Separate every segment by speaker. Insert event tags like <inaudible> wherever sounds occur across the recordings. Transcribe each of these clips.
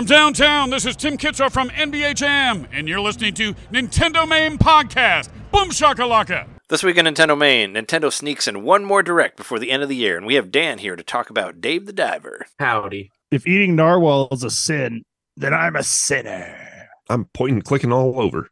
Speaker 1: From downtown, this is Tim Kitzrow from NBA Jam, and you're listening to NintenDomain Podcast. Boom shakalaka!
Speaker 2: This week in NintenDomain, Nintendo sneaks in one more direct before the end of the year, and we have Dan here to talk about Dave the Diver.
Speaker 3: Howdy.
Speaker 4: If eating narwhal is a sin, then I'm a sinner.
Speaker 5: I'm pointing, clicking all over.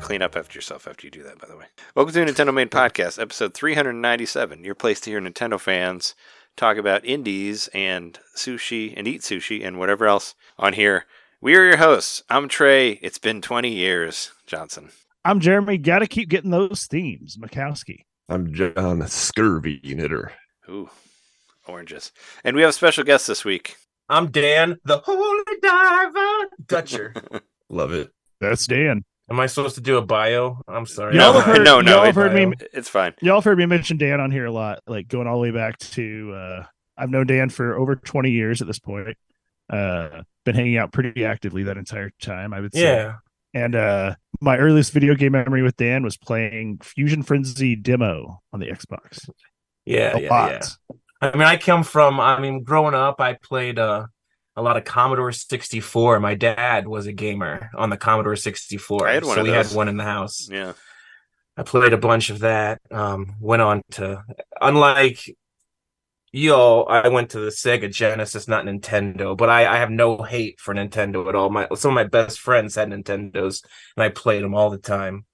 Speaker 2: Clean up after yourself after you do that, by the way. Welcome to NintenDomain Podcast, episode 397, your place to hear Nintendo fans talk about indies and sushi and eat sushi and whatever else on here. We are your hosts. I'm Trey. It's been 20 years, Johnson.
Speaker 4: I'm Jeremy. Got to keep getting those themes, Mikowski.
Speaker 5: I'm John Scurvy Knitter.
Speaker 2: Ooh, oranges. And we have a special guest this week.
Speaker 3: I'm Dan, the Holy Diver Duitscher. <laughs>
Speaker 5: Love it.
Speaker 4: That's Dan.
Speaker 3: Am I supposed to do a bio? I'm sorry.
Speaker 4: Y'all have heard-
Speaker 2: no, no,
Speaker 4: y'all have heard me-
Speaker 2: It's fine.
Speaker 4: Y'all have heard me mention Dan on here a lot, like going all the way back to uh I've known Dan for over 20 years at this point. Uh been hanging out pretty actively that entire time, I would say.
Speaker 3: Yeah.
Speaker 4: And uh my earliest video game memory with Dan was playing Fusion Frenzy demo on the Xbox.
Speaker 3: Yeah.
Speaker 4: a
Speaker 3: yeah,
Speaker 4: lot.
Speaker 3: yeah. I mean, I come from, I mean, growing up, I played uh, a lot of Commodore 64. My dad was a gamer on the Commodore 64.
Speaker 2: I had one
Speaker 3: so we had one in the house.
Speaker 2: Yeah.
Speaker 3: I played a bunch of that. Um, went on to, unlike you all, I went to the Sega Genesis, not Nintendo. But I, I have no hate for Nintendo at all. My some of my best friends had Nintendos, and I played them all the time.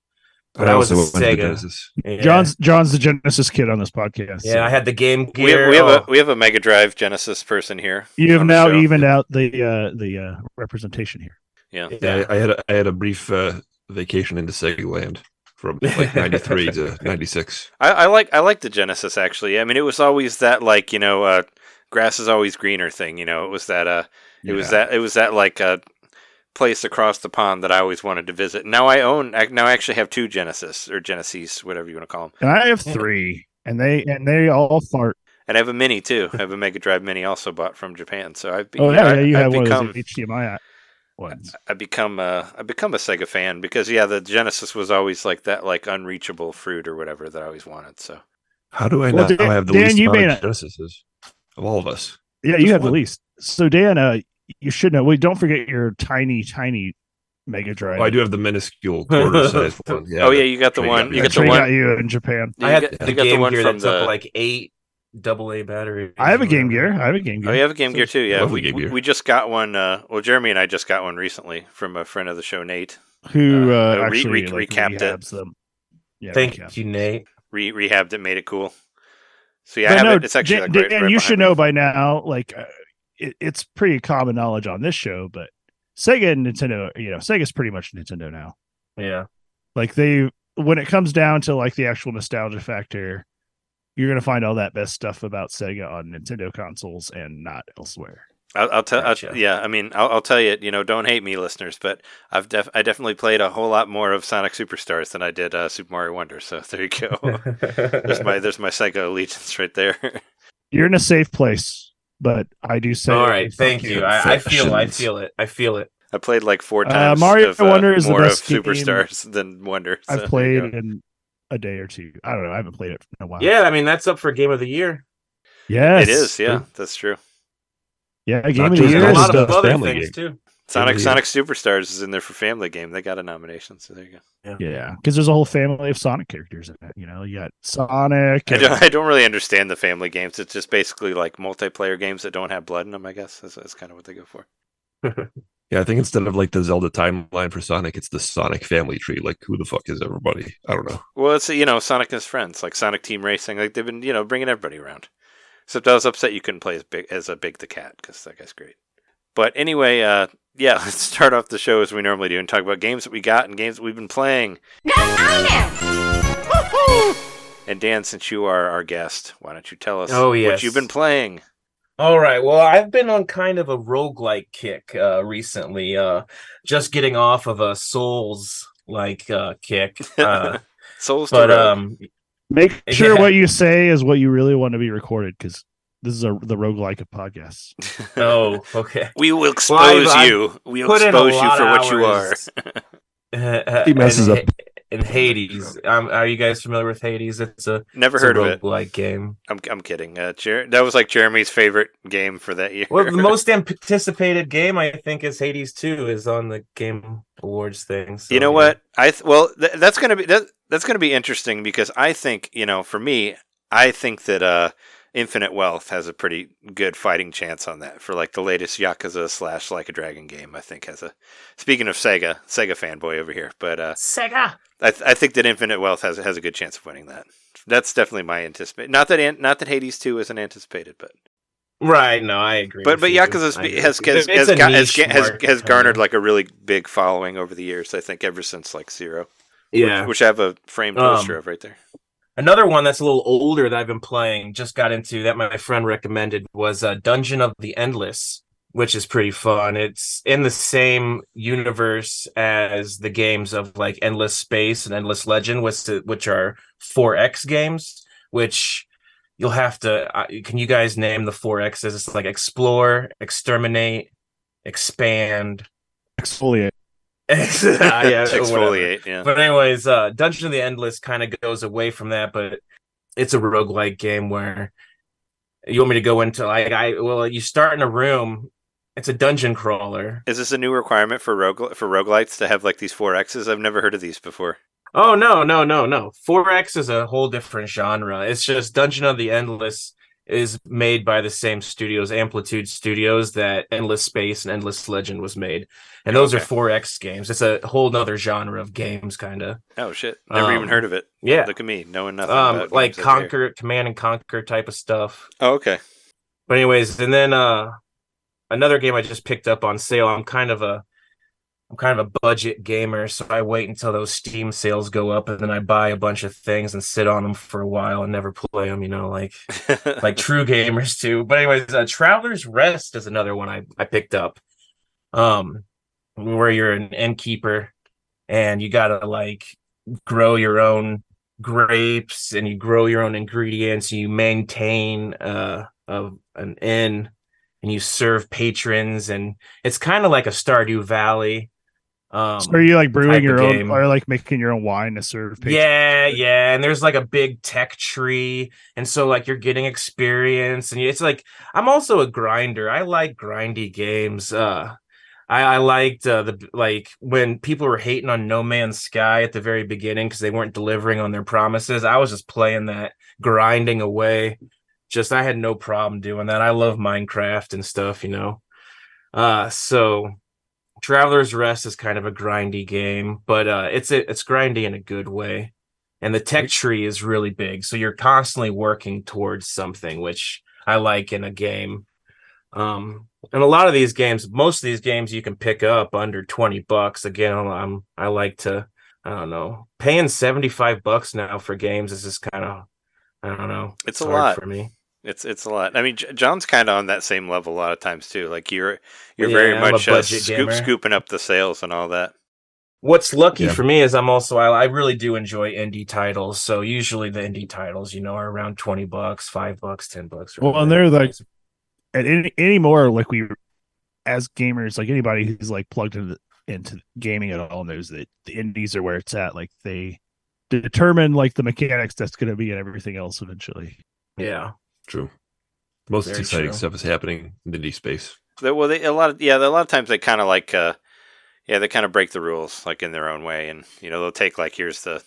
Speaker 3: But I, was a
Speaker 5: also went to
Speaker 3: Sega.
Speaker 5: Genesis.
Speaker 3: Yeah.
Speaker 4: John's John's the Genesis kid on this podcast. so
Speaker 3: Yeah, I had the Game
Speaker 2: We have,
Speaker 3: Gear.
Speaker 2: we, have
Speaker 3: oh,
Speaker 2: a, we have a Mega Drive Genesis person here.
Speaker 4: you have
Speaker 2: on the
Speaker 4: now evened out the uh the uh representation here.
Speaker 2: Yeah.
Speaker 5: Yeah, I, I had a, I had a brief uh, vacation into Sega Land from like 93 to <laughs> 96.
Speaker 2: I, I like I like the Genesis actually. I mean, it was always that like you know, uh, grass is always greener thing. You know, it was that uh, it was that it was that like uh, place across the pond that I always wanted to visit. Now I own I now I actually have two Genesis or Genesis, whatever you want to call them,
Speaker 4: And I have three, and they and they all fart.
Speaker 2: and I have a Mini too. I have a Mega Drive Mini also bought from Japan. So I've be,
Speaker 4: Oh yeah,
Speaker 2: I,
Speaker 4: yeah, you
Speaker 2: I've
Speaker 4: have one
Speaker 2: become
Speaker 4: of those HDMI ones.
Speaker 2: I become a I become a Sega fan because yeah, the Genesis was always like that like unreachable fruit or whatever that I always wanted. So
Speaker 5: How do I
Speaker 4: Well,
Speaker 5: not
Speaker 4: Dan-
Speaker 5: have the
Speaker 4: Dan,
Speaker 5: least
Speaker 4: you
Speaker 5: amount of
Speaker 4: not-
Speaker 5: Genesises of all of us?
Speaker 4: Yeah,
Speaker 5: Just
Speaker 4: you have the least. So Dan, uh, you should know. Wait, don't forget your tiny, tiny Mega Drive.
Speaker 5: Oh, I do have the minuscule quarter size one. <laughs> Yeah,
Speaker 2: oh yeah, you got the one. You got the one.
Speaker 4: got you in Japan.
Speaker 3: I had
Speaker 2: get-
Speaker 3: the Game Gear
Speaker 2: from
Speaker 3: that took
Speaker 2: the-
Speaker 3: like eight double A batteries.
Speaker 4: I have a Game. Gear. I have a Game Gear.
Speaker 2: Oh, you have a Game Gear too, yeah.
Speaker 5: Lovely
Speaker 2: We,
Speaker 5: Game
Speaker 2: we-
Speaker 5: Gear.
Speaker 2: we just got one. Uh, well, Jeremy and I just got one recently from a friend of the show, Nate.
Speaker 4: Who
Speaker 2: uh,
Speaker 4: uh,
Speaker 2: re-
Speaker 4: actually
Speaker 2: re-
Speaker 4: like,
Speaker 2: recapped it.
Speaker 4: them. Yeah,
Speaker 3: Thank
Speaker 4: recapped.
Speaker 3: you, Nate.
Speaker 2: Re- rehabbed it, made it cool. So yeah, I
Speaker 4: But
Speaker 2: have
Speaker 4: no,
Speaker 2: it. It's actually
Speaker 4: Dan,
Speaker 2: like right,
Speaker 4: Dan,
Speaker 2: right
Speaker 4: you should
Speaker 2: behind
Speaker 4: know by now. Like, uh, it, it's pretty common knowledge on this show, but Sega and Nintendo, you know, Sega's pretty much Nintendo now.
Speaker 3: Yeah.
Speaker 4: Like they, when it comes down to like the actual nostalgia factor, you're gonna find all that best stuff about Sega on Nintendo consoles and not elsewhere.
Speaker 2: I'll, I'll tell.
Speaker 3: Gotcha.
Speaker 2: I'll, yeah, I mean, I'll, I'll tell you. You know, don't hate me, listeners, but I've def- I definitely played a whole lot more of Sonic Superstars than I did uh, Super Mario Wonder. So there you go. <laughs> there's my there's my Sega allegiance right there. <laughs>
Speaker 4: You're in a safe place, but I do say,
Speaker 3: All right, thank you. I, I feel, I feel it. I feel it.
Speaker 2: I played like four
Speaker 4: Uh,
Speaker 2: times.
Speaker 4: Mario
Speaker 2: of, uh,
Speaker 4: Wonder is the
Speaker 2: more
Speaker 4: best
Speaker 2: of
Speaker 4: game
Speaker 2: Superstars than Wonder. so
Speaker 4: I've played in a day or two. I don't know. I haven't played it in a while.
Speaker 3: Yeah, I mean that's up for Game of the Year.
Speaker 4: Yes,
Speaker 2: It is. Yeah, that's true.
Speaker 4: Yeah, game
Speaker 5: Not
Speaker 4: of the year.
Speaker 3: There's a lot of other
Speaker 5: family
Speaker 3: things too.
Speaker 2: Sonic
Speaker 5: Yeah.
Speaker 2: Sonic Superstars is in there for Family Game. They got a nomination, so there you go.
Speaker 4: Yeah, because there's a whole family of Sonic characters in it. You know, you got Sonic.
Speaker 2: I don't, I don't really understand the family games. It's just basically like multiplayer games that don't have blood in them. I guess that's, that's kind of what they go for. <laughs>
Speaker 5: Yeah, I think instead of like the Zelda timeline for Sonic, it's the Sonic family tree. Like, who the fuck is everybody? I don't know.
Speaker 2: Well, it's you know Sonic and his friends, like Sonic Team Racing. Like they've been you know bringing everybody around. Except I was upset you couldn't play as big as a Big the Cat because that guy's great. But anyway, uh, yeah, <laughs> let's start off the show as we normally do and talk about games that we got and games that we've been playing. And Dan, since you are our guest, why don't you tell us
Speaker 3: Oh,
Speaker 2: what you've been playing?
Speaker 3: All right. Well, I've been on kind of a roguelike kick uh recently. Uh just getting off of a Souls like uh kick. <laughs> Uh
Speaker 2: Souls to
Speaker 3: but
Speaker 2: Rogue.
Speaker 3: um
Speaker 4: Make sure
Speaker 3: Yeah.
Speaker 4: what you say is what you really want to be recorded because this is a the roguelike of podcasts. <laughs>
Speaker 3: oh, okay.
Speaker 2: we will expose
Speaker 3: I've- I've
Speaker 2: you. We'll
Speaker 3: put in a
Speaker 2: expose you for what you are.
Speaker 3: hours. <laughs>
Speaker 5: He messes
Speaker 3: in,
Speaker 5: up.
Speaker 3: in Hades. Um, are you guys familiar with Hades? It's a
Speaker 2: Never
Speaker 3: it's a
Speaker 2: heard of it.
Speaker 3: roguelike game.
Speaker 2: I'm I'm kidding. Uh, Jer- that was like Jeremy's favorite game for that year.
Speaker 3: Well, the <laughs> most anticipated game I think is Hades 2 is on the Game Awards thing. so,
Speaker 2: you know
Speaker 3: yeah.
Speaker 2: what? I th- well, th- that's gonna be that, that's gonna be interesting because I think you know, for me, I think that uh, Infinite Wealth has a pretty good fighting chance on that for like the latest Yakuza slash Like a Dragon game. I think has a. Speaking of Sega, Sega fanboy over here, but uh,
Speaker 3: Sega.
Speaker 2: I, th- I think that Infinite Wealth has has a good chance of winning that. That's definitely my anticipate. Not that an- not that Hades two isn't anticipated, but
Speaker 3: Right, no, I agree.
Speaker 2: but
Speaker 3: with
Speaker 2: but
Speaker 3: you.
Speaker 2: Yakuza
Speaker 3: I
Speaker 2: has
Speaker 3: agree
Speaker 2: has has,
Speaker 3: It's
Speaker 2: has,
Speaker 3: a
Speaker 2: has, has, has garnered like a really big following over the years. I think ever since like Zero,
Speaker 3: yeah.
Speaker 2: which I have a framed
Speaker 3: Um,
Speaker 2: poster of right there.
Speaker 3: Another one that's a little older that I've been playing, just got into that my friend recommended was uh, Dungeon of the Endless, which is pretty fun. It's in the same universe as the games of like Endless Space and Endless Legend, which which are 4X games, which you'll have to. Uh, can you guys name the 4Xs? It's like explore, exterminate, expand.
Speaker 4: Exfoliate.
Speaker 3: Ah, yeah. <laughs>
Speaker 2: Exfoliate, yeah.
Speaker 3: But anyways, uh Dungeon of the Endless kind of goes away from that, but it's a roguelike game where you want me to go into like I well, you start in a room, it's a dungeon crawler.
Speaker 2: Is this a new requirement for rogue for roguelites to have like these four X's? I've never heard of these before.
Speaker 3: Oh no, no, no, no. 4X is a whole different genre. It's just Dungeon of the Endless is made by the same studios, Amplitude Studios, that Endless Space and Endless Legend was made. And those
Speaker 2: Okay.
Speaker 3: are 4X games. It's a whole nother genre of games, kind of.
Speaker 2: Oh shit! Never even
Speaker 3: Um,
Speaker 2: heard of it.
Speaker 3: Yeah.
Speaker 2: Look at me, knowing nothing.
Speaker 3: Um,
Speaker 2: about
Speaker 3: like. Conquer, Command and Conquer type of stuff.
Speaker 2: Oh, okay.
Speaker 3: But anyways, and then uh another game I just picked up on sale. I'm kind of a I'm kind of a budget gamer, so I wait until those Steam sales go up and then I buy a bunch of things and sit on them for a while and never play them, you know, like <laughs> like true gamers do. But anyways, uh, Traveler's Rest is another one I I picked up. Um where you're an innkeeper and you got to like grow your own grapes and you grow your own ingredients and you maintain uh a, an inn and you serve patrons and it's kind of like a Stardew Valley um
Speaker 4: So are you like brewing your own
Speaker 3: game.
Speaker 4: or like making your own wine to serve? patrons?
Speaker 3: yeah, yeah, and there's like a big tech tree, and so like you're getting experience, and it's like I'm also a grinder. I like grindy games. Uh, I, I liked uh, the like when people were hating on No Man's Sky at the very beginning because they weren't delivering on their promises. I was just playing that, grinding away. Just I had no problem doing that. I love Minecraft and stuff, you know. Uh, so Traveler's Rest is kind of a grindy game, but uh, it's a, it's grindy in a good way. And the tech tree is really big, so you're constantly working towards something, which I like in a game. Um, and a lot of these games, most of these games, you can pick up under twenty bucks. Again, I'm I like to, I don't know, paying seventy five bucks now for games is just kind of, I don't know,
Speaker 2: It's a
Speaker 3: hard
Speaker 2: lot.
Speaker 3: for me.
Speaker 2: It's it's a lot. I mean, John's kind of on that same level a lot of times too. Like you're you're
Speaker 3: Yeah,
Speaker 2: very
Speaker 3: I'm a
Speaker 2: much uh, scoop,
Speaker 3: gamer.
Speaker 2: scooping up the sales and all that.
Speaker 3: What's lucky
Speaker 5: Yeah.
Speaker 3: for me is I'm also I, I really do enjoy indie titles. So usually the indie titles, you know, are around twenty bucks, five bucks, ten bucks.
Speaker 4: Well, and they're like and any anymore like we as gamers like anybody who's like plugged into into gaming at all knows that the indies are where it's at like they determine like the mechanics that's going to be and everything else eventually
Speaker 3: yeah.
Speaker 5: True. Most
Speaker 3: Very
Speaker 5: exciting
Speaker 3: true.
Speaker 5: stuff is happening in the indie space.
Speaker 2: They- well, they, a lot of yeah, a lot of times they kind of like uh, yeah, they kind of break the rules like in their own way, and you know they'll take like here's the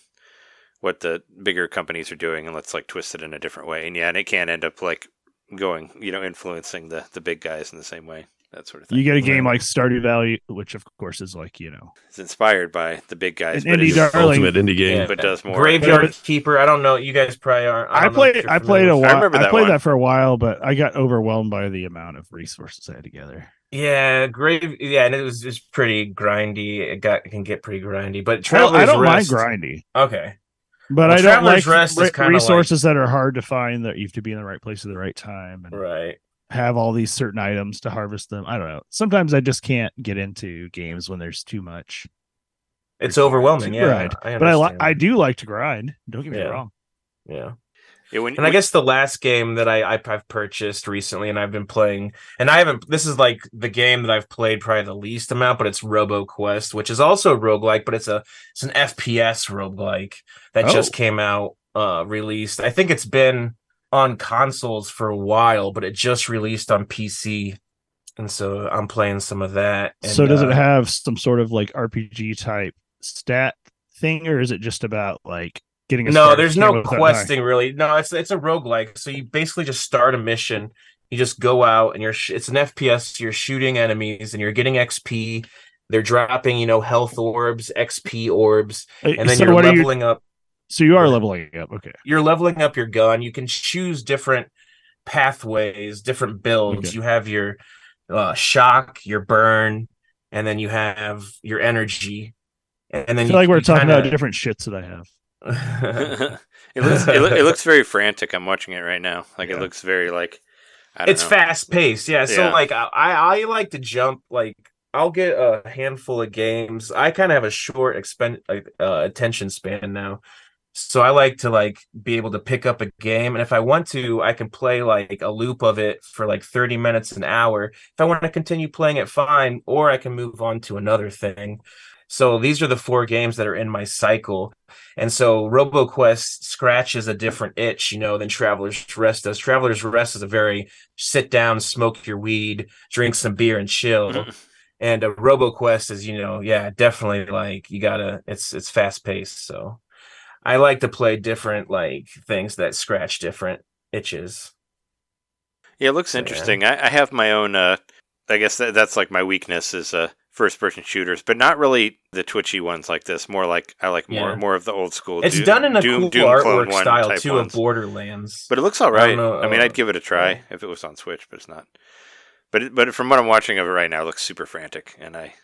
Speaker 2: what the bigger companies are doing, and let's like twist it in a different way, and yeah, and it can end up like going you know influencing the the big guys in the same way. That sort of thing.
Speaker 4: You get a game
Speaker 3: Right.
Speaker 4: like Stardew Valley, which of course is like you know
Speaker 2: it's inspired by the big guys,
Speaker 4: An
Speaker 2: but,
Speaker 4: indie
Speaker 2: it's-
Speaker 4: darling.
Speaker 5: Ultimate indie game.
Speaker 3: Yeah.
Speaker 2: but does more.
Speaker 3: Graveyard Keeper. I don't know. You guys probably aren't.
Speaker 4: I
Speaker 3: don't know if
Speaker 4: played I played
Speaker 3: familiar
Speaker 4: a while. I,
Speaker 2: remember that
Speaker 4: played
Speaker 2: one.
Speaker 4: that for a while, but I got overwhelmed by the amount of resources I had to gather.
Speaker 3: Yeah, grave. Yeah, and it was just pretty grindy. It got it can get pretty grindy, but
Speaker 4: I don't, I don't mind grindy,
Speaker 3: Okay.
Speaker 4: but
Speaker 3: Well,
Speaker 4: I don't
Speaker 3: Traveler's
Speaker 4: like
Speaker 3: Rest
Speaker 4: re-
Speaker 3: kinda
Speaker 4: resources that are hard to find. That you have to be in the right place at the right time and
Speaker 3: Right.
Speaker 4: Have all these certain items to harvest them. I don't know. Sometimes I just can't get into games when there's too much.
Speaker 3: It's overwhelming. Yeah,
Speaker 4: grind.
Speaker 3: I
Speaker 4: but I li- I do like to grind. Don't get me
Speaker 3: Yeah.
Speaker 4: wrong.
Speaker 3: Yeah.
Speaker 2: Yeah, when,
Speaker 3: And I guess the last game that I, I I've purchased recently and I've been playing and I haven't this is like the game that I've played probably the least amount, but it's RoboQuest, which is also a roguelike, but it's a it's an FPS roguelike that
Speaker 4: Oh.
Speaker 3: just came out uh released. I think it's been on consoles for a while, but it just released on PC. And so I'm playing some of that. And,
Speaker 4: so does it
Speaker 3: uh,
Speaker 4: have some sort of like RPG type stat thing, or is it just about like getting a
Speaker 3: no there's no questing really no it's it's a roguelike so you basically just start a mission you just go out and you're sh- it's an fps you're shooting enemies and you're getting xp they're dropping you know health orbs xp orbs
Speaker 4: Uh,
Speaker 3: and then
Speaker 4: so
Speaker 3: you're
Speaker 4: are you?
Speaker 3: leveling up
Speaker 4: So you are leveling up. Okay.
Speaker 3: you're leveling up your gun you can choose different pathways different builds
Speaker 4: Okay.
Speaker 3: you have your uh, shock your burn and then you have your energy and
Speaker 4: I
Speaker 3: then
Speaker 4: feel
Speaker 3: you,
Speaker 4: like we're
Speaker 3: you
Speaker 4: talking
Speaker 3: kinda-
Speaker 4: about different shits that I have. <laughs>
Speaker 2: it looks it, loo- it looks very frantic. I'm watching it right now. Like
Speaker 3: Yeah.
Speaker 2: it looks very like I don't
Speaker 3: it's
Speaker 2: know.
Speaker 3: fast paced yeah so
Speaker 2: Yeah.
Speaker 3: like I, I like to jump like i'll get a handful of games i kind of have a short expend uh, attention span now so i like to like be able to pick up a game and if i want to i can play like a loop of it for like 30 minutes an hour if i want to continue playing it fine or i can move on to another thing so these are the four games that are in my cycle and so RoboQuest scratches a different itch, you know, than Traveler's Rest does. Traveler's Rest is a very sit down, smoke your weed, drink some beer, and chill. Mm-hmm. and a RoboQuest is, you know, yeah, definitely like you gotta. It's it's fast paced. So I like to play different like things that scratch different itches.
Speaker 2: Yeah, it looks
Speaker 3: Yeah.
Speaker 2: interesting. I, I have my own. Uh, I guess that, that's like my weakness is uh, first person shooters, but not really the twitchy ones like this. More like I like more
Speaker 3: Yeah.
Speaker 2: more of the old school.
Speaker 3: It's
Speaker 2: Doom-
Speaker 3: done in a
Speaker 2: Doom-
Speaker 3: cool
Speaker 2: Doom
Speaker 3: artwork
Speaker 2: 1
Speaker 3: style too
Speaker 2: ones.
Speaker 3: of Borderlands.
Speaker 2: But it looks all right.
Speaker 3: I
Speaker 2: right.
Speaker 3: don't
Speaker 2: I mean,
Speaker 3: uh,
Speaker 2: I'd give it a try
Speaker 3: yeah.
Speaker 2: if it was on Switch, but it's not. But it, but from what I'm watching of it right now, it looks super frantic, and I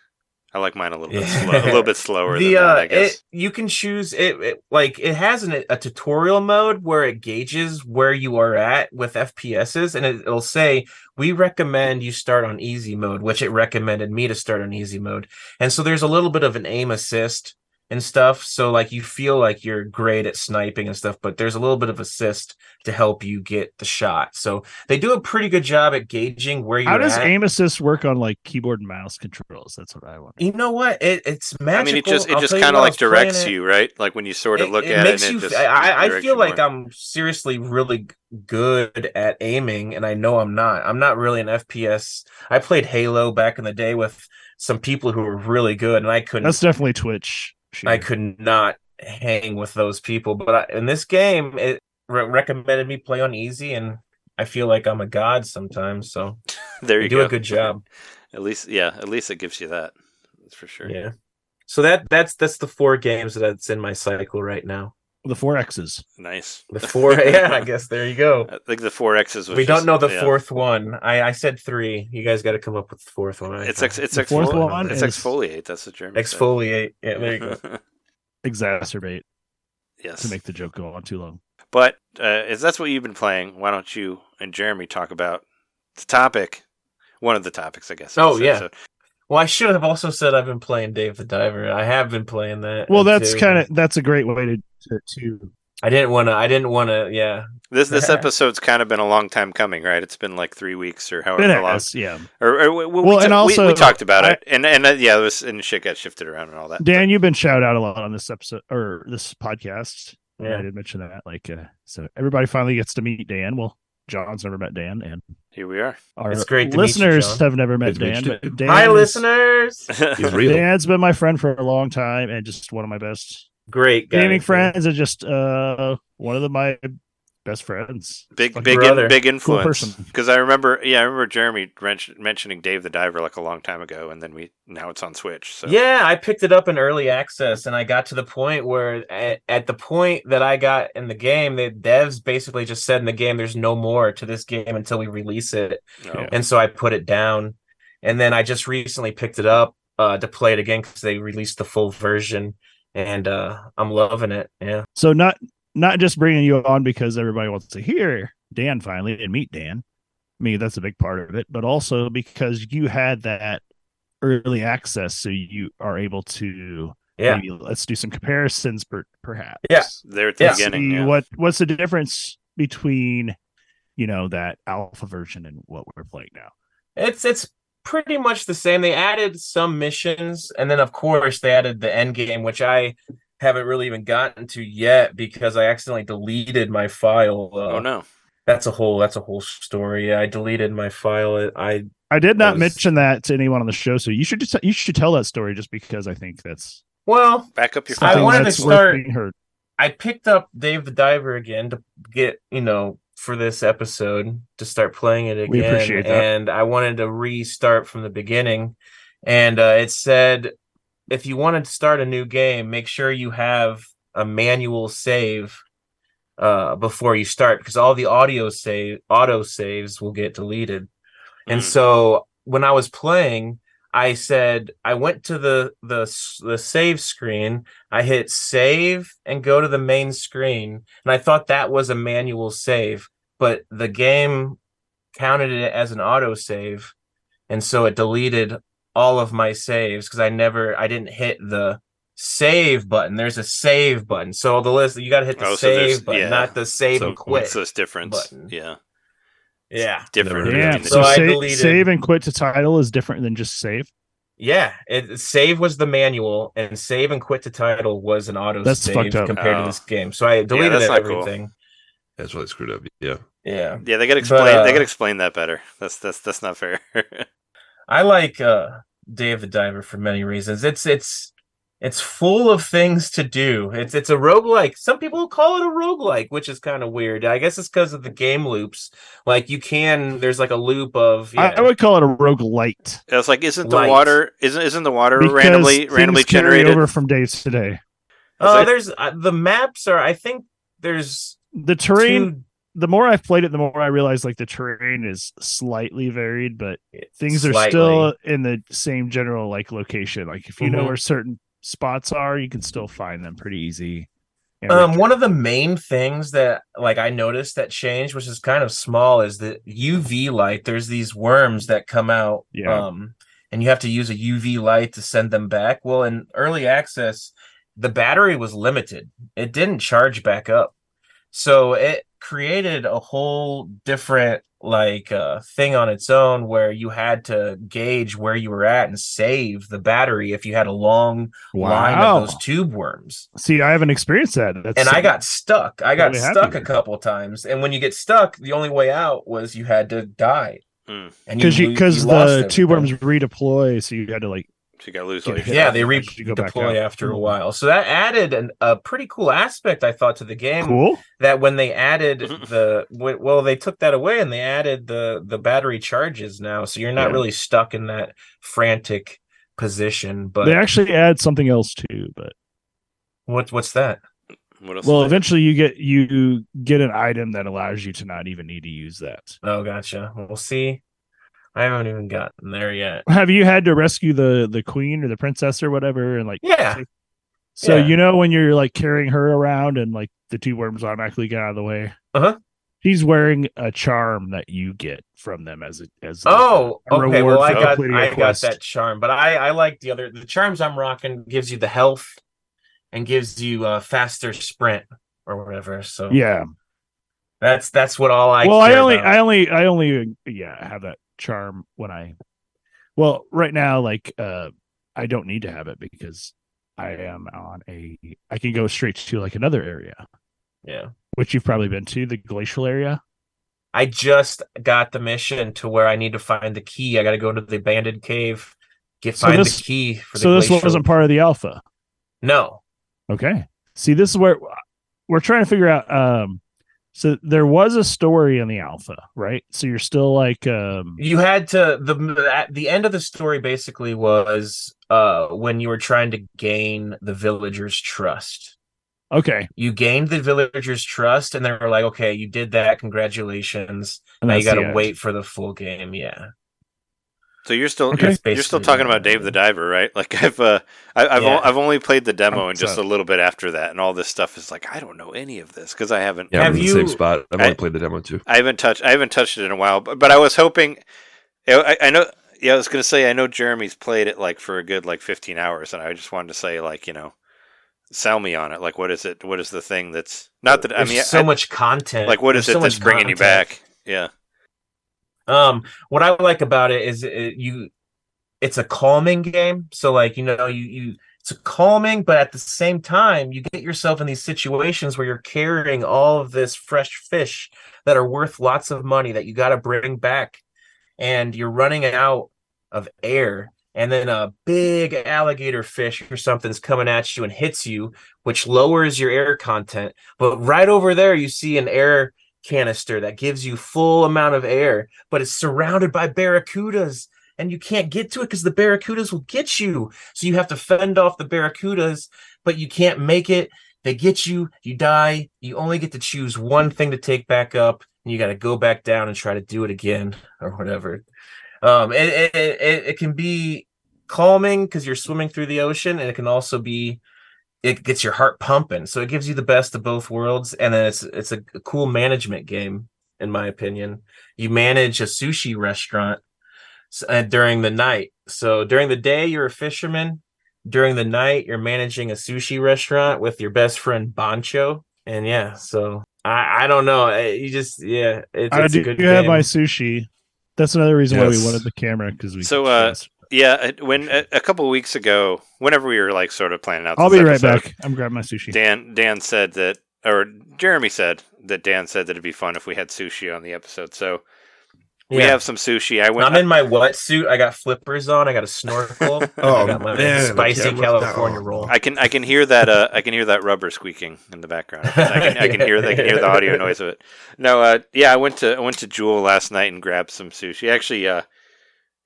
Speaker 2: I like mine a little bit slow, a little bit slower
Speaker 3: the
Speaker 2: than
Speaker 3: uh.
Speaker 2: I guess.
Speaker 3: it you can choose it, it like it has an, a tutorial mode where it gauges where you are at with fps's and it, it'll say we recommend you start on easy mode which it recommended me to start on easy mode and so there's a little bit of an aim assist and stuff so like you feel like you're great at sniping and stuff but there's a little bit of assist to help you get the shot so they do a pretty good job at gauging where you're
Speaker 4: How does
Speaker 3: at.
Speaker 4: aim assist work on like keyboard and mouse controls? That's what I want.
Speaker 3: you know what it, it's magical
Speaker 2: I mean, it just it
Speaker 3: I'll
Speaker 2: just kind of like directs you, right? Like when you sort of look at
Speaker 3: makes
Speaker 2: it, and
Speaker 3: you,
Speaker 2: it just
Speaker 3: I, I feel like
Speaker 2: more.
Speaker 3: I'm seriously really good at aiming, and I know I'm not. I'm not really an FPS. I played Halo back in the day with some people who were really good, and I couldn't.
Speaker 4: That's definitely Twitch.
Speaker 3: I could not hang with those people. But I, in this game, it re- recommended me play on easy, and I feel like I'm a god sometimes. So <laughs>
Speaker 2: there
Speaker 3: you
Speaker 2: you
Speaker 3: do
Speaker 2: go.
Speaker 3: a good job.
Speaker 2: At least, yeah, at least it gives you that. That's for sure.
Speaker 3: Yeah. So that that's that's the four games that's in my cycle right now.
Speaker 4: The four X's.
Speaker 2: Nice.
Speaker 3: The four, <laughs> yeah, I guess there you go.
Speaker 2: I think the four X's. Was
Speaker 3: we
Speaker 2: just-
Speaker 3: don't know the
Speaker 2: yeah.
Speaker 3: fourth one. I, I said three. You guys got to come up with the fourth one. I
Speaker 2: It's ex, it's
Speaker 4: The fourth one
Speaker 2: It's
Speaker 4: is-
Speaker 2: exfoliate. That's the German. said.
Speaker 3: exfoliate. Yeah, there you go. <laughs>
Speaker 4: Exacerbate
Speaker 2: yes.
Speaker 4: to make the joke go on too long.
Speaker 2: But uh, if that's what you've been playing, why don't you and Jeremy talk about the topic? One of the topics, I guess.
Speaker 3: Oh, yeah.
Speaker 2: episode.
Speaker 3: Well, I should have also said I've been playing Dave the Diver. I have been playing that.
Speaker 4: Well, that's kind of that's a great way to to, to
Speaker 3: I didn't want to. I didn't want to. Yeah.
Speaker 2: This this episode's kind of been a long time coming, right? It's been like three weeks or however
Speaker 4: it
Speaker 2: long.
Speaker 4: has, yeah.
Speaker 2: Or, or we, we,
Speaker 4: Well,
Speaker 2: we,
Speaker 4: and
Speaker 2: ta- we-
Speaker 4: also,
Speaker 2: we talked about
Speaker 4: I-
Speaker 2: it, and and uh, yeah, it was and shit got shifted around and all that.
Speaker 4: Dan, you've been shout out a lot on this episode or this podcast. Yeah,
Speaker 3: Yeah.
Speaker 4: I did mention that. Like, uh, so everybody finally gets to meet Dan. Well, John's never met Dan, and
Speaker 2: Here we are.
Speaker 4: our
Speaker 3: It's great to meet you,
Speaker 4: listeners have never met
Speaker 5: Good
Speaker 4: Dan. but <laughs> Dan
Speaker 3: Hi,
Speaker 4: is-
Speaker 3: listeners. <laughs>
Speaker 5: He's real.
Speaker 4: Dan's been my friend for a long time, and just one of my best
Speaker 3: Great guy.
Speaker 4: gaming friends, are just uh one of the, my best friends.
Speaker 2: Big,
Speaker 4: Fucking
Speaker 2: big,
Speaker 3: brother.
Speaker 2: big influence.
Speaker 4: person.
Speaker 2: Because I remember, yeah, I remember Jeremy mentioning Dave the Diver like a long time ago, and then we now it's on Switch. So
Speaker 3: Yeah, I picked it up in early access, and I got to the point where, at, at the point that I got in the game, the devs basically just said in the game, "There's no more to this game until we release it,"
Speaker 2: no.
Speaker 3: and so I put it down, and then I just recently picked it up uh, to play it again because they released the full version, and uh, I'm loving it. Yeah,
Speaker 4: So not not just bringing you on because everybody wants to hear Dan finally and meet Dan. I mean, that's a big part of it, but also because you had that early access, so you are able to
Speaker 3: yeah.
Speaker 4: maybe let's do some comparisons, per, perhaps.
Speaker 3: Yeah.
Speaker 2: there at the
Speaker 3: Yeah.
Speaker 2: beginning. Yeah.
Speaker 4: what what's the difference between you know that alpha version and what we're playing now?
Speaker 3: It's it's pretty much the same. They added some missions, and then of course they added the end game, which I haven't really even gotten to yet because I accidentally deleted my file. Uh,
Speaker 2: oh no,
Speaker 3: That's a whole that's a whole story. I deleted my file. I
Speaker 4: I did not
Speaker 3: was-
Speaker 4: mention that to anyone on the show, so you should just you should tell that story just because I think that's
Speaker 3: well,
Speaker 2: back up your
Speaker 3: I wanted to
Speaker 4: that's worth
Speaker 3: start- I picked up Dave the Diver again to get, you know, for this episode to start playing it again.
Speaker 4: We appreciate that.
Speaker 3: And I wanted to restart from the beginning. And uh, it said if you wanted to start a new game, make sure you have a manual save uh, before you start because all the audio save auto saves will get deleted. And
Speaker 2: Mm.
Speaker 3: so when I was playing, I said I went to the the the save screen. I hit save and go to the main screen, and I thought that was a manual save, but the game counted it as an auto save, and so it deleted all of my saves because I never I didn't hit the save button. There's a save button, so the list you got to hit the
Speaker 2: Oh, so
Speaker 3: save button,
Speaker 2: yeah.
Speaker 3: not the save
Speaker 2: so
Speaker 3: and quit.
Speaker 2: what's this difference?
Speaker 3: button.
Speaker 2: Yeah,
Speaker 3: Yeah,
Speaker 2: different.
Speaker 4: Yeah, so,
Speaker 3: So I
Speaker 4: sa-
Speaker 3: deleted-
Speaker 4: save and quit to title is different than just save.
Speaker 3: Yeah, it, save was the manual, and save and quit to title was an auto
Speaker 4: That's
Speaker 3: save
Speaker 4: fucked up.
Speaker 3: compared
Speaker 2: Oh.
Speaker 3: to this game. So I deleted
Speaker 2: that's not cool.
Speaker 3: everything.
Speaker 5: That's why they screwed up. Yeah.
Speaker 3: Yeah,
Speaker 2: Yeah, they got to explain.
Speaker 3: uh,
Speaker 2: they got explain that better. That's that's that's not fair. <laughs>
Speaker 3: I like uh, Dave the Diver for many reasons. It's it's it's full of things to do. It's it's a roguelike. Some people call it a roguelike, which is kind of weird. I guess it's because of the game loops. Like you can, there's like a loop of
Speaker 4: I,
Speaker 3: yeah,
Speaker 4: I would call it a roguelite
Speaker 2: it's like isn't the
Speaker 3: Light.
Speaker 2: water isn't isn't the water
Speaker 4: because
Speaker 2: randomly randomly generated?
Speaker 4: over from days to day.
Speaker 3: Oh,
Speaker 2: like-
Speaker 3: there's uh, the maps are. I think there's
Speaker 4: The terrain.
Speaker 3: two
Speaker 4: The more I've played it, the more I realize like the terrain is slightly varied, but things are still in the same general like location. Like if you know
Speaker 3: Mhm.
Speaker 4: where certain spots are, you can still find them pretty easy.
Speaker 3: Um, one of the main things that like I noticed that changed, which is kind of small, is the UV light. There's these worms that come out,
Speaker 4: Yeah.
Speaker 3: um, and you have to use a UV light to send them back. Well, in early access, the battery was limited; it didn't charge back up, so it created a whole different like uh, thing on its own where you had to gauge where you were at and save the battery if you had a long line of those tube worms
Speaker 4: See, I haven't experienced that. That's
Speaker 3: and I got stuck. I got
Speaker 4: Really happy
Speaker 3: stuck a couple times, and when you get stuck, the only way out was you had to die. And
Speaker 4: because you
Speaker 3: lo-
Speaker 4: because
Speaker 3: lost
Speaker 4: the tube worms redeploy, so you had to like
Speaker 2: So you got to lose all your
Speaker 3: Yeah, they
Speaker 4: Once you go
Speaker 3: redeploy after a while. So that added an, a pretty cool aspect, I thought, to the game.
Speaker 4: cool.
Speaker 3: That when they added <laughs> the well, they took that away and they added the the battery charges now, so you're not
Speaker 4: Yeah.
Speaker 3: really stuck in that frantic position. But
Speaker 4: They actually add something else too, but
Speaker 3: what what's that?
Speaker 2: What else?
Speaker 4: well,
Speaker 2: is
Speaker 4: eventually you get you get an item that allows you to not even need to use that.
Speaker 3: Oh, gotcha. We'll see. I haven't even gotten there yet.
Speaker 4: Have you had to rescue the the queen or the princess or whatever? And like,
Speaker 3: Yeah.
Speaker 4: so
Speaker 3: yeah.
Speaker 4: you know when you're like carrying her around and like the tube worms automatically get out of the way.
Speaker 3: Uh-huh.
Speaker 4: She's wearing a charm that you get from them as a as a-
Speaker 3: Oh,
Speaker 4: a
Speaker 3: okay.
Speaker 4: reward
Speaker 3: Well, I got I got that charm, but I I like the other. The charms I'm rocking gives you the health and gives you a faster sprint or whatever. So
Speaker 4: Yeah.
Speaker 3: that's that's what all I.
Speaker 4: well, I only,
Speaker 3: about.
Speaker 4: I only, I only, yeah, have that charm when I. Well, right now, like, uh, I don't need to have it because I am on a. I can go straight to like another area,
Speaker 3: yeah.
Speaker 4: which you've probably been to, the glacial area.
Speaker 3: I just got the mission to where I need to find the key. I got to go to the abandoned cave, get
Speaker 4: So
Speaker 3: find
Speaker 4: this-
Speaker 3: the key for the.
Speaker 4: So this
Speaker 3: glacial-
Speaker 4: wasn't part of the alpha.
Speaker 3: No.
Speaker 4: Okay. See, this is where we're trying to figure out. Um, So there was a story in the alpha, right? So you're still like um
Speaker 3: You had to the at the end of the story basically was uh when you were trying to gain the villagers' trust.
Speaker 4: okay.
Speaker 3: You gained the villagers' trust, and they were like, "Okay, you did that. Congratulations.
Speaker 4: And
Speaker 3: now you got to wait for the full game." Yeah.
Speaker 2: So you're still
Speaker 4: Okay.
Speaker 2: you're, you're still talking about Dave the. Diver, right? Like I've uh, I, I've
Speaker 3: Yeah.
Speaker 2: o- I've only played the demo and just
Speaker 4: so-
Speaker 2: a little bit after that, and all this stuff is like I don't know any of this because I haven't
Speaker 5: Yeah, I'm
Speaker 3: Have
Speaker 5: in the
Speaker 3: you-
Speaker 5: same spot. I've
Speaker 2: I-
Speaker 5: only played the demo too.
Speaker 2: I haven't touched I haven't touched it in a while, but, but I was hoping. I, I know. Yeah, I was gonna say I know Jeremy's played it like for a good like 15 hours, and I just wanted to say like you know, sell me on it. Like, what is it? What is the thing that's not that I mean,
Speaker 3: so
Speaker 2: I-
Speaker 3: much content.
Speaker 2: like what is
Speaker 3: There's
Speaker 2: it
Speaker 3: so
Speaker 2: that's
Speaker 3: much
Speaker 2: bringing you back? Yeah,
Speaker 3: Um, what I like about it is it, you, it's a calming game. So like you know you you it's a calming, but at the same time you get yourself in these situations where you're carrying all of this fresh fish that are worth lots of money that you got to bring back, and you're running out of air. And then a big alligator fish or something's coming at you and hits you, which lowers your air content. But right over there, you see an air canister that gives you full amount of air, but it's surrounded by barracudas and you can't get to it because the barracudas will get you. So you have to fend off the barracudas, but you can't make it. They get you, you die. You only get to choose one thing to take back up, and you got to go back down and try to do it again <laughs> or whatever. Um, it, it, it, it can be calming because you're swimming through the ocean, and it can also be it gets your heart pumping. So it gives you the best of both worlds, and then it's it's a, a cool management game, in my opinion. You manage a sushi restaurant uh, during the night. So during the day, you're a fisherman. During the night, you're managing a sushi restaurant with your best friend Bancho. And yeah, so I I don't know. You just yeah, it's,
Speaker 4: I do
Speaker 3: a good
Speaker 4: you have my sushi. That's another reason why we wanted the camera because we.
Speaker 2: So, uh,
Speaker 4: just-
Speaker 2: yeah. When a, a couple of weeks ago, whenever we were like sort of planning out,
Speaker 4: I'll
Speaker 2: this
Speaker 4: be right back. I'm grabbing my sushi.
Speaker 2: Dan Dan said that, or Jeremy said that Dan said that it'd be fun if we had sushi on the episode. So we
Speaker 3: Yeah.
Speaker 2: have some sushi. I went.
Speaker 3: I'm in my wetsuit. I got flippers on. I got a snorkel. <laughs>
Speaker 5: Oh,
Speaker 3: I got my
Speaker 5: man,
Speaker 3: spicy California roll.
Speaker 2: I can I can hear that uh I can hear that rubber squeaking in the background. I can I can hear I can hear the audio <laughs> noise of it. No, uh yeah, I went to I went to Jewel last night and grabbed some sushi. Actually, uh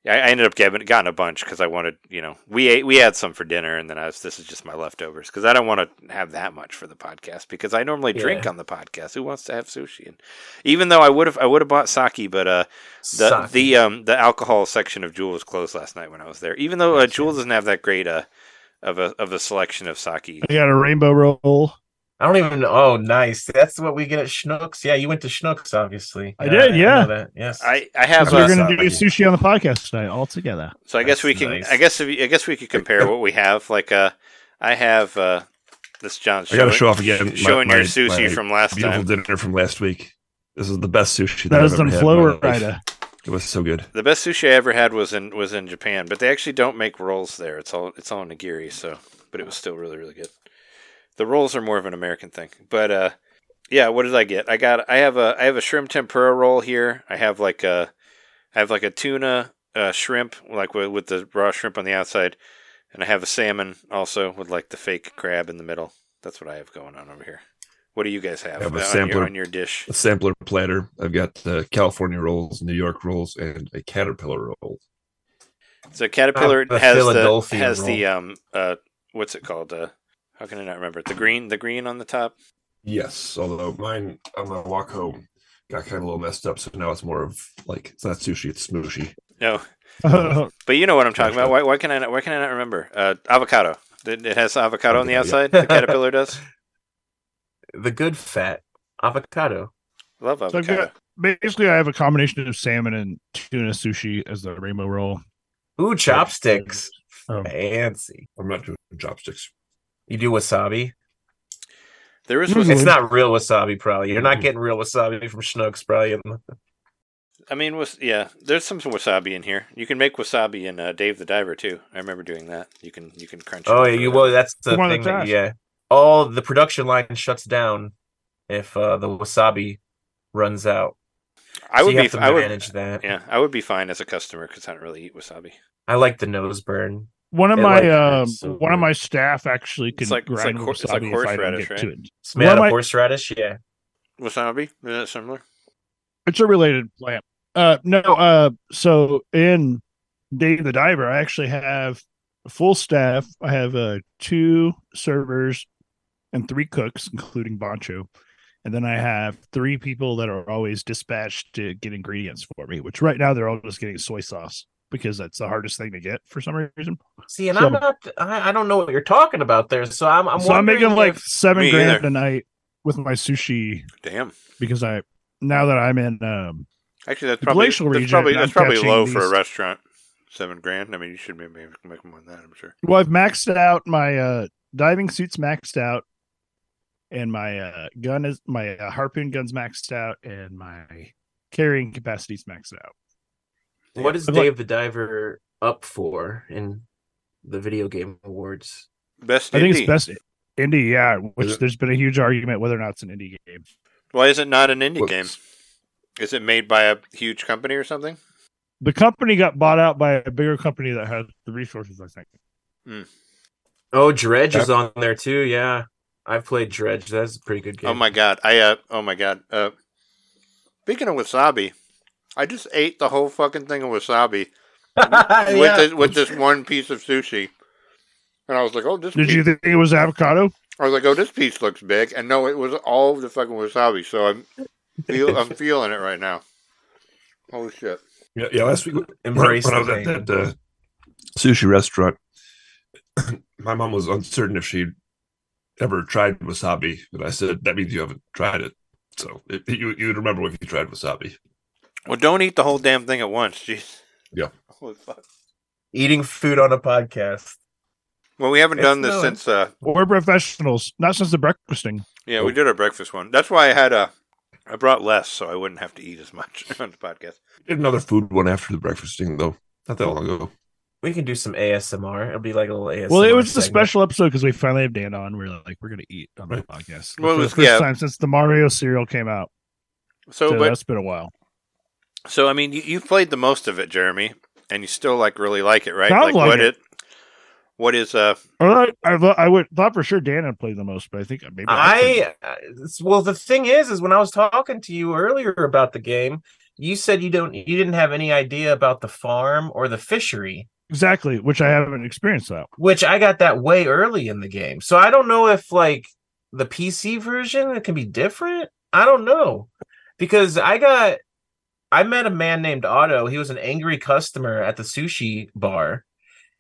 Speaker 2: I I ended up getting gotten a bunch because I wanted, you know, we ate we had some for dinner, and then I was this is just my leftovers because I don't want to have that much for the podcast because I normally drink
Speaker 3: Yeah.
Speaker 2: on the podcast. Who wants to have sushi? And even though I would have I would have bought sake, but uh the
Speaker 3: Sake.
Speaker 2: the um the alcohol section of Jewel was closed last night when I was there. Even though uh, Jewel doesn't have that great uh of a of a selection of sake.
Speaker 4: I got a rainbow roll.
Speaker 3: I don't even know. Oh, nice. That's what we get at Schnucks. Yeah, you went to Schnucks, obviously.
Speaker 4: I did,
Speaker 3: know
Speaker 4: yeah.
Speaker 3: that. Yes.
Speaker 2: I I have
Speaker 4: we're
Speaker 2: uh,
Speaker 4: gonna do
Speaker 3: sake.
Speaker 4: sushi on the podcast tonight all together.
Speaker 2: so I guess we can
Speaker 3: nice.
Speaker 2: I guess if I guess we could compare what we have. Like uh I have uh this John
Speaker 5: I got to show off again. my-
Speaker 2: showing your sushi
Speaker 5: my
Speaker 2: from last
Speaker 5: beautiful
Speaker 2: time.
Speaker 5: dinner from last week. This is the best sushi that,
Speaker 4: That was
Speaker 5: I've
Speaker 4: some
Speaker 5: ever had in
Speaker 4: flow
Speaker 5: my life.
Speaker 4: rider.
Speaker 5: It was so good.
Speaker 2: The best sushi I ever had was in was in Japan, but they actually don't make rolls there. It's all it's all nigiri, so but it was still really really good. The rolls are more of an American thing. But uh yeah, what did I get? I got I have a I have a shrimp tempura roll here. I have like a I have like a tuna uh, shrimp like with, with the raw shrimp on the outside, and I have a salmon also with like the fake crab in the middle. That's what I have going on over here. What do you guys have,
Speaker 5: I have a
Speaker 2: on,
Speaker 5: sampler.
Speaker 2: your, on your dish?
Speaker 5: A sampler platter. I've got uh, California rolls, New York rolls, and a caterpillar roll.
Speaker 2: So Caterpillar
Speaker 3: Uh,
Speaker 2: has the has the um uh what's it called? Uh how can I not remember it? The green the green on the top?
Speaker 5: Yes, although mine on my walk home got kind of a little messed up, so now it's more of like it's not sushi, it's smooshy.
Speaker 2: No.
Speaker 4: Oh, <laughs>
Speaker 2: But you know what I'm talking about. Why, why can I not why can I not remember? Uh avocado. It, it has avocado on the
Speaker 5: Yeah.
Speaker 2: outside, the caterpillar does. <laughs>
Speaker 3: the good fat avocado.
Speaker 2: Love
Speaker 4: So
Speaker 2: avocado.
Speaker 4: got- basically, I have a combination of salmon and tuna sushi as the rainbow roll.
Speaker 3: Ooh, chopsticks.
Speaker 4: Oh.
Speaker 3: Fancy.
Speaker 5: I'm not doing chopsticks.
Speaker 3: You do wasabi?
Speaker 2: There is
Speaker 4: Mm.
Speaker 2: was
Speaker 3: It's not real wasabi, probably. You're not getting real wasabi from Schnucks, probably.
Speaker 2: I mean was yeah, there's some wasabi in here. You can make wasabi in uh, Dave the Diver too. I remember doing that. You can you can crunch
Speaker 3: Oh,
Speaker 2: up
Speaker 3: yeah, you
Speaker 2: whatever.
Speaker 3: well, that's the
Speaker 4: The
Speaker 3: thing. That, yeah, all the production line shuts down if uh, the wasabi runs out.
Speaker 2: I
Speaker 3: So
Speaker 2: would
Speaker 3: you
Speaker 2: be
Speaker 3: have to
Speaker 2: I would
Speaker 3: manage that.
Speaker 2: yeah, I would be fine as a customer because I don't really eat wasabi.
Speaker 3: I like the nose burn.
Speaker 4: One of
Speaker 3: It,
Speaker 4: my
Speaker 3: like,
Speaker 4: um,
Speaker 3: so
Speaker 4: one of my staff actually can
Speaker 2: It's like- it's
Speaker 4: grind
Speaker 2: like hor-
Speaker 4: wasabi
Speaker 2: it's like
Speaker 4: if I don't
Speaker 2: horseradish,
Speaker 4: get
Speaker 2: right?
Speaker 4: to it.
Speaker 3: Smell
Speaker 4: One of
Speaker 3: of
Speaker 4: my-
Speaker 3: horseradish. Yeah,
Speaker 2: Wasabi? Is that similar?
Speaker 4: It's a related plant. Uh, no. Uh, so in Dave the Diver, I actually have a full staff. I have uh two servers and three cooks, including Bancho, and then I have three people that are always dispatched to get ingredients for me. Which right now they're all just getting soy sauce because that's the hardest thing to get for some reason.
Speaker 3: See, and
Speaker 4: So-
Speaker 3: I'm not. I, I don't know what you're talking about there. So I'm. I'm
Speaker 4: so I'm making
Speaker 3: wondering
Speaker 4: like seven grand
Speaker 2: either.
Speaker 4: a night with my sushi
Speaker 2: Damn.
Speaker 4: because I now that I'm in um
Speaker 2: Actually, that's probably
Speaker 4: glacial
Speaker 2: that's probably that's probably
Speaker 4: catching
Speaker 2: low for a restaurant. Seven grand. I mean, you should maybe make more than that. I'm sure.
Speaker 4: Well, I've maxed out my uh diving suits maxed out, and my uh gun is my uh, harpoon gun's maxed out, and my carrying capacity's maxed out.
Speaker 3: What is
Speaker 4: I've
Speaker 3: Dave the Diver up for in the video game awards?
Speaker 2: Best.
Speaker 4: I think
Speaker 2: indie.
Speaker 4: it's best indie, yeah. Which there's been a huge argument whether or not it's an indie game.
Speaker 2: Why is it not an indie
Speaker 5: Whoops.
Speaker 2: game? Is it made by a huge company or something?
Speaker 4: The company got bought out by a bigger company that has the resources. I think.
Speaker 3: Oh, Dredge is on there too. Yeah, I've played Dredge. That's a pretty good game.
Speaker 2: Oh my god! I uh. Oh my god. Uh. Speaking of wasabi, I just ate the whole fucking thing of wasabi <laughs> with
Speaker 3: Yeah.
Speaker 2: this with this one piece of sushi, and I was like, "Oh, this."
Speaker 4: Did
Speaker 2: piece,
Speaker 4: you think it was avocado?
Speaker 2: I was like, "Oh, this piece looks big," and no, it was all of the fucking wasabi. So I'm feel <laughs> I'm feeling it right now. Holy shit!
Speaker 5: Yeah, yeah. Last week when,
Speaker 3: Embrace
Speaker 5: when I
Speaker 3: the
Speaker 5: was at that uh, sushi restaurant, <coughs> my mom was uncertain if she'd ever tried wasabi, and I said that means you haven't tried it. So it, you you'd remember if you tried wasabi.
Speaker 2: Well, don't eat the whole damn thing at once. Jeez.
Speaker 5: Yeah.
Speaker 2: Holy fuck.
Speaker 3: Eating food on a podcast.
Speaker 2: Well, we haven't
Speaker 3: It's
Speaker 2: done this
Speaker 3: no-
Speaker 2: since. uh
Speaker 4: We're professionals, not since the breakfasting.
Speaker 2: Yeah, we did our breakfast one. That's why I had a. I brought less, so I wouldn't have to eat as much <laughs> on the podcast.
Speaker 5: Did another food one after the breakfasting though, not that long ago.
Speaker 3: We can do some ASMR. It'll be like a little ASMR.
Speaker 4: Well, it was a special episode because we finally have Dan on. We're like, we're gonna eat on the
Speaker 5: Right.
Speaker 4: podcast
Speaker 2: Well, it was,
Speaker 4: the first
Speaker 2: yeah.
Speaker 4: time since the Mario cereal came out.
Speaker 2: So,
Speaker 4: so
Speaker 2: but,
Speaker 4: that's been a while.
Speaker 2: So I mean, you, you've played the most of it, Jeremy, and you still like really like it, right?
Speaker 4: Sounds
Speaker 2: like
Speaker 4: like
Speaker 2: what
Speaker 4: it.
Speaker 2: it. What is uh?
Speaker 4: Or I, I, I would thought for sure Dan had played the most, but I think maybe I,
Speaker 3: I uh, well, the thing is, is when I was talking to you earlier about the game, you said you don't, you didn't have any idea about the farm or the fishery,
Speaker 4: exactly, which I haven't experienced that.
Speaker 3: which I got that way early in the game. So I don't know if like the PC version it can be different. I don't know because I got, I met a man named Otto. He was an angry customer at the sushi bar.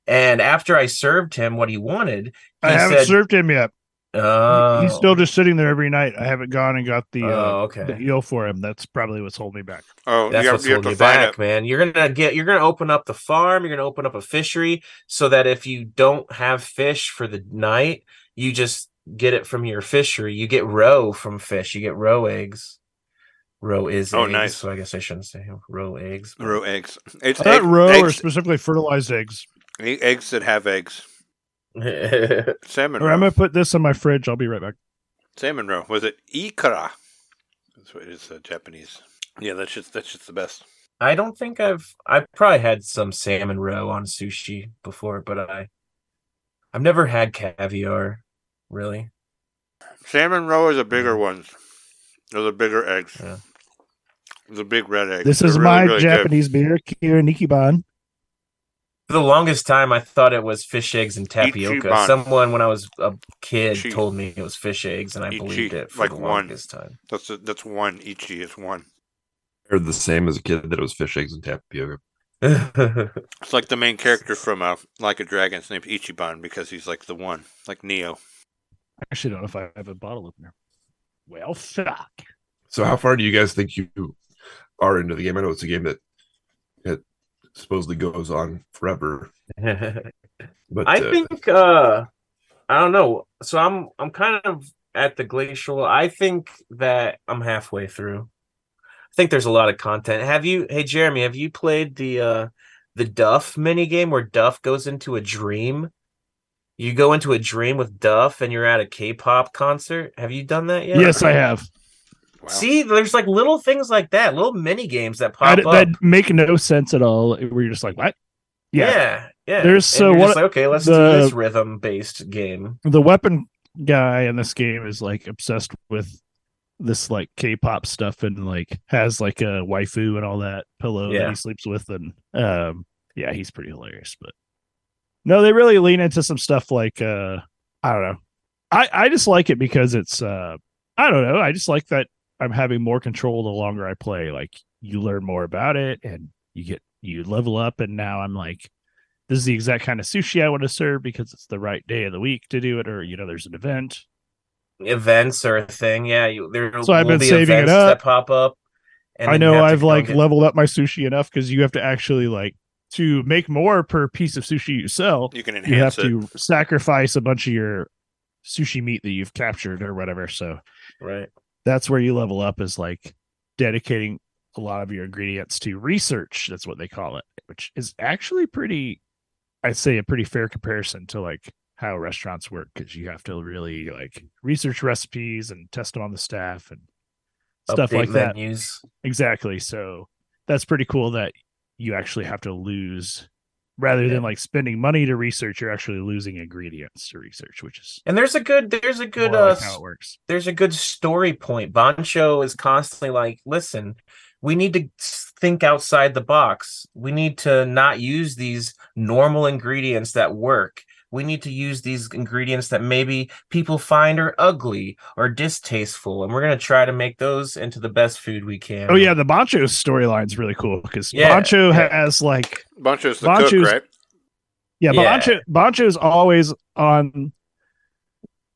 Speaker 3: And after I served him what he wanted, he
Speaker 4: I haven't
Speaker 3: said,
Speaker 4: served him yet.
Speaker 3: "Oh,
Speaker 4: He's still just sitting there every night. I haven't gone and got the uh,
Speaker 3: oh, okay.
Speaker 4: the eel for him. That's probably what's holding me back.
Speaker 2: Oh,
Speaker 3: That's
Speaker 2: you have,
Speaker 3: what's
Speaker 2: you
Speaker 3: holding
Speaker 2: to
Speaker 3: you
Speaker 2: find
Speaker 3: back,
Speaker 2: it.
Speaker 3: man. You're gonna get you're gonna open up the farm, you're gonna open up a fishery so that if you don't have fish for the night, you just get it from your fishery. You get roe from fish, you get roe eggs. Roe is
Speaker 2: Oh,
Speaker 3: eggs,
Speaker 2: nice.
Speaker 3: so I guess I shouldn't say <laughs> roe eggs. but-
Speaker 2: Row eggs. It's
Speaker 4: I thought
Speaker 2: egg-
Speaker 4: roe or specifically fertilized eggs.
Speaker 2: eggs that have eggs. <laughs> Salmon
Speaker 4: Or I'm gonna put this in my fridge. I'll be right back.
Speaker 2: Salmon roe. Was it ikura? That's what it is. Uh, Japanese. Yeah, that's just that's just the best.
Speaker 3: I don't think I've I've probably had some salmon roe on sushi before, but I I've never had caviar, really.
Speaker 2: Salmon roe is the bigger ones. They're the bigger eggs.
Speaker 3: Yeah.
Speaker 2: The big red eggs.
Speaker 4: This is
Speaker 2: really,
Speaker 4: my
Speaker 2: really good.
Speaker 4: Japanese beer, Kirin Ichiban.
Speaker 3: For the longest time, I thought it was fish eggs and tapioca.
Speaker 2: Ichiban.
Speaker 3: Someone, when I was a kid,
Speaker 2: Ichi-
Speaker 3: told me it was fish eggs, and I
Speaker 2: Ichi,
Speaker 3: believed it for
Speaker 2: like
Speaker 3: the
Speaker 2: one.
Speaker 3: longest time.
Speaker 2: That's that's one. Ichi is one.
Speaker 5: I heard the same as a kid that it was fish eggs and tapioca. <laughs>
Speaker 2: It's like the main character from uh, Like a Dragon. named Ichiban because he's like the one, like Neo.
Speaker 4: I actually don't know if I have a bottle opener. Well, fuck.
Speaker 5: So how far do you guys think you are of the game? I know it's a game that it supposedly goes on forever, <laughs> but
Speaker 3: I
Speaker 5: uh,
Speaker 3: think uh I don't know. So I'm I'm kind of at the glacial. I think that I'm halfway through. I think there's a lot of content. Have you hey Jeremy, have you played the uh the Duff mini game where Duff goes into a dream? You go into a dream with Duff and you're at a K-pop concert. Have you done that yet?
Speaker 4: Yes, I have.
Speaker 2: Wow.
Speaker 3: See, there's like little things like that, little mini games that
Speaker 4: I,
Speaker 3: pop up.
Speaker 4: that make no sense at all. Where you're just like, what? Yeah.
Speaker 3: yeah, yeah.
Speaker 4: There's- so
Speaker 3: you're
Speaker 4: what-
Speaker 3: like, okay, let's
Speaker 4: the-
Speaker 3: do this rhythm based game.
Speaker 4: The weapon guy in this game is like obsessed with this like K-pop stuff and like has like a waifu and all that pillow that he sleeps with and um yeah he's pretty hilarious but no they really lean into some stuff like uh I don't know I I just like it because it's uh I don't know I just like that I'm having more control the longer I play like you learn more about it and you get you level up and now I'm like this is the exact kind of sushi I want to serve because it's the right day of the week to do it or you know there's an event
Speaker 3: Events are a thing. Yeah, you, there
Speaker 4: So I've been
Speaker 3: be
Speaker 4: saving it
Speaker 3: events
Speaker 4: up.
Speaker 3: that pop up. and
Speaker 4: I know I've like
Speaker 3: get-
Speaker 4: leveled up my sushi enough because you have to actually like to make more per piece of sushi you sell.
Speaker 2: You can enhance
Speaker 4: You have
Speaker 2: it.
Speaker 4: to sacrifice a bunch of your sushi meat that you've captured or whatever. So
Speaker 3: right.
Speaker 4: That's where you level up is like dedicating a lot of your ingredients to research. That's what they call it, which is actually pretty, I'd say a pretty fair comparison to like how restaurants work because you have to really like research recipes and test them on the staff and stuff
Speaker 3: Update
Speaker 4: like that. Exactly. So that's pretty cool that you actually have to lose rather
Speaker 3: Yeah.
Speaker 4: than like spending money to research, you're actually losing ingredients to research, which is
Speaker 3: And there's a good there's a good uh
Speaker 4: like how it works.
Speaker 3: there's a good story point. Bancho is constantly like, listen, we need to think outside the box. We need to not use these normal ingredients that work. We need to use these ingredients that maybe people find are ugly or distasteful, and we're gonna try to make those into the best food we can.
Speaker 4: Oh yeah, the Bancho storyline's really cool because
Speaker 3: Yeah,
Speaker 4: Bancho
Speaker 3: yeah.
Speaker 4: has like
Speaker 2: Bancho's the
Speaker 4: Bancho's-
Speaker 2: cook, right?
Speaker 4: yeah,
Speaker 3: Yeah.
Speaker 4: Bancho Bancho's always on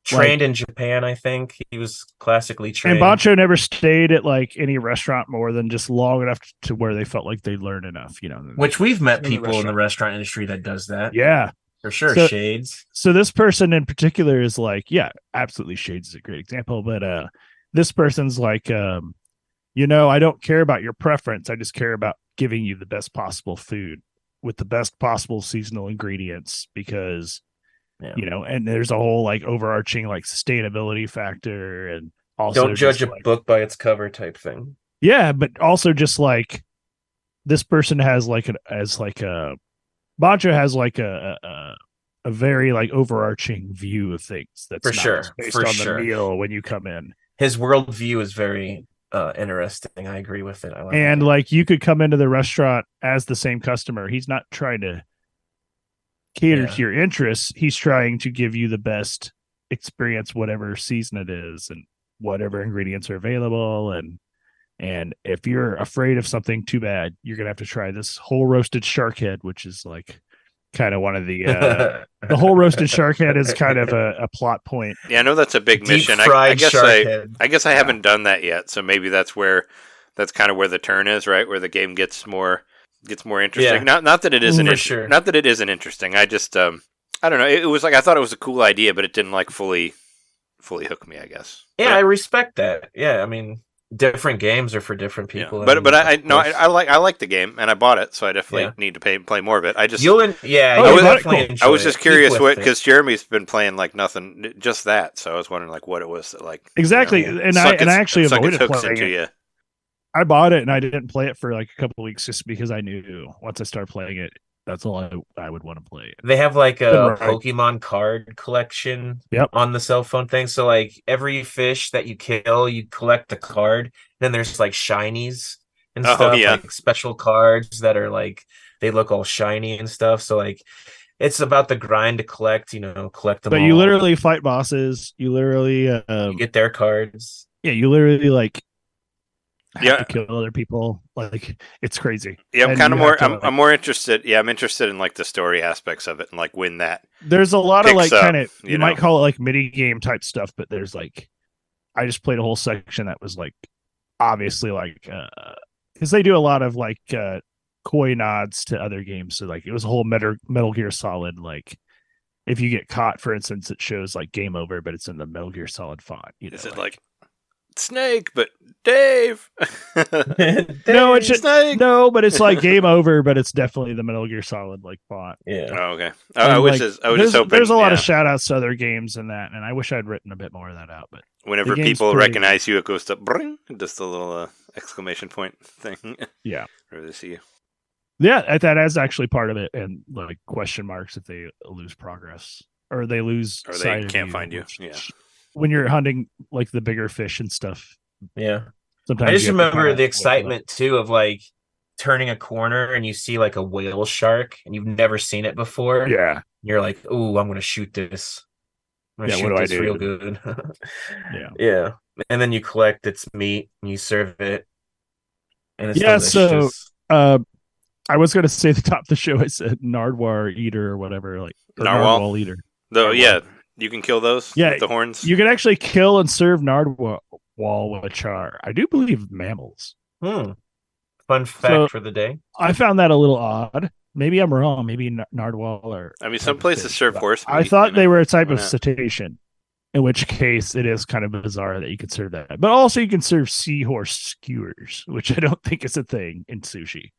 Speaker 3: trained in Japan, I think he was classically trained.
Speaker 4: and Bancho never stayed at like any restaurant more than just long enough to where they felt like they learned enough, you know.
Speaker 3: which we've met
Speaker 4: in the
Speaker 3: people in the
Speaker 4: restaurant.
Speaker 3: restaurant industry that does that
Speaker 4: yeah.
Speaker 3: For sure.
Speaker 4: So-
Speaker 3: Shades.
Speaker 4: so this person in particular is like yeah absolutely shades is a great example but uh this person's like um you know i don't care about your preference i just care about giving you the best possible food with the best possible seasonal ingredients because
Speaker 3: Yeah.
Speaker 4: you know and there's a whole like overarching like sustainability factor and also
Speaker 3: Don't judge a
Speaker 4: like-
Speaker 3: book by its cover type thing.
Speaker 4: yeah but also just like this person has like an as like a Bancho has like a, a a- very like overarching view of things that's
Speaker 3: For sure,
Speaker 4: based
Speaker 3: for
Speaker 4: on
Speaker 3: sure.
Speaker 4: the meal when you come in
Speaker 3: His worldview is very uh, interesting. I agree with it. I like
Speaker 4: and
Speaker 3: it.
Speaker 4: like you could come into the restaurant as the same customer he's not trying to cater
Speaker 3: Yeah.
Speaker 4: to your interests he's trying to give you the best experience whatever season it is and whatever ingredients are available and and if you're afraid of something too bad you're gonna have to try this whole roasted shark head which is like kind of one of the uh <laughs> the whole roasted shark head is kind of a, a plot point
Speaker 2: Yeah, I know that's a big
Speaker 3: Deep
Speaker 2: mission. I, I guess I,
Speaker 3: head.
Speaker 2: I guess I haven't done that yet, so maybe that's where that's kind of where the turn is, right? Where the game gets more gets more interesting.
Speaker 3: Yeah.
Speaker 2: Not not that it isn't
Speaker 3: For sure.
Speaker 2: not that it isn't interesting. I just um I don't know. It, it was like I thought it was a cool idea, but it didn't like fully fully hook me. I guess.
Speaker 3: Yeah, I respect that. Yeah, I mean, different games are for different
Speaker 2: Yeah.
Speaker 3: people.
Speaker 2: But but I, I no I. I like I like the game and I bought it, so I definitely
Speaker 3: Yeah.
Speaker 2: need to pay play more of it. I just
Speaker 3: You'll en- yeah,
Speaker 4: Oh,
Speaker 3: you'll
Speaker 4: you bought it?
Speaker 3: definitely
Speaker 4: Cool.
Speaker 3: enjoy
Speaker 2: I was just
Speaker 3: Keep
Speaker 2: curious what because Jeremy's been playing like nothing, just that. So I was wondering like what it was that like
Speaker 4: Exactly,
Speaker 2: you know,
Speaker 4: and
Speaker 2: sunk
Speaker 4: I- and
Speaker 2: its-
Speaker 4: I actually
Speaker 2: sunk
Speaker 4: avoided
Speaker 2: hooks
Speaker 4: playing
Speaker 2: into
Speaker 4: it.
Speaker 2: you.
Speaker 4: I bought it and I didn't play it for like a couple weeks just because I knew once I started playing it, that's all I, I would want to play.
Speaker 3: They have like a
Speaker 4: Right.
Speaker 3: Pokemon card collection
Speaker 4: Yep.
Speaker 3: on the cell phone thing. So like every fish that you kill, you collect the card. Then there's like shinies and
Speaker 2: Oh,
Speaker 3: stuff,
Speaker 2: yeah.
Speaker 3: like special cards that are like they look all shiny and stuff. So like it's about the grind to collect, you know, collect them.
Speaker 4: But you literally fight bosses. You literally,
Speaker 3: you
Speaker 4: um,
Speaker 3: get their cards.
Speaker 4: yeah, you literally like have
Speaker 2: Yeah.
Speaker 4: to kill other people. Like it's crazy.
Speaker 2: Yeah, I'm
Speaker 4: And
Speaker 2: kind of more.
Speaker 4: to,
Speaker 2: I'm,
Speaker 4: like-
Speaker 2: I'm more interested. Yeah, I'm interested in like the story aspects of it and like when that.
Speaker 4: There's a lot of like
Speaker 2: up,
Speaker 4: kind of
Speaker 2: you
Speaker 4: you,
Speaker 2: know?
Speaker 4: might call it like mini game type stuff, but there's like I just played a whole section that was like obviously like uh because they do a lot of like uh coy nods to other games. So like it was a whole Metal Metal Gear Solid like if you get caught, for instance, it shows like game over, but it's in the Metal Gear Solid font. You know,
Speaker 2: Is it like Snake, but Dave? <laughs> <laughs>
Speaker 4: No, it's just-
Speaker 2: Snake.
Speaker 4: no, but it's like game over, but it's definitely the Metal Gear Solid like font.
Speaker 3: yeah.
Speaker 2: Oh, okay. I, I
Speaker 4: And,
Speaker 2: was
Speaker 4: like,
Speaker 2: just. I was
Speaker 4: there's,
Speaker 2: just hoping.
Speaker 4: there's a lot
Speaker 2: yeah,
Speaker 4: of shout outs to other games in that, and I wish I'd written a bit more of that out. But
Speaker 2: whenever people
Speaker 4: pretty-
Speaker 2: recognize you, it goes to bring, just a little uh, exclamation point thing. <laughs>
Speaker 4: Yeah.
Speaker 2: Whenever they see you.
Speaker 4: yeah, that is actually part of it, and like question marks if they lose progress or they lose
Speaker 2: Or they
Speaker 4: sight
Speaker 2: can't find you,
Speaker 4: which-
Speaker 2: yeah.
Speaker 4: When you're hunting like the bigger fish and stuff,
Speaker 3: Yeah.
Speaker 4: Sometimes
Speaker 3: I just
Speaker 4: you have to
Speaker 3: remember the excitement too of like turning a corner and you see like a whale shark and you've never seen it before.
Speaker 4: Yeah,
Speaker 3: You're like, oh, I'm gonna shoot this. I'm gonna
Speaker 4: Yeah,
Speaker 3: shoot
Speaker 4: what do I do?"
Speaker 3: real good." <laughs>
Speaker 4: yeah.
Speaker 3: yeah, and then you collect its meat and you serve it, and it's
Speaker 4: Yeah, so- Uh, I was gonna <laughs> say the top of the show. I said Nardwar eater or whatever, like or
Speaker 2: Narwhal?
Speaker 4: narwhal eater.
Speaker 2: Though, yeah, you can kill those.
Speaker 4: Yeah,
Speaker 2: with the horns.
Speaker 4: You can actually kill and serve Nardwal which are, I do believe, mammals.
Speaker 3: Hmm. Fun fact
Speaker 4: So-
Speaker 3: for the day.
Speaker 4: I found that a little odd. Maybe I'm wrong. Maybe N- Nardwal or
Speaker 2: I mean, some places
Speaker 4: fish,
Speaker 2: serve
Speaker 4: but
Speaker 2: horse.
Speaker 4: I
Speaker 2: meat,
Speaker 4: thought
Speaker 2: you
Speaker 4: they
Speaker 2: know?
Speaker 4: were a type of
Speaker 2: not?
Speaker 4: cetacean, in which case it is kind of bizarre that you could serve that. But also, you can serve seahorse skewers, which I don't think is a thing in sushi.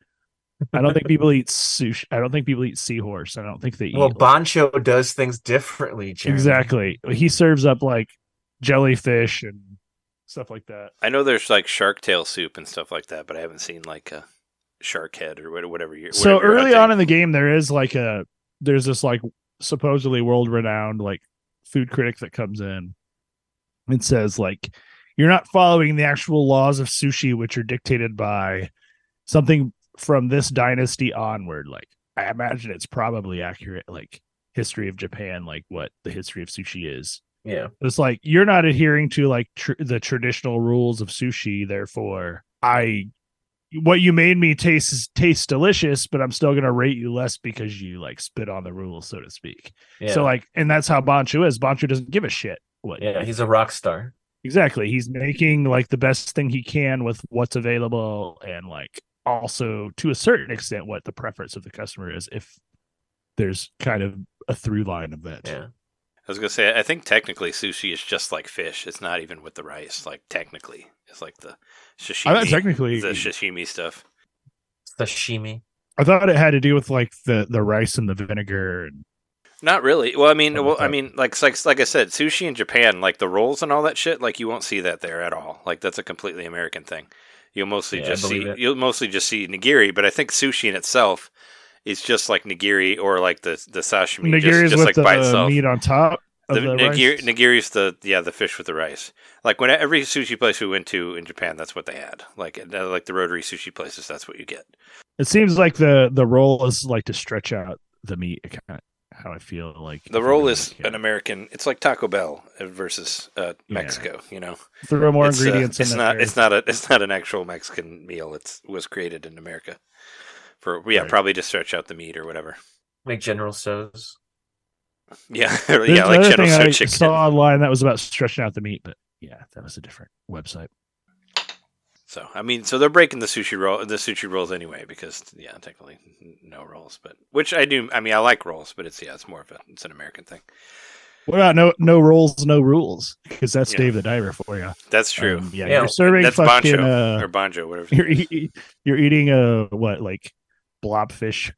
Speaker 4: I don't think people eat sushi. I don't think people eat seahorse. I don't think they eat.
Speaker 3: Well,
Speaker 4: like-
Speaker 3: Bancho does things differently. Jeremy.
Speaker 4: exactly. He serves up like jellyfish and stuff like that.
Speaker 2: I know there's like shark tail soup and stuff like that, but I haven't seen like a shark head or what- whatever you.
Speaker 4: so
Speaker 2: whatever you're
Speaker 4: early on in the game there is like a there's this like supposedly world renowned like food critic that comes in and says like you're not following the actual laws of sushi which are dictated by something from this dynasty onward like i imagine it's probably accurate like history of japan like what the history of sushi is
Speaker 3: Yeah.
Speaker 4: it's like you're not adhering to like tr- the traditional rules of sushi therefore i what you made me taste is taste delicious but i'm still to rate you less because you like spit on the rules so to speak
Speaker 3: Yeah.
Speaker 4: so like and that's how Bancho is Bancho doesn't give a shit what
Speaker 3: yeah, he's a rock star.
Speaker 4: exactly he's making like the best thing he can with what's available and like also to a certain extent what the preference of the customer is if there's kind of a through line of that
Speaker 3: Yeah.
Speaker 2: I was gonna say, I think technically sushi is just like fish. It's not even with the rice. Like technically, it's like the sashimi.
Speaker 4: I thought technically
Speaker 2: the sashimi stuff.
Speaker 3: Sashimi.
Speaker 4: I thought it had to do with like the the rice and the vinegar and
Speaker 2: Not really. Well, I mean,
Speaker 4: Something
Speaker 2: well, I mean, like, like, like I said, sushi in Japan, like the rolls and all that shit, like you won't see that there at all. Like that's a completely American thing. You'll mostly
Speaker 3: Yeah,
Speaker 2: just see,
Speaker 3: believe it.
Speaker 2: you'll mostly just see nigiri. But I think sushi in itself is just like nigiri or like the the sashimi,
Speaker 4: nigiri
Speaker 2: just,
Speaker 4: is
Speaker 2: just
Speaker 4: with
Speaker 2: like
Speaker 4: the
Speaker 2: by itself.
Speaker 4: meat on top
Speaker 2: The,
Speaker 4: the,
Speaker 2: nigiri,
Speaker 4: rice.
Speaker 2: nigiri's the yeah the fish with the rice. Like when every sushi place we went to in Japan, that's what they had. Like uh, like the rotary sushi places, that's what you get.
Speaker 4: It seems like the the roll is like to stretch out the meat. Kind of how I feel like
Speaker 2: The
Speaker 4: if you
Speaker 2: is
Speaker 4: can.
Speaker 2: an American. It's like Taco Bell versus uh,
Speaker 4: Yeah.
Speaker 2: Mexico. You know,
Speaker 4: throw more
Speaker 2: it's, uh,
Speaker 4: ingredients
Speaker 2: it's
Speaker 4: in
Speaker 2: not.
Speaker 4: there.
Speaker 2: It's not a. It's not an actual Mexican meal. It's was created in America for yeah,
Speaker 4: Right.
Speaker 2: probably to stretch out the meat or whatever.
Speaker 3: Like General Tso's. <laughs>
Speaker 2: Yeah, <laughs> yeah, like
Speaker 4: another
Speaker 2: General
Speaker 4: thing I
Speaker 2: chicken.
Speaker 4: saw online that was about stretching out the meat, but yeah, that was a different website.
Speaker 2: So I mean, so they're breaking the sushi roll, the sushi rolls anyway, because yeah, technically no rolls, but which I do. I mean, I like rolls, but it's yeah, it's more of a it's an American thing.
Speaker 4: What about no no rules, no rules? Because that's
Speaker 2: Yeah.
Speaker 4: Dave the Diver for you.
Speaker 2: That's true.
Speaker 4: Um, yeah,
Speaker 3: Yeah,
Speaker 4: you're serving
Speaker 2: That's
Speaker 4: fucking.
Speaker 2: bancho
Speaker 4: Uh,
Speaker 2: or banjo, whatever.
Speaker 4: you're e- you're eating a what like blobfish.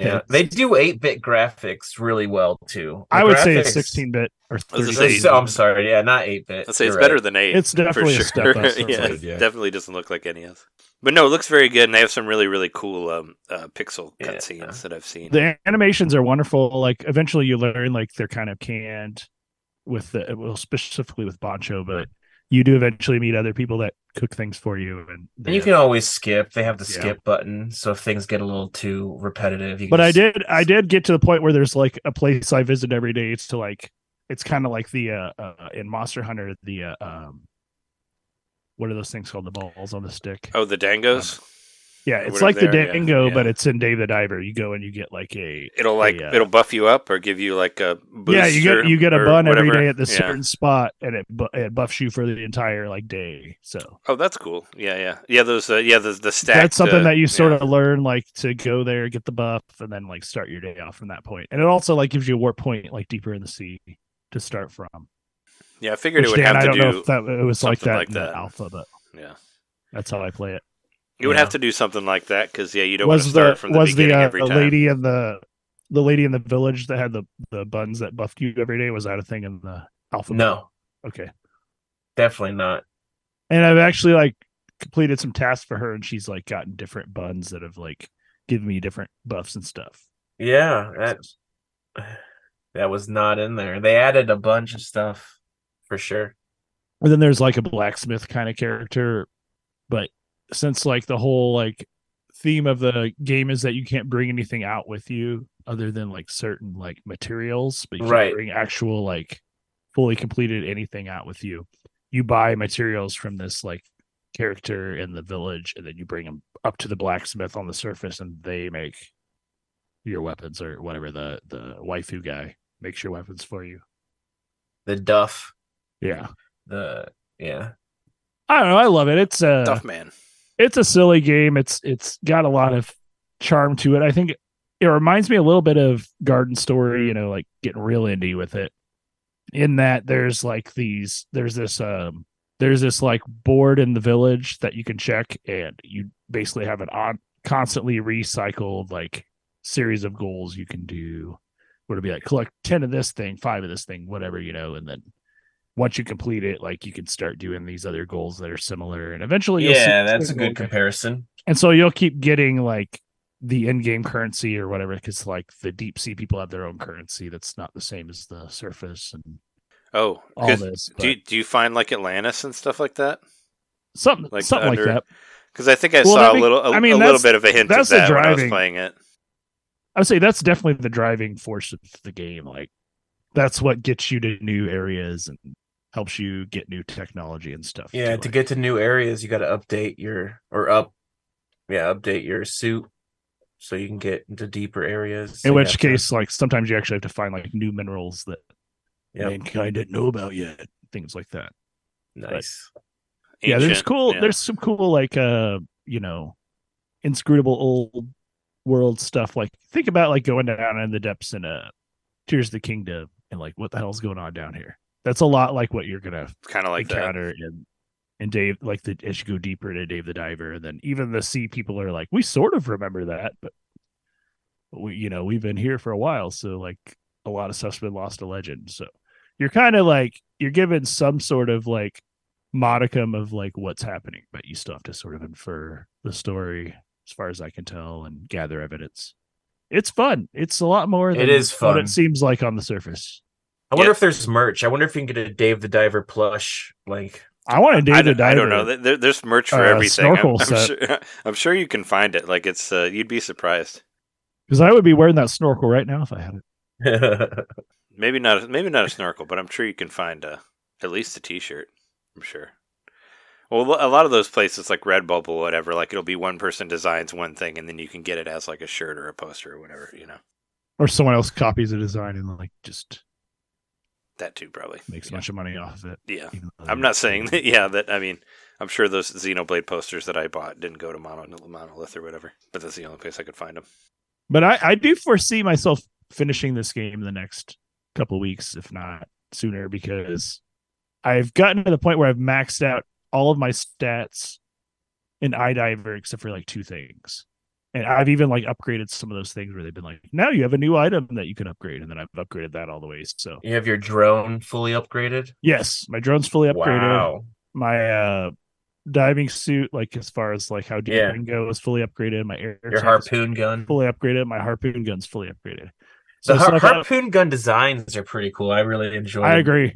Speaker 3: Yeah.
Speaker 4: Yeah.
Speaker 3: They do 8 bit graphics really well too. The
Speaker 4: I would say it's 16 bit or
Speaker 2: I was gonna
Speaker 4: 30
Speaker 2: say-
Speaker 3: Oh, I'm sorry. Yeah, not 8 bit.
Speaker 2: Let's say it's better than eight.
Speaker 4: It's definitely
Speaker 2: for
Speaker 4: a step up, <laughs>
Speaker 2: yeah,
Speaker 4: like,
Speaker 5: yeah.
Speaker 2: definitely doesn't look like any else. But no, it looks very good, and they have some really really cool um, uh, pixel
Speaker 3: Yeah.
Speaker 2: cutscenes that I've seen.
Speaker 4: the animations are wonderful. Like eventually you learn like they're kind of canned with the well specifically with Bancho, but you do eventually meet other people that cook things for you and,
Speaker 3: And you can always skip. They have the
Speaker 4: Yeah.
Speaker 3: skip button, so if things get a little too repetitive, you can
Speaker 4: but I
Speaker 3: just-
Speaker 4: did I did get to the point where there's like a place I visit every day. It's to like it's kind of like the uh, uh in Monster Hunter the uh, um what are those things called the balls on the stick?
Speaker 2: oh, the dangos.
Speaker 4: Yeah, it's like the
Speaker 2: yeah,
Speaker 4: Dango,
Speaker 2: yeah.
Speaker 4: but it's in Dave the Diver. You go and you get like a
Speaker 2: It'll like
Speaker 4: uh,
Speaker 2: it'll buff you up or give you like a
Speaker 4: yeah, you get you get a bun every day at this
Speaker 2: Yeah.
Speaker 4: certain spot, and it bu- it buffs you for the entire like day. So
Speaker 2: Oh, that's cool. Yeah, yeah, yeah. Those uh, yeah the the stack.
Speaker 4: that's something that you sort of learn like to go there, get the buff, and then like start your day off from that point. And it also like gives you a warp point like deeper in the sea to start from.
Speaker 2: Yeah, I figured
Speaker 4: Which,
Speaker 2: it would
Speaker 4: Dan,
Speaker 2: have
Speaker 4: I
Speaker 2: to
Speaker 4: don't
Speaker 2: do.
Speaker 4: know if that it was like that
Speaker 2: like
Speaker 4: in the
Speaker 2: that.
Speaker 4: alpha, but
Speaker 2: yeah,
Speaker 4: that's how I play it.
Speaker 2: You would
Speaker 3: Yeah.
Speaker 2: have to do something like that because yeah, you don't want to
Speaker 4: Was
Speaker 2: start
Speaker 4: the
Speaker 2: from the
Speaker 4: was the
Speaker 2: beginning
Speaker 4: uh,
Speaker 2: every
Speaker 4: the
Speaker 2: time.
Speaker 4: lady in the the lady in the village that had the the buns that buffed you every day? Was that a thing in the alpha?
Speaker 3: no,
Speaker 4: Okay.
Speaker 3: definitely not.
Speaker 4: And I've actually like completed some tasks for her, and she's like gotten different buns that have like given me different buffs and stuff.
Speaker 3: Yeah, that <sighs> that was not in there. They added a bunch of stuff for sure.
Speaker 4: And then there's like a blacksmith kind of character, but since like the whole like theme of the game is that you can't bring anything out with you other than like certain like materials, but you can't
Speaker 3: Right.
Speaker 4: bring actual like fully completed anything out with you. You buy materials from this like character in the village, and then you bring them up to the blacksmith on the surface, and they make your weapons or whatever the the waifu guy makes your weapons for you.
Speaker 3: The Duff.
Speaker 4: Yeah,
Speaker 3: The yeah.
Speaker 4: I don't know. I love it. It's uh
Speaker 2: duff man.
Speaker 4: It's a silly game. It's it's got a lot of charm to it. I think it reminds me a little bit of Garden Story, you know, like getting real indie with it. In that there's like these there's this um there's this like board in the village that you can check and you basically have an on constantly recycled like series of goals you can do. Would it be like collect 10 of this thing, five of this thing, whatever, you know, and then once you complete it, like you can start doing these other goals that are similar, and eventually, you'll
Speaker 3: Yeah,
Speaker 4: this
Speaker 3: that's a
Speaker 4: thing
Speaker 3: good
Speaker 4: go-
Speaker 3: comparison.
Speaker 4: and so you'll keep getting like the in-game currency or whatever because like the deep sea people have their own currency that's not the same as the surface and
Speaker 2: Oh,
Speaker 4: all
Speaker 2: 'cause
Speaker 4: this
Speaker 2: do you, do you find like Atlantis and stuff like that?
Speaker 4: something
Speaker 2: like
Speaker 4: something
Speaker 2: under-
Speaker 4: like that
Speaker 2: Because I think I
Speaker 4: Well,
Speaker 2: saw
Speaker 4: that
Speaker 2: a little, a,
Speaker 4: I mean,
Speaker 2: a little bit of a hint of
Speaker 4: that's the
Speaker 2: that when I was playing it.
Speaker 4: i would say that's definitely the driving force of the game like that's what gets you to new areas and helps you get new technology and stuff
Speaker 3: Yeah,
Speaker 4: too.
Speaker 3: to
Speaker 4: Like,
Speaker 3: get to new areas, you got to update your or up, yeah, update your suit so you can get into deeper areas.
Speaker 4: In which
Speaker 3: have to-
Speaker 4: case like sometimes you actually have to find like new minerals that
Speaker 3: Yep.
Speaker 4: mankind didn't know about yet things like that
Speaker 3: nice.
Speaker 4: yeah there's cool
Speaker 2: yeah.
Speaker 4: there's some cool like uh you know inscrutable old world stuff like think about like going down in the depths in uh tears of the kingdom and like what the hell's going on down here that's a lot like what you're gonna
Speaker 2: kind of like that.
Speaker 4: encounter in in dave like the as you go deeper into dave the diver and then even the sea people are like we sort of remember that but we you know we've been here for a while so like a lot of stuff's been lost to legend so you're kind of like you're given some sort of like modicum of like what's happening but you still have to sort of infer the story as far as i can tell and gather evidence it's fun it's a lot more than
Speaker 3: It is
Speaker 4: what
Speaker 3: fun.
Speaker 4: it seems like on the surface
Speaker 3: I wonder
Speaker 2: Yeah.
Speaker 3: if there's merch. I wonder if you can get a Dave the Diver plush. Like,
Speaker 4: i want to dave
Speaker 2: I
Speaker 4: the
Speaker 2: don't, I don't know. There, there's merch for
Speaker 4: uh,
Speaker 2: everything. I'm,
Speaker 4: snorkel
Speaker 2: I'm sure. <laughs> I'm sure you can find it. Like it's, uh, you'd be surprised.
Speaker 4: because i would be wearing that snorkel right now if i had it <laughs>
Speaker 2: Maybe not. Maybe not a snorkel, but I'm sure you can find a, at least a T-shirt. I'm sure. Well, a lot of those places like Redbubble, or whatever, like it'll be one person designs one thing, and then you can get it as like a shirt or a poster or whatever. You know,
Speaker 4: or someone else copies a design and like just
Speaker 2: that too probably
Speaker 4: makes a
Speaker 2: yeah.
Speaker 4: bunch of money off of it
Speaker 2: Yeah, I'm not saying that. Yeah, that I mean, I'm sure those Xenoblade posters that I bought didn't go to Mono, Monolith or whatever, but that's the only place I could find them.
Speaker 4: but i i do foresee myself finishing this game the next couple weeks if not sooner because i've gotten to the point where i've maxed out all of my stats in iDiver except for like two things and i've even like upgraded some of those things where they've been like now you have a new item that you can upgrade and then i've upgraded that all the way so
Speaker 3: you have your drone fully upgraded.
Speaker 4: yes my drone's fully upgraded
Speaker 3: Wow.
Speaker 4: my uh diving suit like as far as like how deep
Speaker 3: Yeah.
Speaker 4: I can go is fully upgraded my air
Speaker 3: Your harpoon gun.
Speaker 4: fully upgraded my harpoon gun's fully upgraded
Speaker 3: The
Speaker 4: so
Speaker 3: har- harpoon gun designs are pretty cool. I really enjoy.
Speaker 4: i agree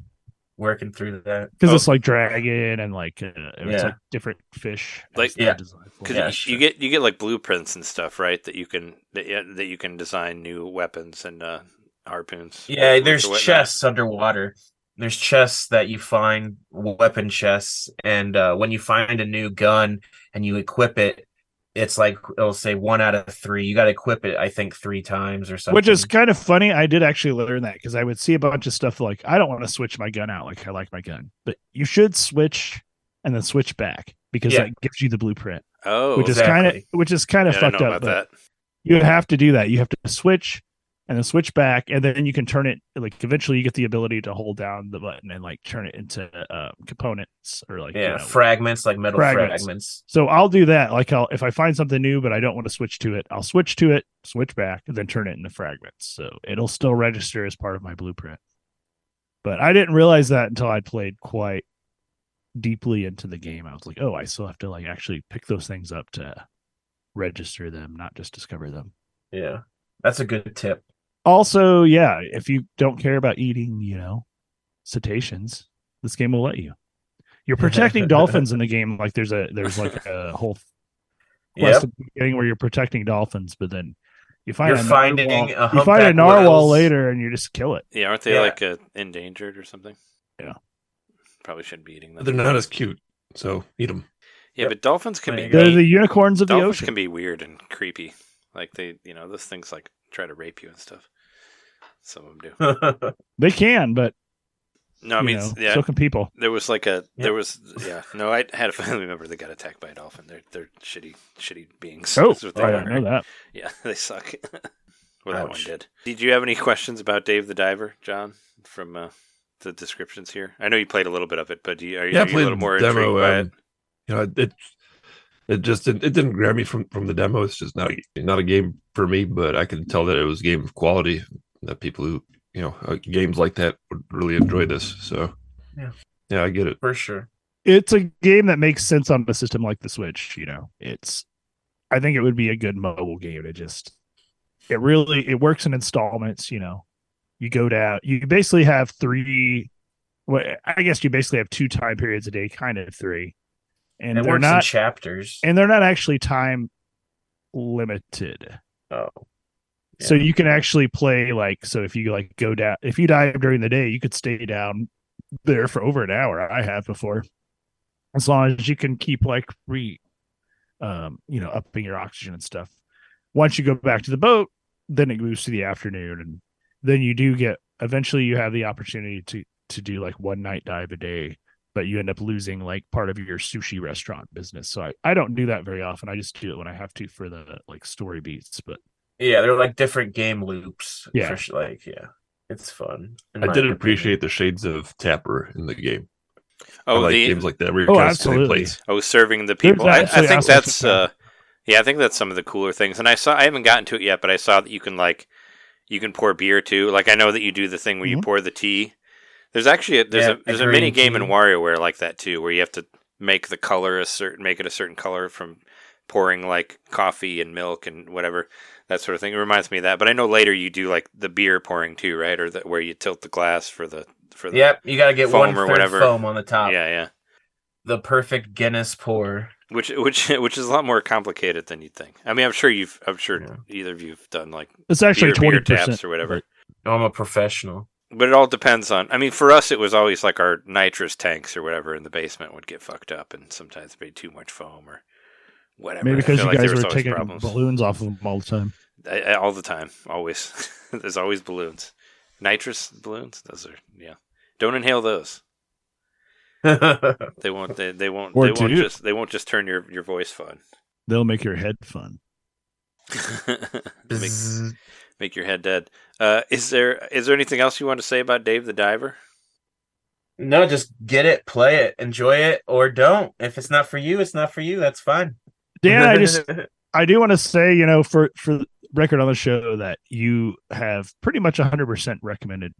Speaker 3: working through that.
Speaker 4: because
Speaker 2: Oh.
Speaker 4: it's like dragon and like uh, it's
Speaker 3: Yeah.
Speaker 4: like different fish
Speaker 2: Like-
Speaker 3: Yeah.
Speaker 2: Because
Speaker 3: Yeah,
Speaker 2: you,
Speaker 3: sure.
Speaker 2: you get you get like blueprints and stuff, right? That you can that, that you can design new weapons and uh, harpoons.
Speaker 3: Yeah, there's chests underwater. There's chests that you find, weapon chests, and uh, when you find a new gun and you equip it, it's like it'll say one out of three. You got to equip it, I think, three times or something.
Speaker 4: which is kind of funny i did actually learn that because i would see a bunch of stuff like i don't want to switch my gun out like i like my gun but you should switch and then switch back because
Speaker 3: Yeah.
Speaker 4: that gives you the blueprint
Speaker 2: Oh,
Speaker 4: which is kind of which is kind of
Speaker 2: yeah,
Speaker 4: fucked up but
Speaker 2: that.
Speaker 4: you have to do that. You have to switch and then switch back, and then you can turn it like eventually you get the ability to hold down the button and like turn it into uh, components or like you know.
Speaker 3: fragments like metal
Speaker 4: Fragments.
Speaker 3: fragments.
Speaker 4: so I'll do that. Like I'll if I find something new but I don't want to switch to it, I'll switch to it, switch back, and then turn it into fragments. So it'll still register as part of my blueprint. But I didn't realize that until I played quite deeply into the game. I was like, oh, I still have to like actually pick those things up to register them, not just discover them.
Speaker 3: Yeah, that's a good tip.
Speaker 4: Also yeah if you don't care about eating you know cetaceans this game will let you You're protecting <laughs> dolphins in the game. Like there's a there's like a <laughs> whole quest
Speaker 3: Yep.
Speaker 4: at the beginning where you're protecting dolphins, but then you find
Speaker 3: You're
Speaker 4: a
Speaker 3: finding
Speaker 4: narwhal,
Speaker 3: a
Speaker 4: you find a narwhal
Speaker 3: whales.
Speaker 4: later and you just kill it.
Speaker 2: Yeah, aren't they
Speaker 3: Yeah.
Speaker 2: like uh, endangered or something?
Speaker 4: Yeah.
Speaker 2: Probably shouldn't be eating them.
Speaker 5: They're not as cute, so eat them.
Speaker 2: Yeah, but dolphins can
Speaker 3: There
Speaker 2: be.
Speaker 4: They're the unicorns of the ocean.
Speaker 2: can be weird and creepy. Like they, you know, those things like try to rape you and stuff. Some of them do. <laughs>
Speaker 4: They can, but
Speaker 2: No, I mean,
Speaker 4: know,
Speaker 2: yeah,
Speaker 4: so can people.
Speaker 2: there was like a,
Speaker 3: Yeah.
Speaker 2: there was, yeah. No, I had a family member that got attacked by a dolphin. They're they're shitty, shitty beings.
Speaker 4: Oh, <laughs>
Speaker 2: That's what they
Speaker 4: I
Speaker 2: are.
Speaker 4: didn't know that.
Speaker 2: Yeah, <laughs> they suck. well, that one did. Did you have any questions about Dave the Diver, John, from uh, the descriptions here? I know you played a little bit of it, but do you, are, you-
Speaker 5: Yeah, I
Speaker 2: are you a little more
Speaker 5: demo,
Speaker 2: intrigued by
Speaker 5: um,
Speaker 2: it?
Speaker 5: You know, it it just it, it didn't grab me from from the demo. It's just not not a game for me, but I could tell that it was a game of quality. That people who you know uh, games like that would really enjoy this. So
Speaker 3: Yeah.
Speaker 5: yeah, I get it.
Speaker 3: For sure.
Speaker 4: It's a game that makes sense on a system like the Switch. You know, it's. I think it would be a good mobile game to just. It really it works in installments. You know, you go down. You basically have three. Well, I guess you basically have two time periods a day, kind of three, and
Speaker 3: it
Speaker 4: they're
Speaker 3: works in
Speaker 4: not
Speaker 3: chapters.
Speaker 4: and they're not actually time limited.
Speaker 3: oh.
Speaker 4: So you can actually play like so if you like go down if you dive during the day, you could stay down there for over an hour. I have before. As long as you can keep like re um, you know, upping your oxygen and stuff. Once you go back to the boat, then it moves to the afternoon and then you do get eventually you have the opportunity to to do like one night dive a day, but you end up losing like part of your sushi restaurant business. So I, I don't do that very often. I just do it when I have to for the like story beats. But
Speaker 3: Yeah, they're like different game loops.
Speaker 4: Yeah.
Speaker 3: For. Like, yeah. It's fun.
Speaker 5: I
Speaker 3: my
Speaker 5: did
Speaker 3: opinion.
Speaker 5: appreciate the shades of Tapper in the game. I
Speaker 2: Oh,
Speaker 5: like
Speaker 2: the
Speaker 5: games like that where you're
Speaker 4: Oh,
Speaker 5: constantly
Speaker 4: absolutely.
Speaker 5: plays.
Speaker 2: oh, serving the people. I, I think that's uh, yeah, I think that's some of the cooler things. And I saw I haven't gotten to it yet, but I saw that you can like you can pour beer too. Like I know that you do the thing where you
Speaker 4: Mhm.
Speaker 2: pour the tea. There's actually a, there's
Speaker 3: Yeah,
Speaker 2: a there's
Speaker 3: a
Speaker 2: a mini
Speaker 3: green
Speaker 2: game in
Speaker 3: tea.
Speaker 2: WarioWare like that too, where you have to make the color a certain make it a certain color from pouring like coffee and milk and whatever that sort of thing. It reminds me of that. But I know later you do like the beer pouring too, right? Or that where you tilt the glass for the for the
Speaker 3: Yep, you got to get
Speaker 2: Foam
Speaker 3: one
Speaker 2: or
Speaker 3: third
Speaker 2: whatever.
Speaker 3: foam on the top.
Speaker 2: yeah yeah.
Speaker 3: The perfect Guinness pour.
Speaker 2: which which <laughs> which is a lot more complicated than you'd think. I mean, I'm sure you've I'm sure
Speaker 3: Yeah.
Speaker 2: either of you've done like
Speaker 4: it's actually
Speaker 2: beer, beer
Speaker 4: twenty
Speaker 2: taps or whatever.
Speaker 3: I'm a professional.
Speaker 2: But it all depends on. I mean, for us, it was always like our nitrous tanks or whatever in the basement would get fucked up, and sometimes made too much foam or whatever.
Speaker 4: Maybe because you
Speaker 2: like
Speaker 4: guys
Speaker 2: was
Speaker 4: were taking
Speaker 2: problems.
Speaker 4: balloons off of them all the time.
Speaker 2: I- I- all the time, always. <laughs> There's always balloons, nitrous balloons. Those are yeah. Don't inhale those. <laughs> They won't. They, they won't.
Speaker 4: Or
Speaker 2: they won't
Speaker 4: do.
Speaker 2: just. They won't just turn your your voice fun.
Speaker 4: They'll make your head fun. <laughs>
Speaker 2: make, make your head dead. Uh, is there is there anything else you want to say about Dave the Diver?
Speaker 3: no, just get it, play it, enjoy it, or don't. If it's not for you, it's not for you. That's fine.
Speaker 4: Dan, I just <laughs> I do want to say, you know, for for record on the show that you have pretty much 100% recommended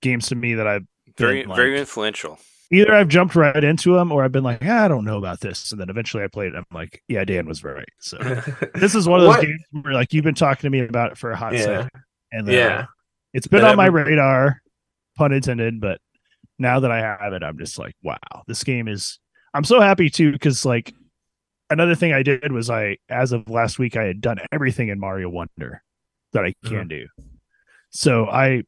Speaker 4: games to me that I've
Speaker 2: Very
Speaker 4: like-
Speaker 2: very influential.
Speaker 4: either I've jumped right into them or I've been like, "Ah, I don't know about this, and then eventually I played it. I'm like, yeah, Dan was right. So <laughs> this is one of those
Speaker 3: What?
Speaker 4: games where like you've been talking to me about it for a hot
Speaker 3: yeah,
Speaker 4: second, and then,
Speaker 3: yeah.
Speaker 4: it's been
Speaker 3: That
Speaker 4: on my
Speaker 3: would-
Speaker 4: radar, pun intended. But now that I have it, I'm just like, wow, this game is. I'm so happy too because like another thing I did was I, as of last week, I had done everything in Mario Wonder that I can
Speaker 3: Uh-huh.
Speaker 4: do. So I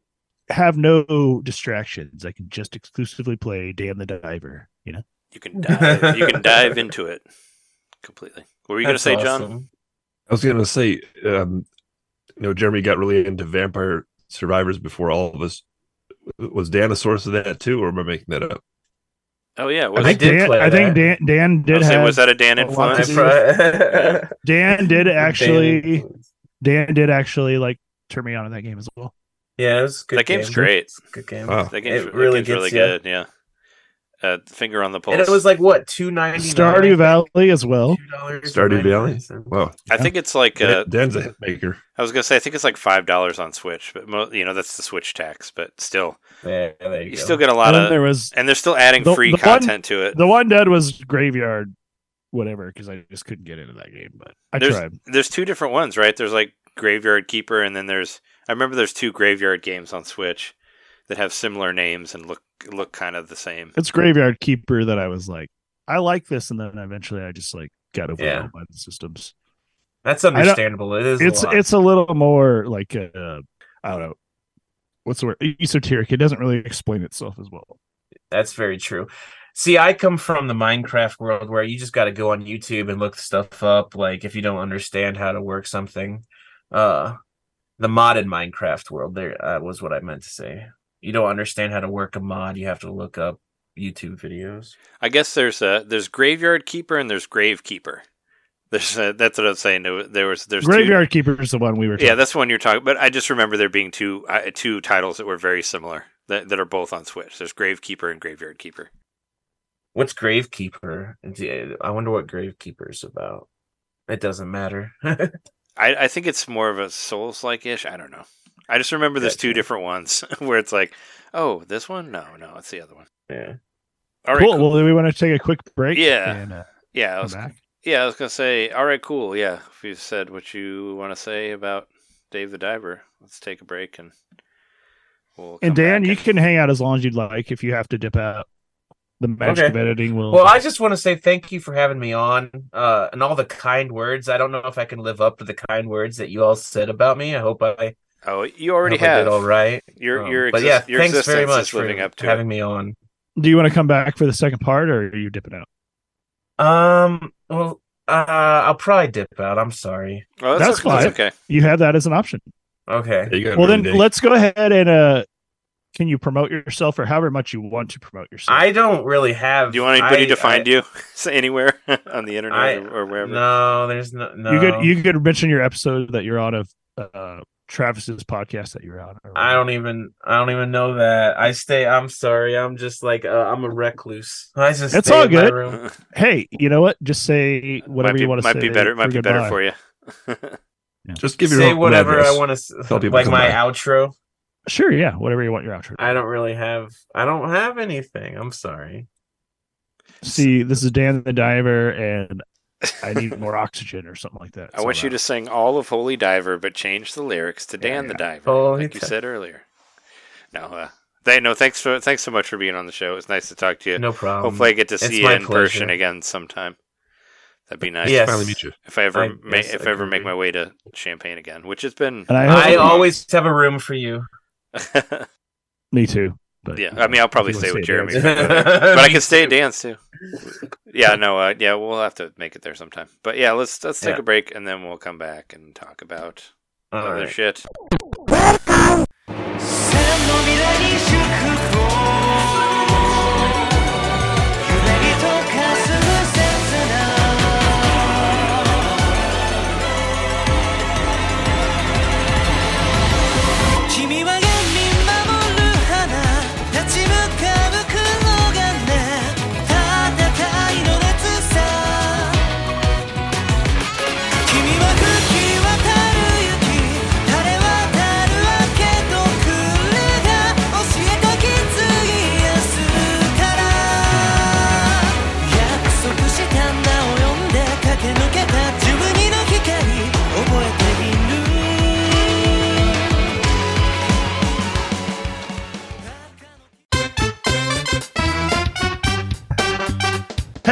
Speaker 4: have no distractions. I can just exclusively play Dan the Diver. You know.
Speaker 2: You can dive. you can dive into it completely. What were you going to
Speaker 3: That's
Speaker 2: say, John?
Speaker 5: I was going to say, um, you know, Jeremy got really into Vampire Survivors before all of us. Was Dan a source of that too, or am I making that up?
Speaker 2: Oh yeah, was,
Speaker 3: I
Speaker 2: it,
Speaker 3: did
Speaker 4: Dan, I think Dan
Speaker 3: that.
Speaker 4: Dan
Speaker 2: I
Speaker 4: did
Speaker 2: was,
Speaker 4: have
Speaker 2: was that a Dan
Speaker 4: a lot to
Speaker 2: influence?
Speaker 4: do.
Speaker 3: Right. <laughs>
Speaker 4: Dan did actually
Speaker 3: Dan-
Speaker 4: Dan did actually like turn me on in that game as well.
Speaker 3: Yeah, it was good.
Speaker 2: That game's
Speaker 3: game.
Speaker 2: great.
Speaker 3: Good game.
Speaker 5: Wow.
Speaker 2: That game's,
Speaker 3: It
Speaker 2: that
Speaker 3: really
Speaker 2: game's really
Speaker 3: gets
Speaker 2: good. Yeah. Uh, finger on the pulse.
Speaker 3: And it was like what two ninety
Speaker 4: Stardew Valley as well.
Speaker 3: Two dollars.
Speaker 5: Stardew Valley. Wow,
Speaker 2: I think it's like uh,
Speaker 5: Dan's a hit maker.
Speaker 2: I was gonna say I think it's like five dollars on Switch, but mo- you know that's the Switch tax. But still,
Speaker 3: Yeah, there you,
Speaker 2: you
Speaker 3: go.
Speaker 2: still get a lot
Speaker 4: And
Speaker 2: of,
Speaker 4: there was
Speaker 2: and they're still adding
Speaker 4: The-
Speaker 2: free
Speaker 4: the one-
Speaker 2: content to it.
Speaker 4: the one dead was Graveyard, whatever, because I just couldn't get into that game. But I
Speaker 2: There's
Speaker 4: tried.
Speaker 2: there's two different ones, right? There's like Graveyard Keeper, and then there's I remember there's two Graveyard games on Switch. that have similar names and look look kind of the same.
Speaker 4: It's Graveyard Keeper that I was like, I like this, and then eventually I just like got overwhelmed by the systems.
Speaker 3: That's understandable. It is.
Speaker 4: It's
Speaker 3: lot.
Speaker 4: it's a little more like uh, I don't know what's the word esoteric. It doesn't really explain itself as well.
Speaker 3: That's very true. See, I come from the Minecraft world where you just got to go on YouTube and look stuff up. Like if you don't understand how to work something, uh, the modded Minecraft world. There uh, was what I meant to say. You don't understand how to work a mod. You have to look up YouTube videos.
Speaker 2: I guess there's a there's graveyard keeper and there's grave keeper. There's a, that's what I was saying. There was- There was there's two-
Speaker 4: Graveyard Keeper is the one we were.
Speaker 2: Yeah, that's the one you're talking. But I just remember there being two uh, two titles that were very similar that, that are both on Switch. There's Gravekeeper and Graveyard Keeper.
Speaker 3: What's Gravekeeper? It's- I wonder what Gravekeeper is about. It doesn't matter. <laughs>
Speaker 2: I, I think it's more of a Souls like ish. I don't know. I just remember there's two different ones <laughs> where it's like, oh, this one? No, no, it's the other one.
Speaker 3: yeah.
Speaker 2: All right,
Speaker 4: cool.
Speaker 2: cool.
Speaker 4: Well, do we want to take a quick break?
Speaker 2: Yeah.
Speaker 4: And, uh,
Speaker 2: yeah, I
Speaker 4: come back.
Speaker 2: Yeah, I was gonna say, all right, cool. Yeah, if you said what you want to say about Dave the Diver, let's take a break and we'll.
Speaker 4: And Dan, you
Speaker 2: and-
Speaker 4: can hang out as long as you'd like. If you have to dip out, the magic
Speaker 3: Okay.
Speaker 4: of editing will.
Speaker 3: Well, I just want to say thank you for having me on, uh, and all the kind words. I don't know if I can live up to the kind words that you all said about me. I hope I,
Speaker 2: Oh, you already have.
Speaker 3: did all right.
Speaker 2: Your
Speaker 3: Um,
Speaker 2: your,
Speaker 3: but
Speaker 2: exist-
Speaker 3: yeah,
Speaker 2: your
Speaker 3: thanks very much for
Speaker 2: living up to
Speaker 3: having
Speaker 2: it.
Speaker 3: me on.
Speaker 4: do you want to come back for the second part, or are you dipping out?
Speaker 3: Um, well, uh, I'll probably dip out. I'm sorry.
Speaker 2: Oh,
Speaker 4: That's
Speaker 2: okay. That's
Speaker 4: fine.
Speaker 2: okay.
Speaker 4: You have that as an option.
Speaker 3: Okay.
Speaker 5: Yeah,
Speaker 4: Well, then
Speaker 5: day.
Speaker 4: let's go ahead and uh, can you promote yourself or however much you want to promote yourself?
Speaker 3: I don't really have.
Speaker 2: Do you want anybody
Speaker 3: I-
Speaker 2: to find
Speaker 3: I-
Speaker 2: you <laughs> anywhere <laughs> on the internet
Speaker 3: I-
Speaker 2: or, or wherever?
Speaker 3: No, there's no. no.
Speaker 4: You could you could mention your episode that you're on of uh, Travis's podcast that you're on.
Speaker 3: I don't even. I don't even know that. I stay. I'm sorry. I'm just like. Uh, I'm a recluse. I just.
Speaker 4: It's
Speaker 3: stay
Speaker 4: all
Speaker 3: in my
Speaker 4: good.
Speaker 3: room. <laughs>
Speaker 4: Hey, you know what? Just say whatever
Speaker 2: be,
Speaker 4: you want to say.
Speaker 2: might
Speaker 4: say.
Speaker 2: be better. Might be better for you. <laughs>
Speaker 5: Just give your
Speaker 3: say
Speaker 5: own
Speaker 3: whatever
Speaker 5: address.
Speaker 3: I want to.
Speaker 5: Tell people
Speaker 3: Like my
Speaker 5: by.
Speaker 3: outro.
Speaker 4: Sure, yeah, whatever you want your outro.
Speaker 3: I don't really have. I don't have anything. I'm sorry.
Speaker 4: See, this is Dan the Diver, and I need more oxygen or something like that.
Speaker 2: I want you to sing all of Holy Diver, but change the lyrics to Dan the Diver,
Speaker 3: Holy
Speaker 2: like you
Speaker 3: Di-
Speaker 2: said earlier. No, uh, they no. Thanks for thanks so much for being on the show. It's nice to talk to you.
Speaker 3: No problem.
Speaker 2: Hopefully, I get to
Speaker 3: it's
Speaker 2: see you
Speaker 3: my
Speaker 2: in person again sometime. That'd be nice.
Speaker 3: Yes.
Speaker 5: Finally meet you.
Speaker 2: If I ever
Speaker 3: I
Speaker 2: ma-
Speaker 3: guess
Speaker 2: if
Speaker 3: I
Speaker 2: I ever make my way to Champagne again, which has been.
Speaker 4: And I,
Speaker 3: I always have a room for you. <laughs>
Speaker 4: me too. But
Speaker 2: yeah, I mean, I'll probably
Speaker 4: if
Speaker 2: stay with Jeremy,
Speaker 4: there. <laughs>
Speaker 2: but I can stay at dance too. Yeah, no, uh, yeah, we'll have to make it there sometime. But yeah, let's let's take
Speaker 3: Yeah.
Speaker 2: a break and then we'll come back and talk about
Speaker 3: All
Speaker 2: other
Speaker 3: right.
Speaker 2: shit.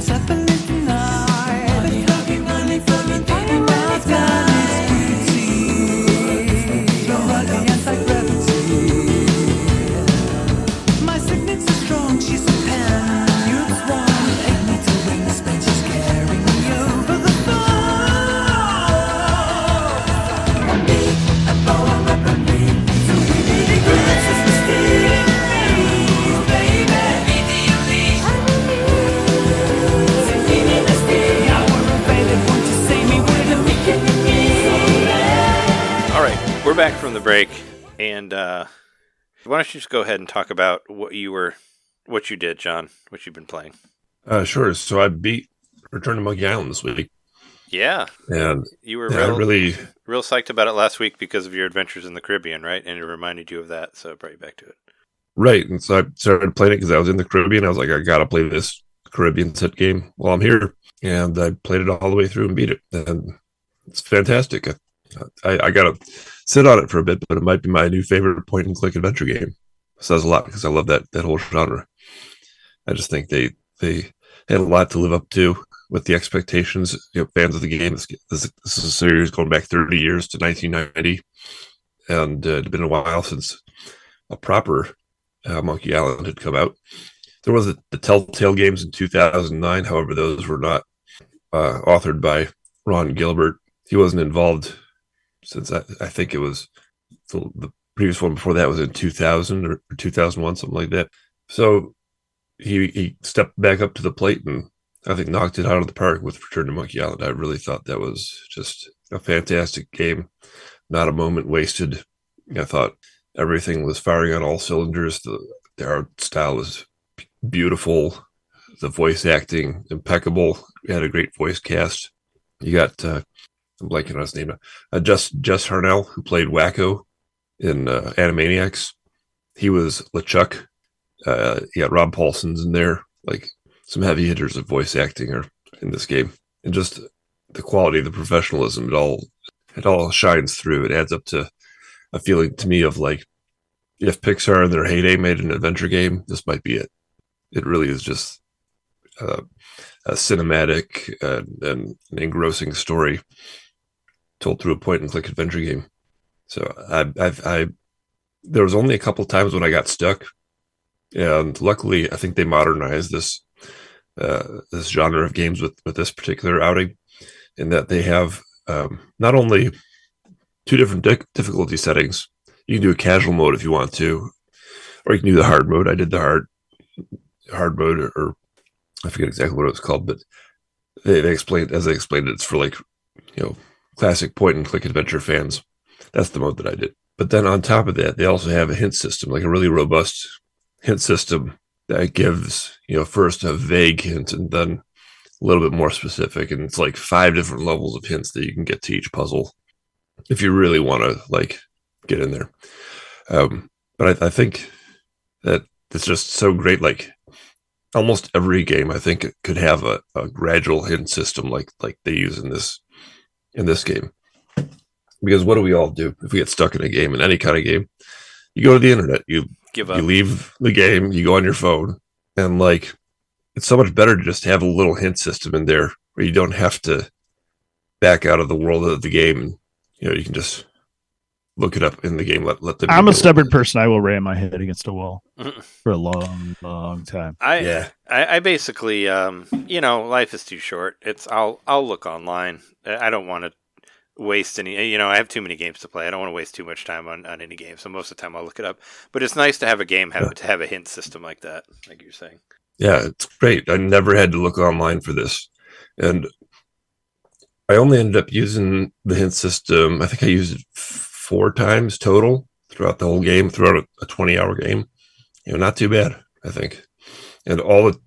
Speaker 6: The
Speaker 2: we're back from the break, and uh, why don't you just go ahead and talk about what you were, what you did, John, what you've been playing.
Speaker 5: Uh, sure. So I beat Return to Monkey Island this week,
Speaker 2: Yeah,
Speaker 5: and
Speaker 2: you were
Speaker 5: yeah,
Speaker 2: real,
Speaker 5: really
Speaker 2: real psyched about it last week because of your adventures in the Caribbean, right? And it reminded you of that, so it brought you back to it.
Speaker 5: right. And so I started playing it because I was in the Caribbean. I was like, I gotta play this Caribbean set game while I'm here, and I played it all the way through and beat it, and it's fantastic. I, I, I gotta sit on it for a bit, but it might be my new favorite point and click adventure game. says a lot because I love that that whole genre. I just think they they had a lot to live up to with the expectations. You know, fans of the game. This, this, this is a series going back 30 years to 1990, and uh, it'd been a while since a proper uh, Monkey Island had come out. There was a, the Telltale games in 2009. However, those were not uh, authored by Ron Gilbert. He wasn't involved since I, I think it was the, the previous one before that was in 2000 or 2001, something like that. So he he stepped back up to the plate and I think knocked it out of the park with Return to Monkey Island. I really thought that was just a fantastic game, not a moment wasted. I thought everything was firing on all cylinders. The, the art style was beautiful, the voice acting impeccable. We had a great voice cast. You got uh, I'm blanking on his name. Uh, Just Jess Harnell, who played Wakko in uh, Animaniacs. He was LeChuck. Uh, got Rob Paulsen's in there. Like some heavy hitters of voice acting are in this game, and just the quality, the professionalism, it all it all shines through. It adds up to a feeling to me of like if Pixar in their heyday made an adventure game, this might be it. It really is just uh, a cinematic uh, and an engrossing story told through a point and click adventure game. So I, I've, I, there was only a couple times when I got stuck, and luckily I think they modernized this uh, this genre of games with with this particular outing, in that they have um, not only two different di- difficulty settings. You can do a casual mode if you want to, or you can do the hard mode. I did the hard hard mode, or, or I forget exactly what it was called, but they, they explained as they explained it, it's for like you know classic point and click adventure fans. That's the mode that I did. But then on top of that, they also have a hint system, like a really robust hint system that gives, you know, first a vague hint and then a little bit more specific. And it's like five different levels of hints that you can get to each puzzle if you really want to like get in there. Um, but I, I think that it's just so great. Like almost every game, I think could have a, a gradual hint system like like they use in this in this game. Because what do we all do if we get stuck in a game, in any kind of game? You go to the internet, you
Speaker 2: Give
Speaker 5: you leave the game, you go on your phone, and like it's so much better to just have a little hint system in there where you don't have to back out of the world of the game. And, you know, you can just look it up in the game. Let let them.
Speaker 4: I'm a
Speaker 5: begin.
Speaker 4: stubborn person. I will ram my head against a wall for a long, long time.
Speaker 2: I,
Speaker 5: Yeah.
Speaker 2: I, I basically, um, you know, life is too short. It's I'll I'll look online. I don't want to waste any. You know, I have too many games to play. I don't want to waste too much time on, on any game. So most of the time, I'll look it up. But it's nice to have a game have to have a hint system like that, like you're saying.
Speaker 5: Yeah, it's great. I never had to look online for this. And I only ended up using the hint system. I think I used it four times total throughout the whole game, throughout a 20 hour game. You know, not too bad, I think. And all the,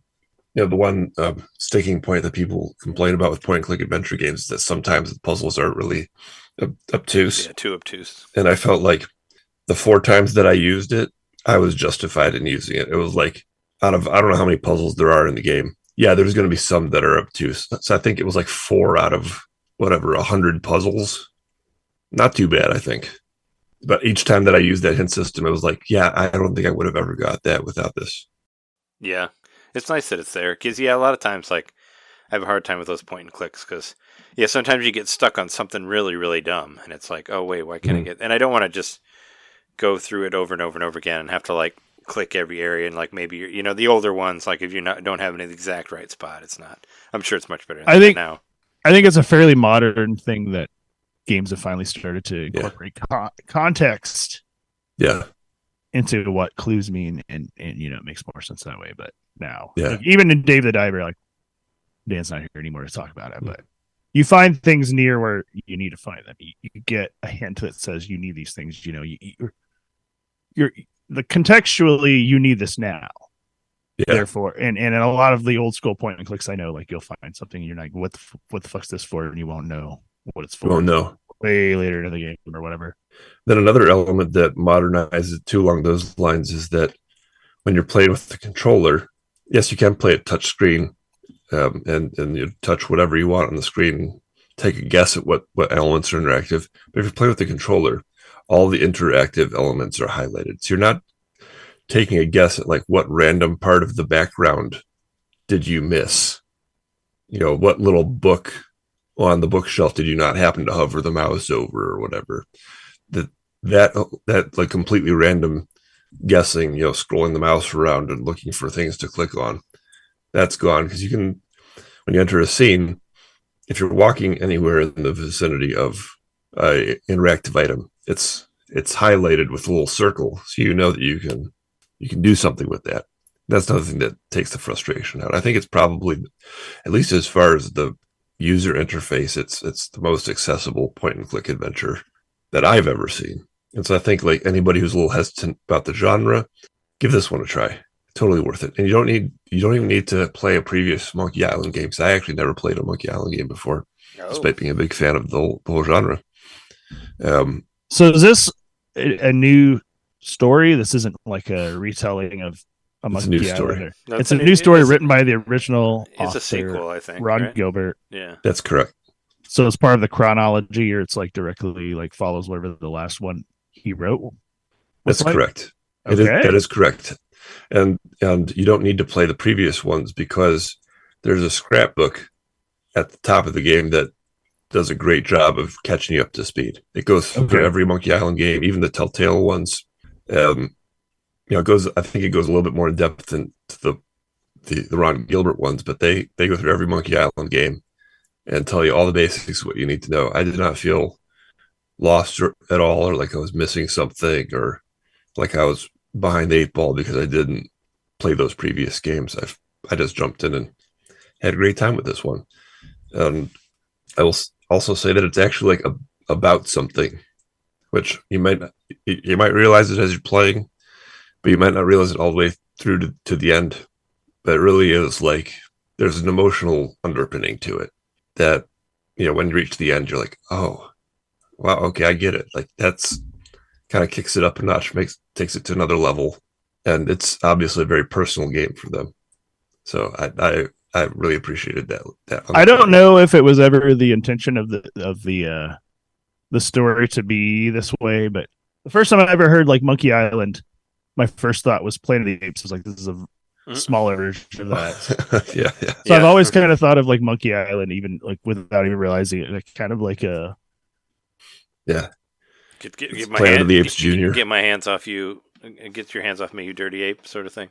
Speaker 5: you know, the one um, sticking point that people complain about with point and click adventure games is that sometimes the puzzles aren't really ob- obtuse,
Speaker 2: Yeah, too obtuse.
Speaker 5: and I felt like the four times that I used it, I was justified in using it. It was like out of I don't know how many puzzles there are in the game. Yeah, there's going to be some that are obtuse. So I think it was like four out of whatever a hundred puzzles. Not too bad, I think. But each time that I used that hint system, it was like, yeah, I don't think I would have ever got that without this.
Speaker 2: Yeah, it's nice that it's there because yeah, a lot of times like I have a hard time with those point and clicks because yeah, sometimes you get stuck on something really really dumb and it's like oh wait, why can't I
Speaker 5: Mhm.
Speaker 2: get? And I don't want to just go through it over and over and over again and have to like click every area and like maybe you're, you know the older ones like if you not don't have it in the exact right spot, it's not. I'm sure it's much better. Than
Speaker 4: I think-
Speaker 2: now.
Speaker 4: I think it's a fairly modern thing that games have finally started to incorporate con- context
Speaker 5: Yeah.
Speaker 4: into what clues mean, and and you know it makes more sense that way. But now,
Speaker 5: Yeah.
Speaker 4: like, even in Dave the Diver, like Dan's not here anymore to talk about it,
Speaker 5: Hmm.
Speaker 4: but you find things near where you need to find them. You, you get a hint that says you need these things. You know, you, you're, you're the contextually you need this now.
Speaker 5: Yeah.
Speaker 4: Therefore, and and in a lot of the old school point and clicks, I know like you'll find something and you're like, what the, f- what the fuck's this for? And you won't know what it's for
Speaker 5: Oh no.
Speaker 4: way later in the game or whatever.
Speaker 5: Then another element that modernizes it too along those lines is that when you're playing with the controller, yes, you can play at touch screen um, and and you touch whatever you want on the screen, take a guess at what what elements are interactive. But if you play with the controller, all the interactive elements are highlighted, so you're not taking a guess at like what random part of the background did you miss. You know, what little book on the bookshelf did you not happen to hover the mouse over or whatever that that that like completely random guessing you know scrolling the mouse around and looking for things to click on that's gone. Because you can when you enter a scene if you're walking anywhere in the vicinity of a interactive item it's it's highlighted with a little circle so you know that you can you can do something with that. That's another thing that takes the frustration out. I think it's probably at least as far as the user interface it's it's the most accessible point and click adventure that I've ever seen. And so I think like anybody who's a little hesitant about the genre, give this one a try. Totally worth it. And you don't need you don't even need to play a previous Monkey Island game. 'cause I actually never played a Monkey Island game before,
Speaker 2: Oh.
Speaker 5: despite being a big fan of the whole, the whole genre. Um,
Speaker 4: So is this a, a new story? This isn't like a retelling of a
Speaker 5: It's a
Speaker 4: Monkey
Speaker 5: new
Speaker 4: Island
Speaker 5: story.
Speaker 2: No,
Speaker 4: it's a
Speaker 2: it-
Speaker 4: new story
Speaker 2: it's-
Speaker 4: written by the original
Speaker 2: It's
Speaker 4: author,
Speaker 2: a sequel, I think.
Speaker 4: Ron
Speaker 2: right?
Speaker 4: Gilbert.
Speaker 2: Yeah.
Speaker 5: that's correct.
Speaker 4: So it's part of the chronology, or it's like directly like follows whatever the last one he wrote.
Speaker 5: That's
Speaker 4: like?
Speaker 5: correct. Is,
Speaker 4: Okay.
Speaker 5: that is correct. And and you don't need to play the previous ones because there's a scrapbook at the top of the game that does a great job of catching you up to speed. It goes through
Speaker 4: Okay.
Speaker 5: every Monkey Island game, even the Telltale ones. Um, you know, it goes. I think it goes a little bit more in depth than to the the, the Ron Gilbert ones, but they they go through every Monkey Island game and tell you all the basics what you need to know. I did not feel lost at all, or like I was missing something, or like I was behind the eight ball because I didn't play those previous games. I I just jumped in and had a great time with this one. And I will also say that it's actually like a, about something, which you might not, you might realize it as you're playing, but you might not realize it all the way through to, to the end. But it really is like there's an emotional underpinning to it that you know when you reach the end, you're like, oh, wow, okay, I get it. Like that's kind of kicks it up a notch, makes takes it to another level, and it's obviously a very personal game for them. So I I, I really appreciated that. That
Speaker 4: I don't know if it was ever the intention of the of the uh the story to be this way, but the first time I ever heard like Monkey Island, my first thought was Planet of the Apes. I was like, this is a
Speaker 2: Mhm.
Speaker 4: smaller version of that. <laughs>
Speaker 5: yeah, yeah.
Speaker 4: So I've always kind of thought of like Monkey Island, even like without even realizing it, like kind of like a
Speaker 5: Yeah.
Speaker 2: Get, get, get my
Speaker 5: Planet
Speaker 2: hand,
Speaker 5: of the Apes
Speaker 2: get,
Speaker 5: Junior.
Speaker 2: Get my hands off you. uh, Get your hands off me, you dirty ape, sort of thing.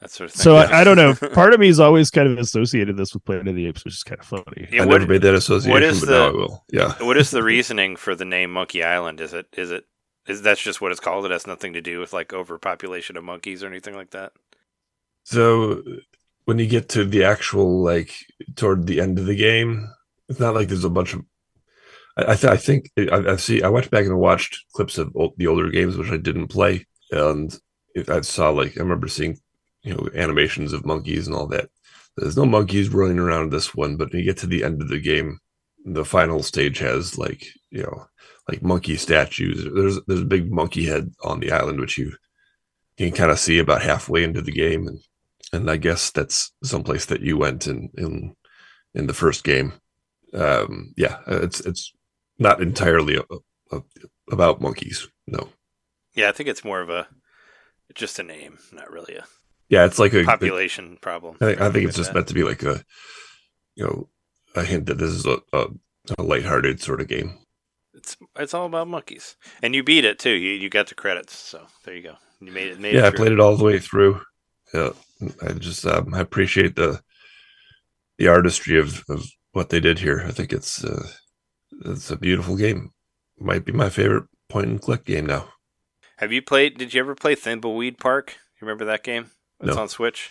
Speaker 2: That sort of thing.
Speaker 4: so I, I don't know. <laughs> Part of me is always kind of associated this with Planet of the Apes, which is kind of funny.
Speaker 2: Yeah,
Speaker 5: I
Speaker 2: what-
Speaker 5: never made that association,
Speaker 2: is
Speaker 5: but
Speaker 2: the-
Speaker 5: now I will. Yeah.
Speaker 2: what is the reasoning for the name Monkey Island? Is it is it is that's just what it's called? It has nothing to do with like overpopulation of monkeys or anything like that.
Speaker 5: So when you get to the actual like toward the end of the game, it's not like there's a bunch of. I th- I think I, I see. I went back and watched clips of old, the older games, which I didn't play, and I saw like I remember seeing, you know, animations of monkeys and all that. There's no monkeys running around this one, but when you get to the end of the game, the final stage has like you know like monkey statues. There's there's a big monkey head on the island which you you can kind of see about halfway into the game, and and I guess that's someplace that you went in in in the first game. Um, yeah, it's it's not entirely a, a, about monkeys. No.
Speaker 2: Yeah, I think it's more of a just a name, not really a
Speaker 5: Yeah, it's like a
Speaker 2: population problem.
Speaker 5: I think, I think it's just
Speaker 2: that.
Speaker 5: meant to be like a, you know, a hint that this is a, a, a lighthearted sort of game.
Speaker 2: It's it's all about monkeys, and you beat it too. You you got the credits, so there you go. You made it. Made
Speaker 5: yeah,
Speaker 2: it
Speaker 5: I played it all the way through. Yeah, I just um, I appreciate the the artistry of, of what they did here. I think it's uh, it's a beautiful game. Might be my favorite point and click game now.
Speaker 2: Have you played? Did you ever play Thimbleweed Park? You remember that game? It's
Speaker 5: No.
Speaker 2: on Switch.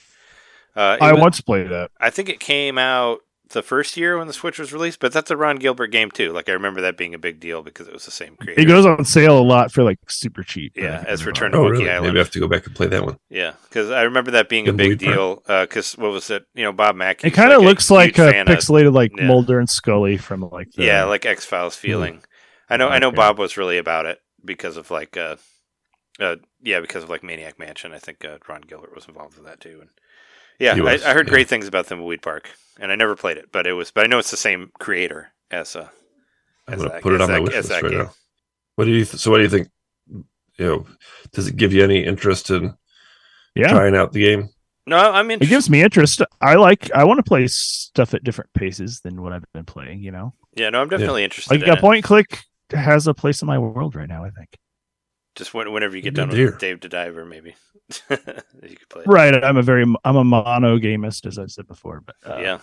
Speaker 2: Uh,
Speaker 4: I
Speaker 2: was-
Speaker 4: once played that.
Speaker 2: I think it came out the first year when the Switch was released, but that's a Ron Gilbert game too. Like I remember that being a big deal because it was the same creator.
Speaker 4: It goes on sale a lot for like super cheap.
Speaker 2: Yeah,
Speaker 4: I
Speaker 2: as. Return to
Speaker 5: Oh,
Speaker 2: Monkey
Speaker 5: really?
Speaker 2: Island.
Speaker 5: Maybe I have to go back and play that one.
Speaker 2: Yeah, because I remember that being a big deal. Because what was it? You know, Bob Mackey.
Speaker 4: It kind of looks like a
Speaker 2: fan of-
Speaker 4: pixelated like
Speaker 2: yeah.
Speaker 4: Mulder and Scully from like the,
Speaker 2: yeah, like X Files feeling. I know. I know.
Speaker 4: Okay.
Speaker 2: Bob was really about it because of like, uh, uh, yeah, because of like Maniac Mansion. I think uh, Ron Gilbert was involved with that too. And yeah, I, I heard
Speaker 5: yeah.
Speaker 2: great things about Thimbleweed Park, and I never played it, but it was. But I know it's the same creator as uh,
Speaker 5: I'm
Speaker 2: as
Speaker 5: gonna
Speaker 2: that-
Speaker 5: put it
Speaker 2: as
Speaker 5: on my
Speaker 2: that-
Speaker 5: wish
Speaker 2: as
Speaker 5: list
Speaker 2: that
Speaker 5: right
Speaker 2: game.
Speaker 5: now. What do you? Th- so what do you think? You know, does it give you any interest in
Speaker 4: yeah.
Speaker 5: trying out the game?
Speaker 2: No, I'm
Speaker 4: It gives me interest. I like. I want to play stuff at different paces than what I've been playing. You know,
Speaker 2: yeah, no, I'm definitely interested.
Speaker 4: like
Speaker 2: in
Speaker 4: a
Speaker 2: it.
Speaker 4: point click has a place in my world right now. I think.
Speaker 2: Just when, whenever you get done
Speaker 5: to hear.
Speaker 2: with Dave the Diver, maybe <laughs> you could play. it.
Speaker 4: Right. I'm a very. I'm a monogamist, as I've said before, but uh,
Speaker 2: yeah,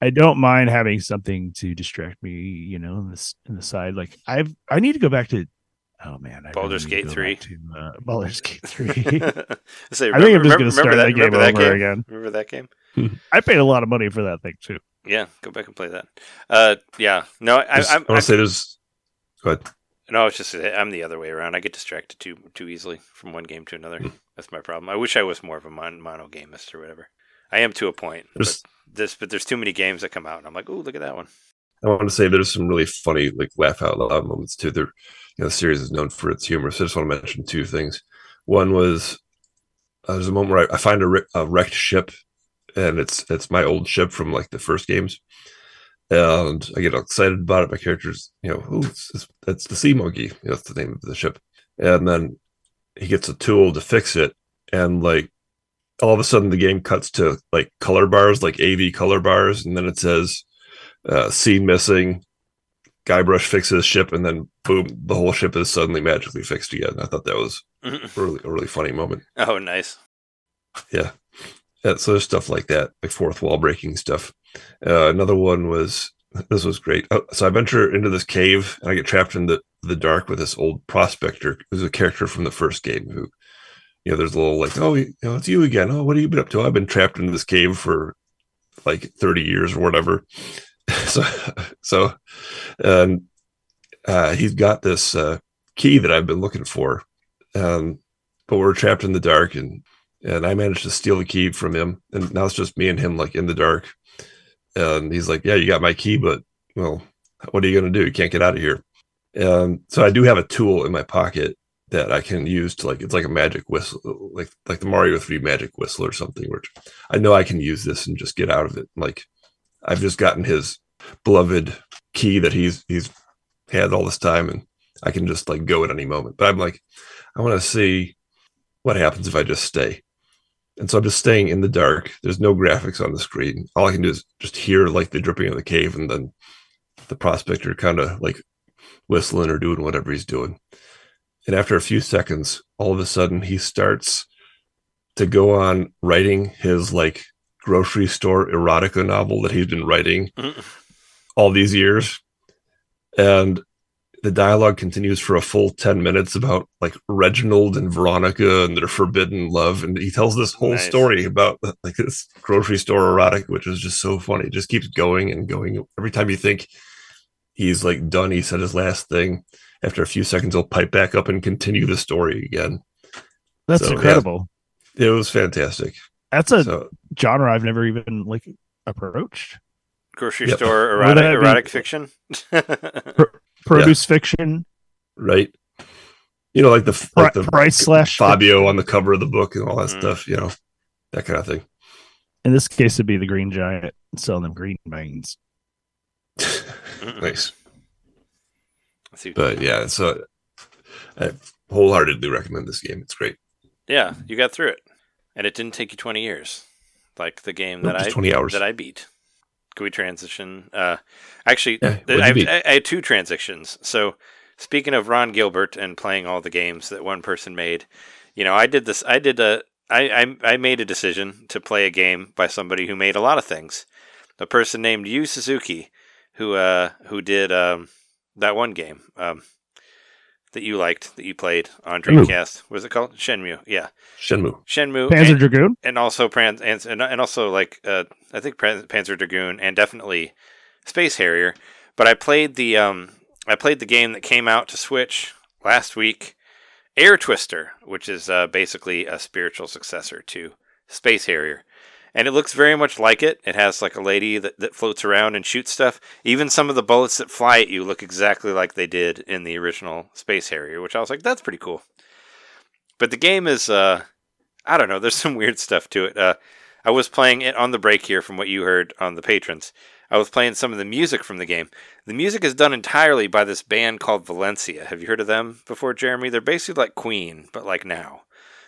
Speaker 4: I don't mind having something to distract me. You know, in this in the side. Like I've. I need to go back to. Oh man, I
Speaker 2: Baldur's
Speaker 4: really
Speaker 2: Gate
Speaker 4: to go
Speaker 2: 3.
Speaker 4: back To, uh, <laughs> Baldur's Gate three. <laughs>
Speaker 2: Say,
Speaker 4: I think I'm just going to start
Speaker 2: remember
Speaker 4: that, game
Speaker 2: that
Speaker 4: over
Speaker 2: game?
Speaker 4: again.
Speaker 2: Remember that game?
Speaker 4: I paid a lot of money for that thing too.
Speaker 2: Yeah, go back and play that. Uh, yeah, no, I, I,
Speaker 5: I
Speaker 2: I'm,
Speaker 5: want to say there's. Go ahead.
Speaker 2: No, it's just I'm the other way around. I get distracted too too easily from one game to another.
Speaker 5: Hmm.
Speaker 2: That's my problem. I wish I was more of a mon- monogamist or whatever. I am to a point.
Speaker 5: There's-
Speaker 2: But this, but there's too many games that come out, and I'm like, oh, look at that one.
Speaker 5: I want to say there's some really funny, like laugh out loud moments too. There, you know, the series is known for its humor. So I just want to mention two things. One was uh, there's a moment where I, I find a, a wrecked ship, and it's it's my old ship from like the first games, and I get excited about it. My character's, you know, oh, it's, that's the sea monkey. You know, that's the name of the ship, and then he gets a tool to fix it, and like all of a sudden the game cuts to like color bars, like AV color bars, and then it says uh, scene missing. Guybrush fixes ship, and then boom, the whole ship is suddenly magically fixed again. I thought that was a <laughs> really a really funny moment.
Speaker 2: oh, nice.
Speaker 5: Yeah. yeah so there's stuff like that, like fourth wall breaking stuff. Uh, another one was this was great. Oh, so I venture into this cave and I get trapped in the the dark with this old prospector who's a character from the first game who you know there's a little like oh you know it's you again. Oh what have you been up to? I've been trapped in this cave for like 30 years or whatever. <laughs> So so and uh he's got this uh key that i've been looking for. Um but we're trapped in the dark and and i managed to steal the key from him. And now it's just me and him like in the dark and he's like yeah you got my key but well what are you going to do you can't get out of here and so i do have a tool in my pocket that I can use to like it's like a magic whistle, like like the Mario Three magic whistle or something. Which I know I can use this and just get out of it. Like I've just gotten his beloved key that he's he's had all this time, and I can just like go at any moment. But I'm like, I want to see what happens if I just stay. And so I'm just staying in the dark. There's no graphics on the screen. All I can do is just hear like the dripping of the cave, and then the prospector kind of like whistling or doing whatever he's doing. And after a few seconds, all of a sudden he starts to go on writing his like grocery store erotica novel that he's been writing mm. all these years. And the dialogue continues for a full 10 minutes about like Reginald and Veronica and their forbidden love. And he tells this whole
Speaker 2: Nice.
Speaker 5: story about like this grocery store erotic, which is just so funny. It just keeps going and going. Every time you think he's like done, he said his last thing. After a few seconds, he'll pipe back up and continue the story again.
Speaker 4: That's
Speaker 5: So, yeah.
Speaker 4: incredible.
Speaker 5: It was fantastic.
Speaker 4: That's a
Speaker 5: so
Speaker 4: genre I've never even like approached.
Speaker 2: grocery
Speaker 5: Yep.
Speaker 2: store
Speaker 4: Would
Speaker 2: erotic,
Speaker 4: be-
Speaker 2: erotic fiction. <laughs>
Speaker 4: Produce fiction,
Speaker 5: right? You know, like the
Speaker 4: pri-
Speaker 5: like the
Speaker 4: price slash.
Speaker 5: Fabio on the cover of the book and all that
Speaker 2: Mm.
Speaker 5: stuff. You know, that kind of thing.
Speaker 4: In this case, it'd be the Green Giant selling them green beans.
Speaker 5: Nice,
Speaker 2: Let's see.
Speaker 5: but yeah, so I wholeheartedly recommend this game. It's great.
Speaker 2: yeah, you got through it, and it didn't take you twenty years, like the game
Speaker 5: Nope,
Speaker 2: that I
Speaker 5: 20 hours.
Speaker 2: that I beat. Can we transition? Uh, actually,
Speaker 5: Yeah,
Speaker 2: I,
Speaker 5: beat?
Speaker 2: I, I had two transitions. So, speaking of Ron Gilbert and playing all the games that one person made, you know, I did this. I did a. I, I I made a decision to play a game by somebody who made a lot of things. A person named Yu Suzuki, who uh who did um that one game um that you liked that you played on Dreamcast. What was it called? Shenmue. Yeah,
Speaker 5: Shenmue.
Speaker 2: Shenmue.
Speaker 4: Panzer
Speaker 2: and-
Speaker 4: Dragoon.
Speaker 2: and also Pran- and, and and also like uh, I think Panzer Dragoon and definitely Space Harrier. But I played the um I played the game that came out to Switch last week, Air Twister, which is uh, basically a spiritual successor to Space Harrier. And it looks very much like it. It has like a lady that, that floats around and shoots stuff. Even some of the bullets that fly at you look exactly like they did in the original Space Harrier, which I was like, that's pretty cool. But the game is uh I don't know. <laughs> There's some weird stuff to it. Uh, I was playing it on the break here from what you heard on the patrons. I was playing some of the music from the game. The music is done entirely by this band called Valencia. Have you heard of them before, Jeremy? They're basically like Queen, but like now.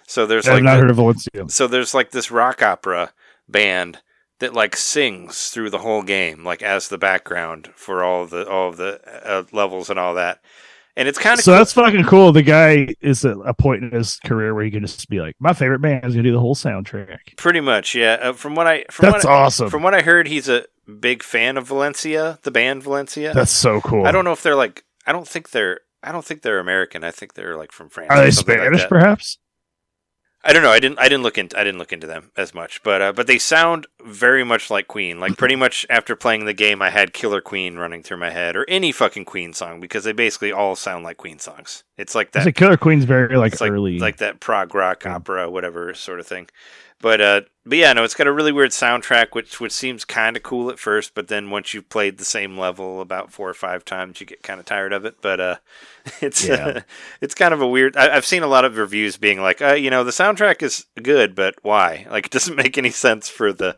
Speaker 2: So there's
Speaker 4: I've
Speaker 2: like
Speaker 4: not
Speaker 2: the-
Speaker 4: heard of Valencia.
Speaker 2: so there's like this rock opera band that like sings through the whole game, like as the background for all the all of the uh, levels and all that. And it's kind of
Speaker 4: So that's fucking cool. The guy is at a point in his career where he can just be like, "My favorite band is gonna do the whole soundtrack."
Speaker 2: pretty much, yeah. Uh, from what I from
Speaker 4: That's
Speaker 2: what I,
Speaker 4: awesome.
Speaker 2: From what I heard, he's a big fan of Valencia, the band Valencia.
Speaker 4: That's so cool.
Speaker 2: I don't know if they're like. I don't think they're. I don't think they're American. I think they're like from France.
Speaker 4: Are they
Speaker 2: something like
Speaker 4: Spanish, perhaps?
Speaker 2: I don't know. I didn't. I didn't look into. I didn't look into them as much. But uh, but they sound very much like Queen. Like pretty much after playing the game, I had Killer Queen running through my head, or any fucking Queen song, because they basically all sound like Queen songs. It's like that.
Speaker 4: say Killer Queen's very like
Speaker 2: it's like
Speaker 4: early.
Speaker 2: like that prog rock opera, whatever sort of thing. But uh, but yeah, no, it's got a really weird soundtrack, which which seems kind of cool at first, but then once you've played the same level about four or five times, you get kind of tired of it. But uh, <laughs> it's
Speaker 4: Yeah.
Speaker 2: it's kind of a weird. I, I've seen a lot of reviews being like, uh, you know, the soundtrack is good, but why? <laughs> Like, it doesn't make any sense for the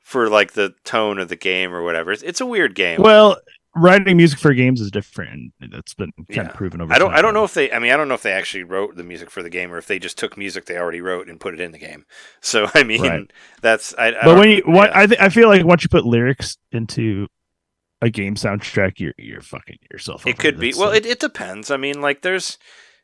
Speaker 2: for like the tone of the game or whatever. It's, it's a weird game.
Speaker 4: well, writing music for games is different. and That's been kind
Speaker 2: Yeah.
Speaker 4: of proven over.
Speaker 2: I don't.
Speaker 4: time.
Speaker 2: I don't know if they. I mean, I don't know if they actually wrote the music for the game or if they just took music they already wrote and put it in the game. <laughs> So I mean,
Speaker 4: Right.
Speaker 2: that's. I, I
Speaker 4: But when you, what
Speaker 2: yeah.
Speaker 4: I th- I feel like once you put lyrics into a game soundtrack, you're you're fucking yourself.
Speaker 2: it could be. Well,
Speaker 4: like-
Speaker 2: it, it depends. I mean, like there's,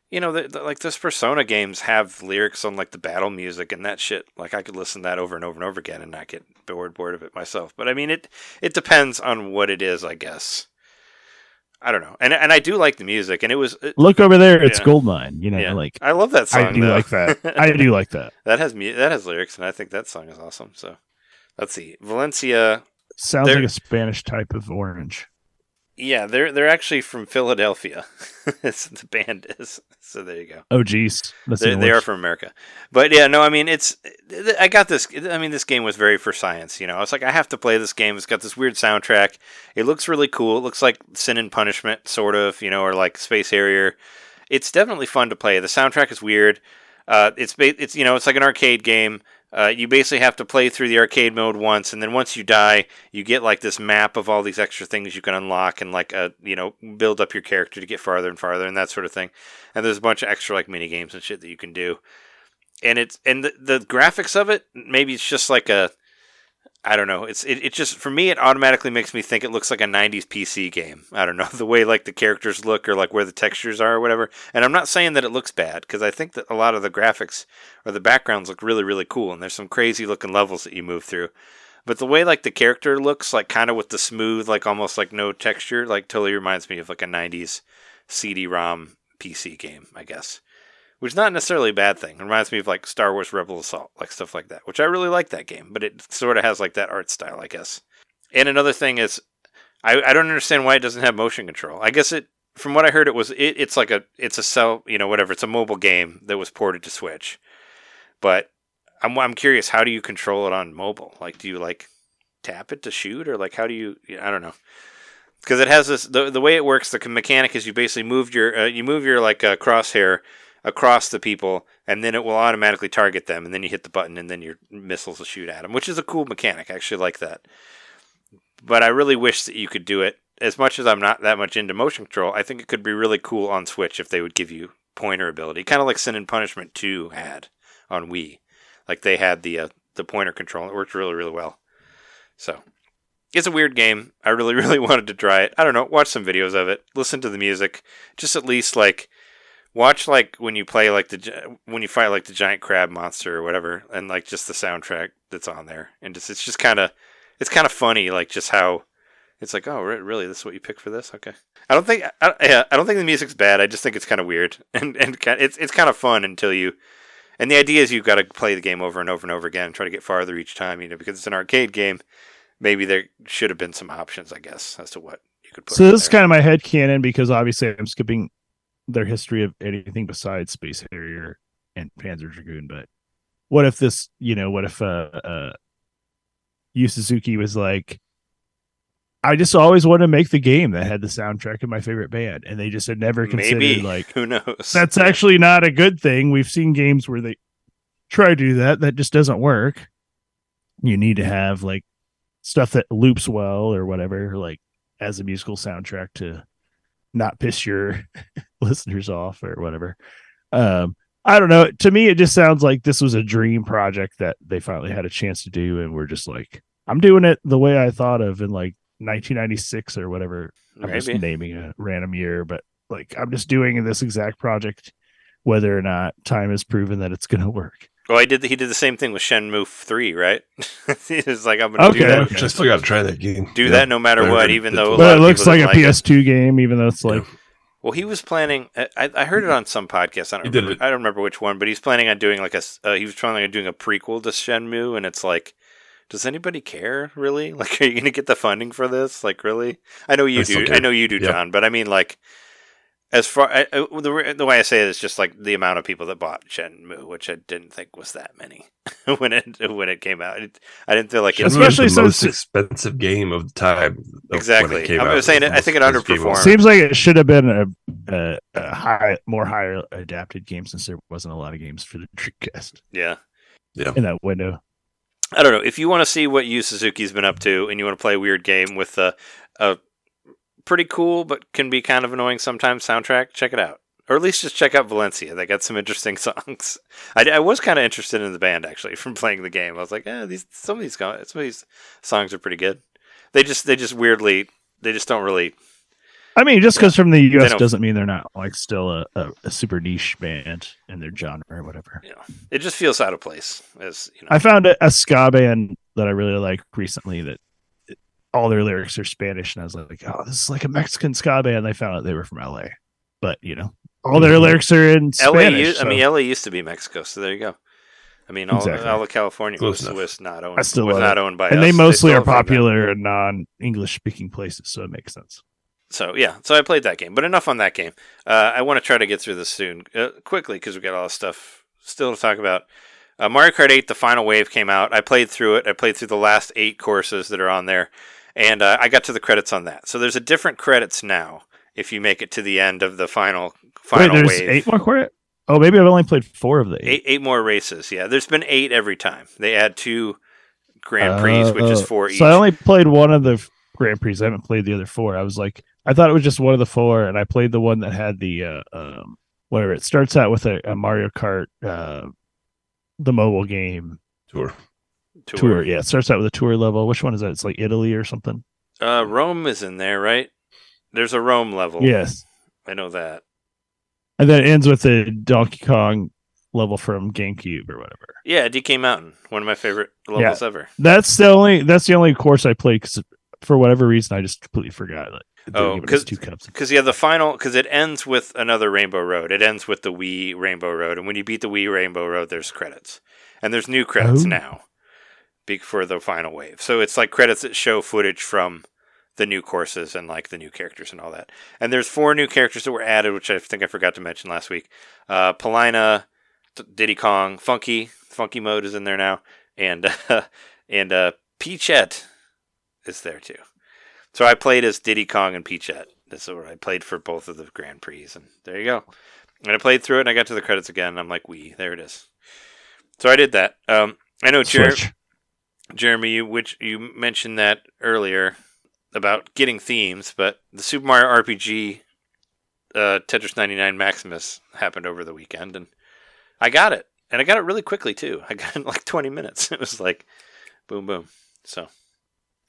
Speaker 2: you know, the, the, like those Persona games have lyrics on like the battle music and that shit. Like I could listen to that over and over and over again and not get bored bored of it myself. But I mean, it it depends on what it is, I guess. I don't know, and and I do like the music, and it was. It,
Speaker 4: look over there. It's Goldmine. You know,
Speaker 2: yeah,
Speaker 4: like
Speaker 2: I love that song.
Speaker 4: I do
Speaker 2: though.
Speaker 4: like that. <laughs> I do like that.
Speaker 2: that has mu- that has lyrics, and I think that song is awesome. So, let's see, Valencia.
Speaker 4: Sounds like a Spanish type of orange.
Speaker 2: Yeah, they're they're actually from Philadelphia. <laughs> The band is. So there you go.
Speaker 4: Oh, geez,
Speaker 2: They, they are from America, but yeah, no, I mean it's. I got this. I mean, this game was very for science. You know, I was like I have to play this game. It's got this weird soundtrack. It looks really cool. It looks like Sin and Punishment, sort of. You know, or like Space Harrier. It's definitely fun to play. The soundtrack is weird. Uh, it's it's you know it's like an arcade game. Uh, you basically have to play through the arcade mode once, and then once you die, you get like this map of all these extra things you can unlock and like uh, you know build up your character to get farther and farther and that sort of thing. And there's a bunch of extra like mini games and shit that you can do. And it's and the, the graphics of it, maybe it's just like a I don't know. It's it, it just for me it automatically makes me think it looks like a 90s PC game. I don't know, <laughs> the way like the characters look or like where the textures are or whatever. And I'm not saying that it looks bad because I think that a lot of the graphics or the backgrounds look really really cool and there's some crazy looking levels that you move through. But the way like the character looks like kind of with the smooth like almost like no texture like totally reminds me of like a 90s CD-ROM PC game, I guess. Which is not necessarily a bad thing. It reminds me of like Star Wars Rebel Assault, like stuff like that, which I really like that game, but it sort of has like that art style, I guess. And another thing is, I, I don't understand why it doesn't have motion control. I guess it, from what I heard, it was it, it's like a it's a cell, you know, whatever. It's a mobile game that was ported to Switch, but I'm I'm curious, how do you control it on mobile? Like, do you like tap it to shoot, or like how do you? I don't know. Because it has this the the way it works. The mechanic is you basically move your uh, you move your like uh, crosshair across the people, and then it will automatically target them, and then you hit the button, and then your missiles will shoot at them, which is a cool mechanic. I actually like that. But I really wish that you could do it. As much as I'm not that much into motion control, I think it could be really cool on Switch if they would give you pointer ability, kind of like Sin and Punishment Two had on Wii. Like they had the uh, the pointer control. It worked really really well. So it's a weird game. I really <laughs> really wanted to try it. I don't know. Watch some videos of it. Listen to the music. Just at least like watch like when you play like the when you fight like the giant crab monster or whatever, and like just the soundtrack that's on there, and just it's just kind of it's kind of funny like just how it's like oh re- really this is what you pick for this okay. I don't think I, yeah, I don't think the music's bad. I just think it's kind of weird <laughs> and and it's it's kind of fun until you. And the idea is you've got to play the game over and over and over again and try to get farther each time, you know, because it's an arcade game. Maybe there should have been some options, I guess, as to what you could put.
Speaker 4: So this is kind of my head canon because obviously I'm skipping their history of anything besides Space Harrier and Panzer Dragoon. But what if this, you know, what if uh, uh Yu Suzuki was like, I just always wanted to make the game that had the soundtrack of my favorite band, and they just had never considered
Speaker 2: maybe <laughs>
Speaker 4: like
Speaker 2: who knows?
Speaker 4: that's actually not a good thing. We've seen games where they try to do that, that just doesn't work. You need to have like stuff that loops well or whatever, like as a musical soundtrack to not piss your <laughs> listeners off or whatever. Um, I don't know. To me, it just sounds like this was a dream project that they finally had a chance to do, and we're just like, I'm doing it the way I thought of in like 1996 or whatever. I'm just naming a random year, but like I'm just doing this exact project, whether or not time has proven that it's going to work.
Speaker 2: Well, he did. He did the same thing with Shenmue Three, right? <laughs> He's like, I'm gonna do that.
Speaker 4: okay.
Speaker 5: I still got to try that game.
Speaker 2: Do
Speaker 5: Yeah.
Speaker 2: that no matter what, even
Speaker 5: it-
Speaker 2: though. a
Speaker 4: But
Speaker 2: lot
Speaker 4: it looks
Speaker 2: people
Speaker 4: like a
Speaker 2: didn't.
Speaker 4: PS2 game, even though it's like
Speaker 2: Well, he was planning. I, I I heard it on some podcast. I don't remember. I don't remember which one, but he's planning on doing like a. Uh, he was planning on doing a prequel to Shenmue, and it's like, does anybody care really? <laughs> Like, are you going to get the funding for this? Like, really? I know you
Speaker 5: I
Speaker 2: do. I know you do,
Speaker 5: Yeah.
Speaker 2: John. But I mean, like, as far I, I, the the way I say it is just like the amount of people that bought Shenmue, which I didn't think was that many <laughs> when it when it came out. It, I didn't feel like it.
Speaker 5: Shenmue is
Speaker 4: Especially
Speaker 5: the most expensive game of the time. of when
Speaker 2: Exactly.
Speaker 5: it came
Speaker 2: I
Speaker 5: out.
Speaker 2: was saying
Speaker 5: the
Speaker 2: it- I think it
Speaker 5: most expensive game of all
Speaker 2: underperformed.
Speaker 4: seems like it should have been a, a, a high, more higher adapted game since there wasn't a lot of games for the Dreamcast
Speaker 2: Yeah, yeah.
Speaker 4: in that window.
Speaker 2: I don't know. If you want to see what Yu Suzuki's been up to and you want to play a weird game with a, a pretty cool but can be kind of annoying sometimes soundtrack, check it out. Or at least just check out Valencia. They got some interesting <laughs> songs. I, I was kind of interested in the band actually from playing the game. I was like, yeah, these some of these some of these songs are pretty good. They just they just weirdly they just don't really
Speaker 4: I mean, just because from the US doesn't mean they're not like still a, a, a super niche band in their genre or whatever.
Speaker 2: know it just feels out of place as you know.
Speaker 4: I found a, a ska band that I really like recently that all their lyrics are Spanish, and I was like, "Oh, this is like a Mexican ska band." They found out they were from LA, but you know, all their lyrics are in
Speaker 2: LA,
Speaker 4: Spanish.
Speaker 2: u- I
Speaker 4: so-
Speaker 2: mean, LA used to be Mexico, so there you go. I mean, all,
Speaker 4: Exactly.
Speaker 2: all of California
Speaker 5: Close
Speaker 2: was,
Speaker 5: enough.
Speaker 2: was not owned.
Speaker 4: I still
Speaker 2: was not
Speaker 4: it.
Speaker 2: owned by
Speaker 4: and
Speaker 2: us.
Speaker 4: they mostly
Speaker 2: still
Speaker 4: are popular in non-English speaking places, so it makes sense.
Speaker 2: So yeah, so I played that game, but enough on that game. Uh, I want to try to get through this soon, uh, quickly, because we've got all this stuff still to talk about. Uh, Mario Kart 8, the final wave came out. I played through it. I played through the last eight courses that are on there, and uh, I got to the credits on that. So there's a different credits now if you make it to the end of the final final
Speaker 4: Wait, there's
Speaker 2: wave.
Speaker 4: eight more quarter. Oh, maybe I've only played four of the eight.
Speaker 2: Eight, eight more races. Yeah, there's been eight every time. They add two Grand Prix, which is
Speaker 4: Oh,
Speaker 2: four each.
Speaker 4: So I only played one of the Grand Prix. I haven't played the other four. I was like, I thought it was just one of the four, and I played the one that had the uh, um, whatever. It starts out with a, a Mario Kart, uh, the mobile game
Speaker 5: Tour.
Speaker 4: Tour. Yeah, it starts out with a tour level. Which one is that? It's like Italy or something.
Speaker 2: Uh, Rome is in there, right? There's a Rome level.
Speaker 4: Yes,
Speaker 2: I know that.
Speaker 4: and then it ends with a Donkey Kong level from GameCube or whatever.
Speaker 2: Yeah, DK Mountain, one of my favorite levels ever.
Speaker 4: That's the only. That's the only course I played because for whatever reason I just completely forgot. Like,
Speaker 2: Oh,
Speaker 4: because us
Speaker 2: 'cause-
Speaker 4: two cups.
Speaker 2: Because yeah, the final because it ends with another Rainbow Road. It ends with the Wii Rainbow Road, and when you beat the Wii Rainbow Road, there's credits, and there's new credits
Speaker 4: Oh.
Speaker 2: now, for the final wave. So it's like credits that show footage from the new courses and like the new characters and all that. And there's four new characters that were added, which I think I forgot to mention last week. Uh, Pauline, Diddy Kong, Funky, Funky mode is in there now, and uh, <laughs> and uh, Peachette, is there too. So I played as Diddy Kong and Peachette. That's what I played for both of the Grand Prix, and there you go. And I played through it, and I got to the credits again. And I'm like, "We, there it is." So I did that. Um, I know,
Speaker 4: Switch.
Speaker 2: Jeremy, you which you mentioned that earlier about getting themes, but the Super Mario RPG uh, Tetris 99 Maximus happened over the weekend, and I got it, and I got it really quickly too. I got it in like 20 minutes. <laughs> It was like, boom, boom. So,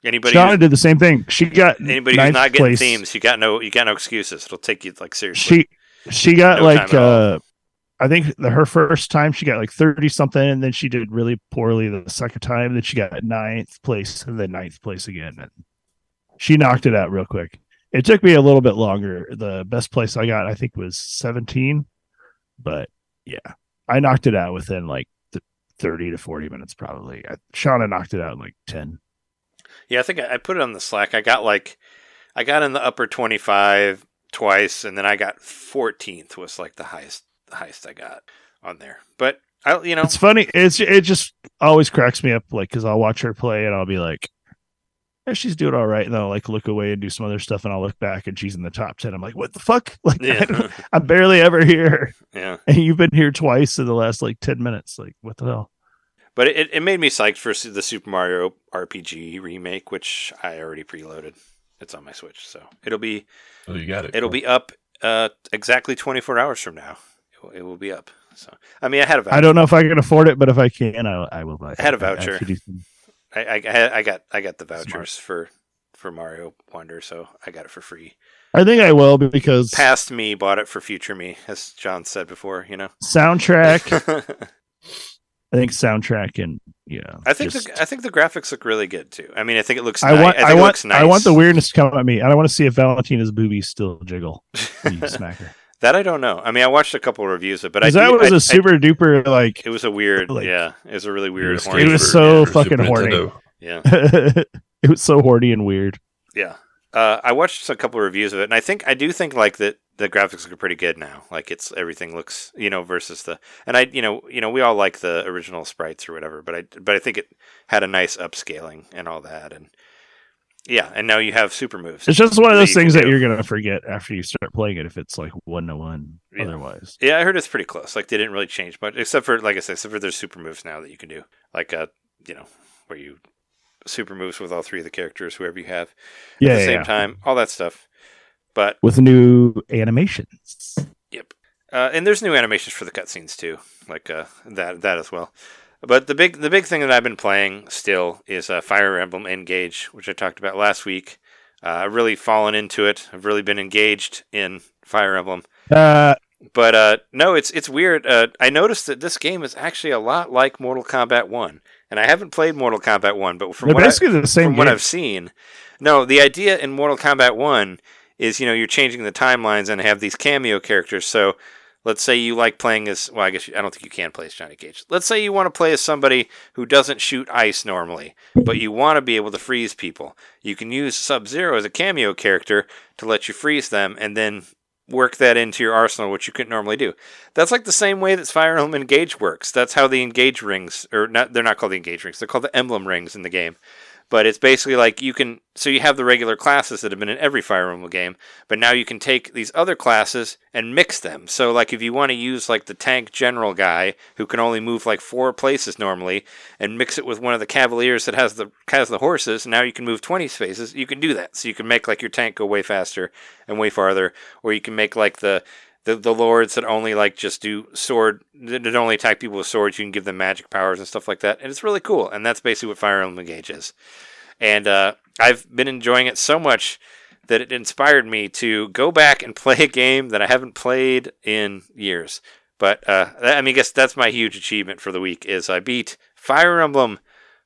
Speaker 2: anybody,
Speaker 4: Shauna did the same thing. She got
Speaker 2: anybody who's not getting
Speaker 4: place.
Speaker 2: themes, you got no, you got no excuses. It'll take you like seriously.
Speaker 4: She she got
Speaker 2: No
Speaker 4: like
Speaker 2: time at all.
Speaker 4: uh I think the, her first time she got like 30 something and then she did really poorly the second time then she got ninth place and then ninth place again and she knocked it out real quick. It took me a little bit longer. The best place I got I think was 17 but yeah. I knocked it out within like th- 30 to 40 minutes probably. I, Shauna knocked it out in like 10.
Speaker 2: Yeah, I think I, I put it on the Slack. I got like, I got in the upper 25 twice, and then I got 14th was like the highest, the highest I got on there. But I, you know,
Speaker 4: It's funny. It's it just always cracks me up, like because I'll watch her play and I'll be like, "Yeah, she's doing all right," and then I'll like look away and do some other stuff, and I'll look back and she's in the top ten. I'm like, "What the fuck?" <laughs> Like, I
Speaker 2: yeah,
Speaker 4: don't- I'm barely ever here,
Speaker 2: yeah. <laughs>
Speaker 4: and you've been here twice in the last like ten minutes. Like, what the hell?
Speaker 2: But it, it made me psyched for the Super Mario RPG remake, which I already preloaded. It's on my Switch, so it'll be
Speaker 5: Oh, you got it.
Speaker 2: it'll be up uh, exactly 24 hours from now. It will, be up. So I mean, I had a voucher.
Speaker 4: I don't know if I can afford it, but if I can, I, I will buy. it.
Speaker 2: I had a voucher.
Speaker 4: could do some-
Speaker 2: I, I, I I got I got the
Speaker 4: Smart.
Speaker 2: vouchers for for Mario Wonder, so I got it for free.
Speaker 4: I think I will because
Speaker 2: Past me bought it for future me, as John said before. You know.
Speaker 4: soundtrack. <laughs> I think soundtrack and yeah.
Speaker 2: I think
Speaker 4: just-
Speaker 2: the, I think the graphics look really good too. I mean, I think it looks.
Speaker 4: I want,
Speaker 2: I think
Speaker 4: I,
Speaker 2: it
Speaker 4: want,
Speaker 2: looks nice.
Speaker 4: I want the weirdness to come at me, and I want to see if Valentina's boobies still jiggle. You <laughs> smacker.
Speaker 2: That I don't know. I mean, I watched a couple of reviews of it, but I
Speaker 4: that
Speaker 2: do-
Speaker 4: was
Speaker 2: I-
Speaker 4: a
Speaker 2: I-
Speaker 4: super duper like.
Speaker 2: it was a weird.
Speaker 4: like-
Speaker 2: yeah, it was a really
Speaker 5: You're
Speaker 2: weird. horny-
Speaker 4: It was
Speaker 5: skater
Speaker 4: so
Speaker 5: for
Speaker 4: fucking
Speaker 5: Super
Speaker 4: horny.
Speaker 5: Nintendo.
Speaker 2: Yeah, <laughs>
Speaker 4: it was so horny and weird.
Speaker 2: yeah. Uh, I watched a couple of reviews of it, and I think I do think like that the graphics look pretty good now. Like it's everything looks you know versus the and I you know you know we all like the original sprites or whatever, but I but I think it had a nice upscaling and all that, and yeah, and now you have super moves.
Speaker 4: It's just one of those things that
Speaker 2: do.
Speaker 4: you're gonna forget after you start playing it if it's like one to one. Otherwise,
Speaker 2: Yeah, I heard it's pretty close. Like they didn't really change much, except for like I said, except for there's super moves now that you can do, like uh, you know, where you super moves with all three of the characters, whoever you have
Speaker 4: yeah,
Speaker 2: at the
Speaker 4: yeah,
Speaker 2: same
Speaker 4: yeah.
Speaker 2: time, all that stuff. But
Speaker 4: with new animations.
Speaker 2: yep, uh, and there's new animations for the cutscenes too, like uh, that that as well. But the big the big thing that I've been playing still is uh, Fire Emblem Engage, which I talked about last week. Uh, I've really fallen into it. I've really been engaged in Fire Emblem.
Speaker 4: Uh,
Speaker 2: But uh, no, it's it's weird. Uh, I noticed that this game is actually a lot like Mortal Kombat One, and I haven't played Mortal Kombat One, but from what I,
Speaker 4: the same
Speaker 2: from
Speaker 4: game.
Speaker 2: what I've seen, no, the idea in Mortal Kombat One is you know you're changing the timelines and have these cameo characters. So let's say you like playing as well, I guess you, I don't think you can play as Johnny Cage. Let's say you want to play as somebody who doesn't shoot ice normally, but you want to be able to freeze people. You can use Sub Zero as a cameo character to let you freeze them, and then work that into your arsenal, which you couldn't normally do. That's like the same way that Fire Emblem Engage works. That's how the Engage rings, or not, they're not called the Engage rings, they're called the Emblem rings in the game. But it's basically like you can, so you have the regular classes that have been in every Fire Emblem game, but now you can take these other classes and mix them. So, like, if you want to use like the tank general guy who can only move like four places normally, and mix it with one of the cavaliers that has the has the horses, now you can move twenty spaces. You can do that. So you can make like your tank go way faster and way farther, or you can make like the the, the lords that only like just do sword that only attack people with swords. You can give them magic powers and stuff like that, and it's really cool. And that's basically what Fire Emblem Engage is. And uh, I've been enjoying it so much that it inspired me to go back and <laughs> play a game that I haven't played in years. But uh, I mean, I guess that's my huge achievement for the week is I beat Fire Emblem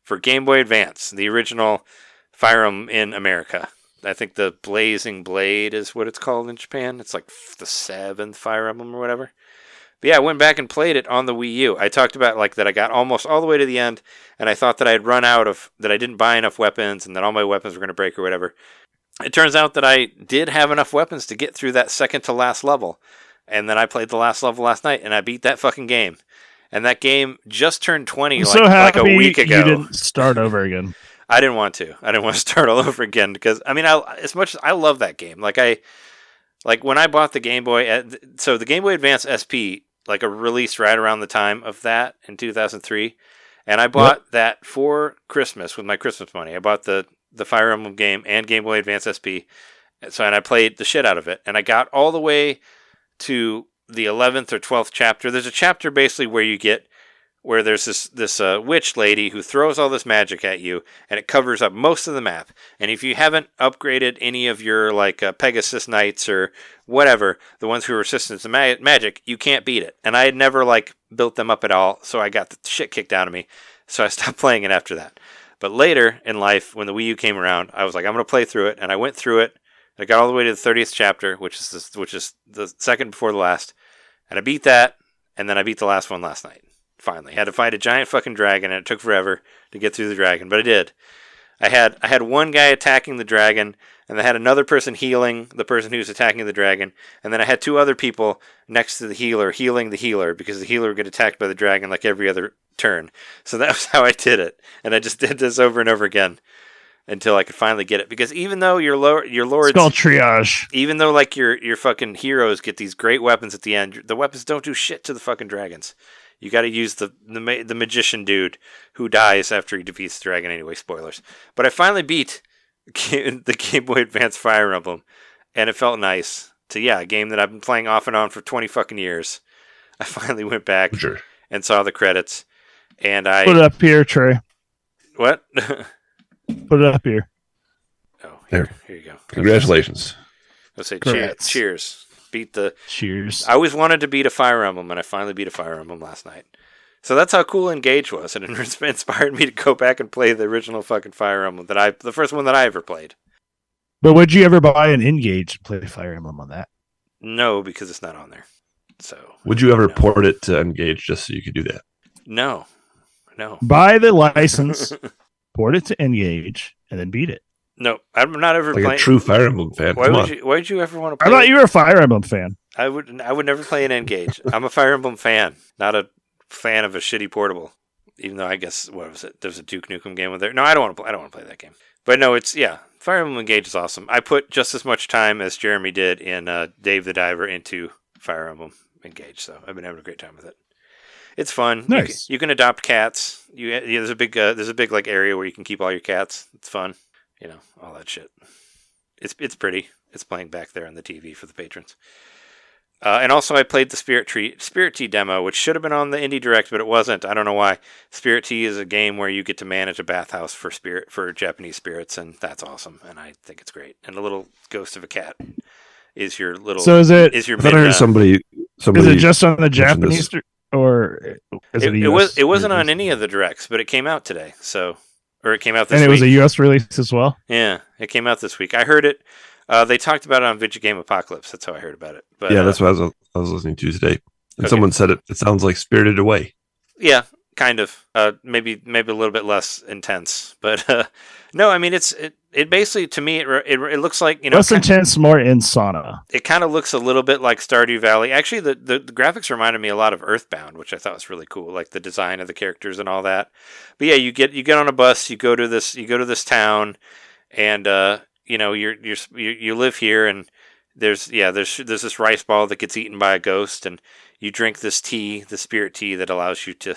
Speaker 2: for Game Boy Advance, the original Fire Emblem in America. I think the Blazing Blade is what it's called in Japan. It's like the seventh Fire Emblem or whatever. But yeah, I went back and played it on the Wii U. I talked about like that I got almost all the way to the end, and I thought that I had run out of that I didn't buy enough weapons, and that all my weapons were going to break or whatever. It turns out that I did have enough weapons to get through that second to last level, and then I played the last level last night, and I beat that fucking game. And that game just turned twenty like,
Speaker 4: so
Speaker 2: like a week ago.
Speaker 4: you didn't start over again.
Speaker 2: I didn't want to. I didn't want to <laughs> start all over again because I mean, I as much as I love that game, like I like when I bought the Game Boy. Eh, so the Game Boy Advance SP like a release right around the time of that in 2003, and I bought that for Christmas with my Christmas money. I bought the the Fire Emblem game and Game Boy Advance SP. So and I played the shit out of it, and I got all the way to the 11th or 12th chapter. There's a chapter basically where you get where there's this this uh, witch lady who throws all this magic at you, and it covers up most of the map. And if you haven't upgraded any of your like uh, Pegasus Knights or whatever, the ones who are resistant to ma- magic, you can't beat it. And I had never like built them up at all, so I got the shit kicked out of me. So I <laughs> stopped playing it after that. But later in life, when the Wii U came around, I was like, I'm gonna play through it, and I went through it. I got all the way to the 30th chapter, which is this, which is the second before the last, and I beat that, and then I beat the last one last night. Finally, had to fight a giant fucking dragon, and it took forever to get through the dragon, but I did. I had I had one guy attacking the dragon, and I had another person healing the person who was attacking the dragon, and then I had two other people next to the healer healing the healer because the healer would get attacked by the dragon like every other turn. So that was <laughs> how I did it, and I just did this over and over again until I could finally get it. Because even though your lower your lords
Speaker 4: It's called triage.
Speaker 2: even though like your your fucking heroes get these great weapons at the end, the weapons don't do shit to the fucking dragons. You got to use the the ma- the magician dude who dies after he defeats the dragon. Anyway, spoilers. But I finally beat <laughs> the Game Boy Advance Fire Emblem, and it felt nice. To yeah, a game that I've been playing off and on for twenty fucking years. I <laughs> finally went back
Speaker 5: Sure.
Speaker 2: and saw the credits, and I
Speaker 4: Put it up here, Trey.
Speaker 2: what? <laughs>
Speaker 4: Put it up here.
Speaker 2: oh,
Speaker 5: There.
Speaker 2: here, here you go.
Speaker 5: Congratulations.
Speaker 2: Let's say cheer, cheers. Beat the
Speaker 4: Cheers.
Speaker 2: I always wanted to beat a Fire Emblem, and I finally beat a Fire Emblem last night. So that's how cool Engage was, and it <laughs> inspired me to go back and play the original fucking Fire Emblem that I, the first one that I ever played.
Speaker 4: But would you ever buy an Engage and play Fire Emblem on that?
Speaker 2: No, because it's not on there. So
Speaker 5: Would you ever
Speaker 2: No.
Speaker 5: port it to Engage just so you could do that?
Speaker 2: no, no,
Speaker 4: Buy the license, <laughs> port it to Engage, and then beat it.
Speaker 2: No. I'm not ever
Speaker 5: Like
Speaker 2: playing.
Speaker 5: a true Fire Emblem fan.
Speaker 2: why
Speaker 5: Come
Speaker 2: would
Speaker 5: on.
Speaker 2: you? Why would you ever want to
Speaker 4: I
Speaker 2: play?
Speaker 4: thought you were a Fire Emblem fan.
Speaker 2: I would. I would never play an Engage. <laughs> I'm a Fire Emblem fan, not a fan of a shitty portable. Even though I guess what was it? There's a Duke Nukem game with there. No, I don't want to play. I don't want to play that game. But no, it's yeah. Fire Emblem Engage is awesome. I put just as much time as Jeremy did in uh, Dave the Diver into Fire Emblem Engage, so I've been having a great time with it. It's fun. You can,
Speaker 4: Nice.
Speaker 2: you can adopt cats. You yeah, there's a big uh, there's a big like area where you can keep all your cats. It's fun. You know all that shit. It's it's pretty. It's playing back there on the TV for the patrons. Uh, and also, I played the Spirit Tree Spirittea demo, which should have been on the Indie Direct, but it wasn't. I don't know why. Spirittea is a game where you get to manage a bathhouse for spirit for Japanese spirits, and that's awesome. And I think it's great. And a little ghost of a cat is your little
Speaker 4: So is it
Speaker 2: is your
Speaker 5: I thought I
Speaker 2: mid,
Speaker 5: heard
Speaker 2: uh,
Speaker 5: somebody.
Speaker 4: is it just on the Japanese or is
Speaker 2: it,
Speaker 4: it, a
Speaker 2: it was. It wasn't on any of the directs, but it came out today. So or it came out this week.
Speaker 4: and it
Speaker 2: week.
Speaker 4: was a US release as well.
Speaker 2: yeah, it came out this week. I heard it. Uh, they talked about it on Video Game Apocalypse. That's how I heard about it. But
Speaker 5: yeah,
Speaker 2: uh,
Speaker 5: that's what I was, I was listening to today. And
Speaker 2: Okay.
Speaker 5: someone said it. It sounds like Spirited Away.
Speaker 2: Yeah, kind of. Uh, maybe maybe a little bit less intense, but uh, no. I mean, it's it, it basically to me it, it it looks like you know
Speaker 4: Less intense, more insana.
Speaker 2: it kind of looks a little bit like Stardew Valley. Actually, the, the the graphics reminded me a lot of Earthbound, which I thought was really cool, like the design of the characters and all that. But yeah, you get you get on a bus, you go to this you go to this town, and uh, you know you're you're you, you live here and. There's yeah, there's there's this rice ball that gets eaten by a ghost, and you drink this tea, the spirit tea that allows you to